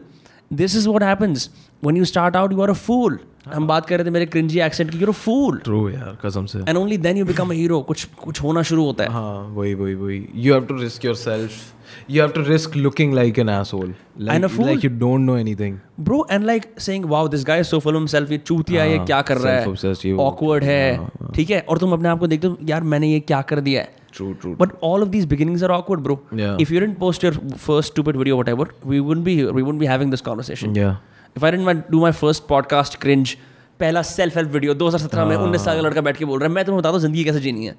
this is what happens when you start out you are a fool. हम बात कर रहे थे मेरे क्रिंजी एक्सेंट की फूल ट्रू यार कसम से. And only then you become a hero कुछ कुछ होना शुरू होता है. हाँ वही वही वही. You have to risk yourself you have to risk looking like an asshole like you don't know anything bro and like saying wow this guy is so full of himself ये चूतिया हाँ, है क्या कर रहा है? ऑकवर्ड है. हाँ, हाँ. ठीक है? और तुम अपने आप को देखते हो यार मैंने ये क्या कर दिया है? True, true, true. But all of these beginnings are awkward, bro. Yeah. If you didn't post your first stupid video, whatever, we wouldn't be here. We wouldn't be having this conversation. Yeah. If I don't do my first podcast cringe पहला self help video दो हज़ार सत्रह में हाँ। उन्नीस साल का लड़का बैठ के बोल रहा है मैं तुम्हें बता दो ज़िंदगी कैसे जीनी है।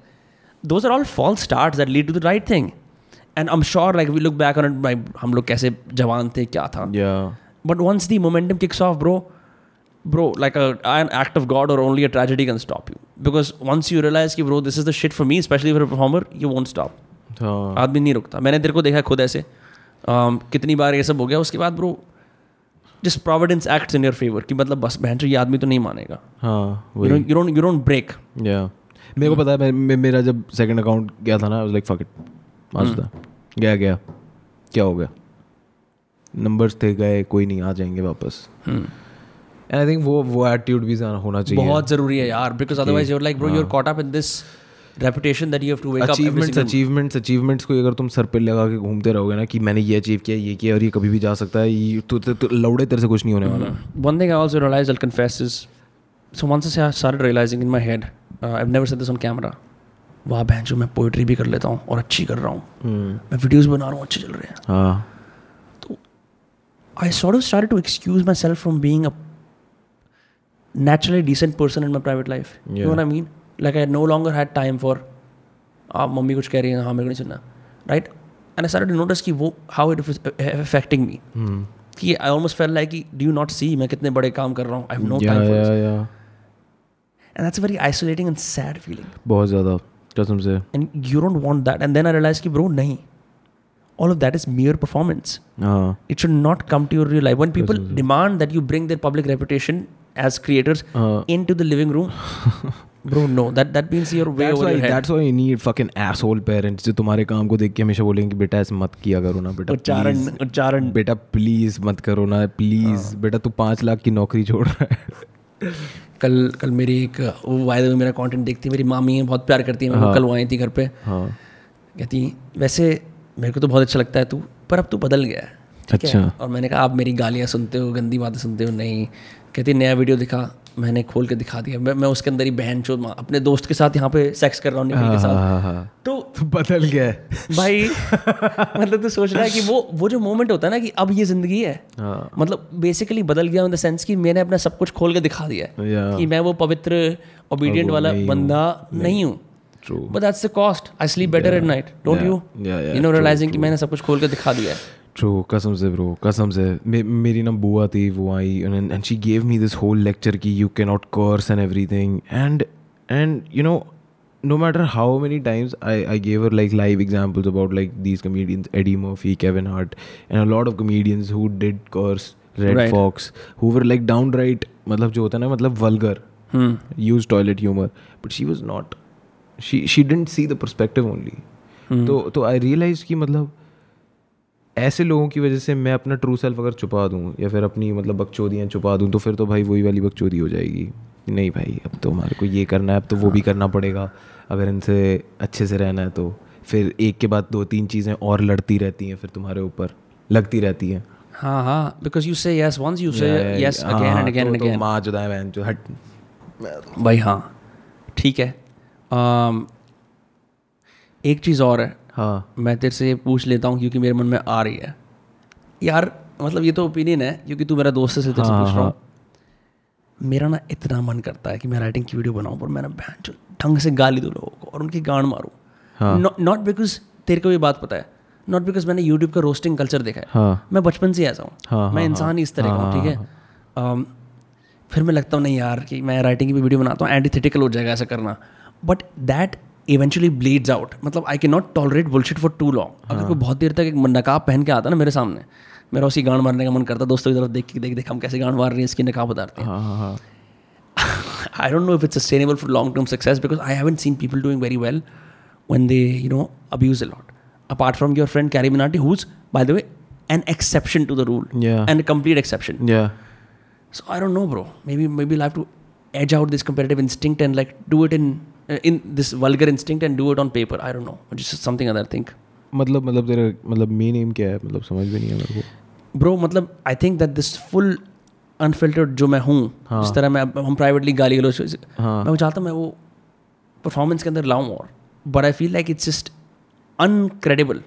Those are all false start that lead to the right thing and I am sure like we look back on my हम लोग कैसे जवान थे क्या था। But once the momentum kicks off bro bro like I an act of God और only a tragedy can stop you because once you realise की bro this is the shit for me specially for performer you won't stop आदमी नहीं रुकता। मैंने तेरे को देखा खुद ऐसे। Um, कितनी बार ये सब हो गया उसके बाद ब्रो जिस providence acts in your favour कि मतलब बस बहन ये आदमी तो नहीं मानेगा। हाँ you don't you don't break या मेरे को पता है मैं- मेरा जब सेकंड अकाउंट गया था ना लाइक फक इट गया गया। क्या हो गया? नंबर्स थे गए कोई नहीं आ जाएँगे वापस। एंड आई थिंक वो वो एटीट्यूड भी होना चाहिए। बहुत ज़रूरी है यार because otherwise you're like bro you're caught up in this reputation that you have to wake up achievements achievements achievements को अगर तुम सर पे लगा के घूमते रहोगे ना कि मैंने ये अचीव किया ये किया और ये कभी भी जा सकता है तो, तो, तो लौड़े तेरे से कुछ नहीं होने वाला। One thing I also realise I confess is so once I started realising in my head I have never said this on camera वाह बहन जो मैं पोएट्री भी कर लेता हूँ और अच्छी कर रहा हूँ। Hmm. मैं वीडियोस बना रहा हूँ अच्छे चल रहे हैं। हाँ। तो I sort of start to excuse myself from being naturally decent person in my private life you know I mean Like I no longer had time for आप मम्मी कुछ कह रही है हाँ मेरे को नहीं सुनना right and I started to notice कि वो how it was affecting me. हम्म कि I almost felt like do you not see मैं कितने बड़े काम कर रहा हूँ I have no या time for this. या या And that's a very isolating and sad feeling. बहुत ज़्यादा कसम से And you don't want that. And then I realized कि bro नहीं. All of that is mere performance. हाँ It should not come to your real life. When people demand that you bring their public reputation as creators हाँ into the living room, bro, no. That that means you're way That's over why, your head. that's why you need fucking asshole parents जो तुम्हारे काम को देख के हमेशा बोलेंगे कि बेटा ऐसे मत किया करो ना बेटा उच्चारण. उच्चारण बेटा प्लीज़ मत करो ना प्लीज़ बेटा तू पाँच लाख की नौकरी छोड़ रहा है कल कल मेरी एक वो वायदे में मेरा कंटेंट देखती है मेरी मामी है बहुत प्यार करती है मैं वो कल वो आई थी घर पे हाँ कहती वैसे मेरे को तो बहुत अच्छा लगता है तू पर अब तू बदल गया है है अच्छा। और मैंने कहा आप मेरी गालियाँ सुनते हो गंदी बातें सुनते हो नहीं कहती नया वीडियो दिखा मैंने खोल के दिखा दिया। मैं, मैं उसके अंदर ही बहन चो अपने दोस्त के साथ यहाँ पे सेक्स कर रहा हूँ निखिल के साथ। हाँ हाँ तो तो बदल गया भाई मतलब तो सोच रहा है कि वो वो जो मोमेंट होता है ना कि अब ये ज़िंदगी है। हाँ। मतलब बेसिकली बदल गया इन द सेंस कि मैंने अपना सब कुछ खोल के दिखा दिया है कि मैं वो पवित्र ओबीडियंट वाला बंदा नहीं। हूँ। True but that's the cost I sleep better at night don't Yeah. You Yeah, yeah, you know true, realising कि मैंने सब कुछ खोल के दिखा दिया है। ट्रू कसम से ब्रो कसम से मे, मेरी ना बुआ थी वो I and she gave me this whole lecture की you can not curse and everything and and you know no matter how many times I, I gave her like live examples about like these comedians Eddie Murphy, Kevin Hart, and a lot of comedians who did curse Red Right. Fox, who were like downright मतलब जो होता है ना मतलब vulgar, hmm use toilet humor, but she was not. She she didn't see the perspective only. तो तो आई realise कि मतलब ऐसे लोगों की वजह से मैं अपना ट्रू सेल्फ अगर छुपा दूँ या फिर अपनी मतलब बकचोदियाँ छुपा दूँ तो फिर तो भाई वही वाली बकचोदी हो जाएगी। नहीं भाई अब तो हमारे को ये करना है अब तो वो भी करना पड़ेगा। अगर इनसे अच्छे से रहना है तो। फिर एक के बाद दो तीन चीज़ें और लड़ती रहती हैं फिर तुम्हारे ऊपर लगती रहती हैं। हाँ हाँ because you say yes once you say yes again and again and again माँ है बहन जो हट। भाई हाँ ठीक है। um, एक चीज़ और है। हाँ। मैं तेरे से ये पूछ लेता हूँ क्योंकि मेरे मन में आ रही है। यार मतलब ये तो ओपिनियन है क्योंकि तू मेरा दोस्त है इसलिए तेरे से हाँ, पूछ रहा हूँ। मेरा ना इतना मन करता है कि मैं राइटिंग की वीडियो बनाऊँ पर मैं ना बहन जो ढंग से गाली दूँ लोगों को और उनकी गांड मारूँ। हाँ। नॉट बिकॉज़ तेरे को ये बात पता है नॉट बिकॉज़ मैंने यूट्यूब का रोस्टिंग कल्चर देखा है। हाँ। मैं बचपन से ऐसा हूँ। हाँ, मैं हाँ, इंसान ही इस तरह का हूँ हाँ, ठीक है फिर मैं लगता हूँ नहीं यार कि मैं राइटिंग की भी वीडियो बनाता हूँ एंटीथेटिकल हो जाएगा ऐसा करना। But that eventually bleeds out मतलब I can not tolerate bullshit for too long अगर हाँ। कोई बहुत देर तक एक नकाब पहन के आता ना मेरे सामने मेरा उसी गांड मारने का मन करता है दोस्तों की तरफ़ देख देख देख हम कैसे गांड मार रहे हैं इसकी नकाब उतारते हैं। I don't know if it sustainable for long term success because I haven't seen people doing very well when they you know abuse a lot apart from your friend Carry Minati who's by the way an exception to the rule and complete exception so I don't know bro may be may be live to edge out this comparative instinct and like do it in in this vulgar instinct and do it on paper. I don't know. Just something other think. मतलब मतलब तेरा मतलब main M क्या है मतलब समझ भी नहीं है मेरे को ब्रो मतलब I think that this full unfiltered जो मैं हूँ हाँ। जिस तरह मैं हम प्राइवेटली गाली गलो हाँ। मैं चाहता हूँ मैं वो परफॉर्मेंस के अंदर लाऊं और but I feel like it's just incredible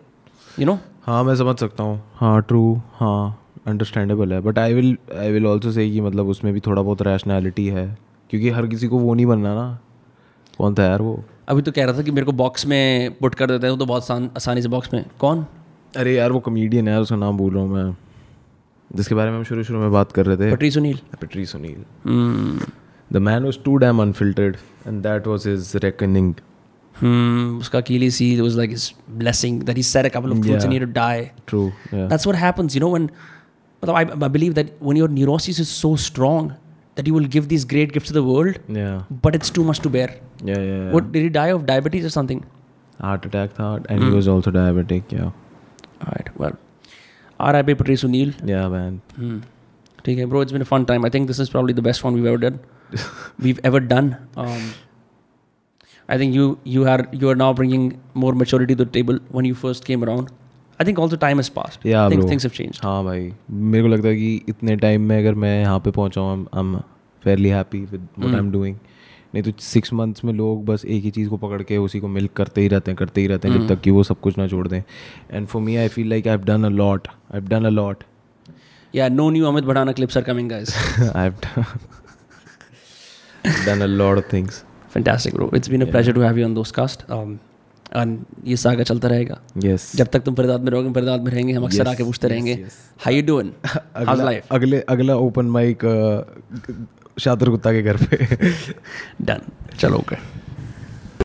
you know हाँ मैं समझ सकता हूँ हाँ ट्रू हाँ अंडरस्टैंडेबल है but I will I will also say कि मतलब उसमें भी थोड़ा बहुत रैशनैलिटी है क्योंकि हर किसी को वो नहीं बनना ना कौन था यार वो अभी तो कह रहा था कि मेरे को बॉक्स में पुट कर देते हैं तो बहुत आसान आसानी से बॉक्स में कौन अरे यार वो कमेडियन है उसका नाम भूल रहा हूँ मैं जिसके बारे में हम शुरू शुरू में बात कर रहे थे पटरी Sunil petri Sunil Hmm. The man was too damn unfiltered and that was his reckoning Hmm. उसका Achilles heel was like his blessing that he said a couple of truths and he had to die. True That's what happens, you know, when but I, I believe that when your neurosis is so strong that you will give these great gifts to the world. Yeah. But it's too much to bear. Yeah, yeah. yeah. What did he die of diabetes or something? Heart attack, thought, and mm. he hmm. was also diabetic. Yeah. All right. Well, R.I.P. Patrice O'Neill. Yeah, man. Mm. Okay, bro. It's been a fun time. I think this is probably the best one we've ever done. we've ever done. Um, I think you you are you are now bringing more maturity to the table when you first came around. I think also time has passed. Yeah, I think bro. things have changed. हाँ भाई मेरे को लगता है कि इतने time में अगर मैं यहाँ पे पहुँचा हूँ I am fairly happy with what I am doing नहीं तो सिक्स मंथ्स में लोग बस एक ही चीज़ को पकड़ के उसी को मिल्क करते ही रहते हैं करते ही रहते हैं जब तक कि वो सब कुछ ना छोड़ दें and for me I feel like I have done a lot I have done a lot Yeah, no new Amit Bhadana clips are coming, guys. I have done a lot of things Fantastic, bro. It's been a pleasure to have you on Dostcast. Um, ये saga चलता रहेगा। Yes. जब तक तुम फरीदाबाद में रहोगे फरीदाबाद में रहेंगे हम अक्सर Yes, आके पूछते yes, रहेंगे हाई हाउ यू डूइंग अगला लाइफ अगले अगला ओपन माइक शादर गुप्ता के घर पे। डन चलो ओके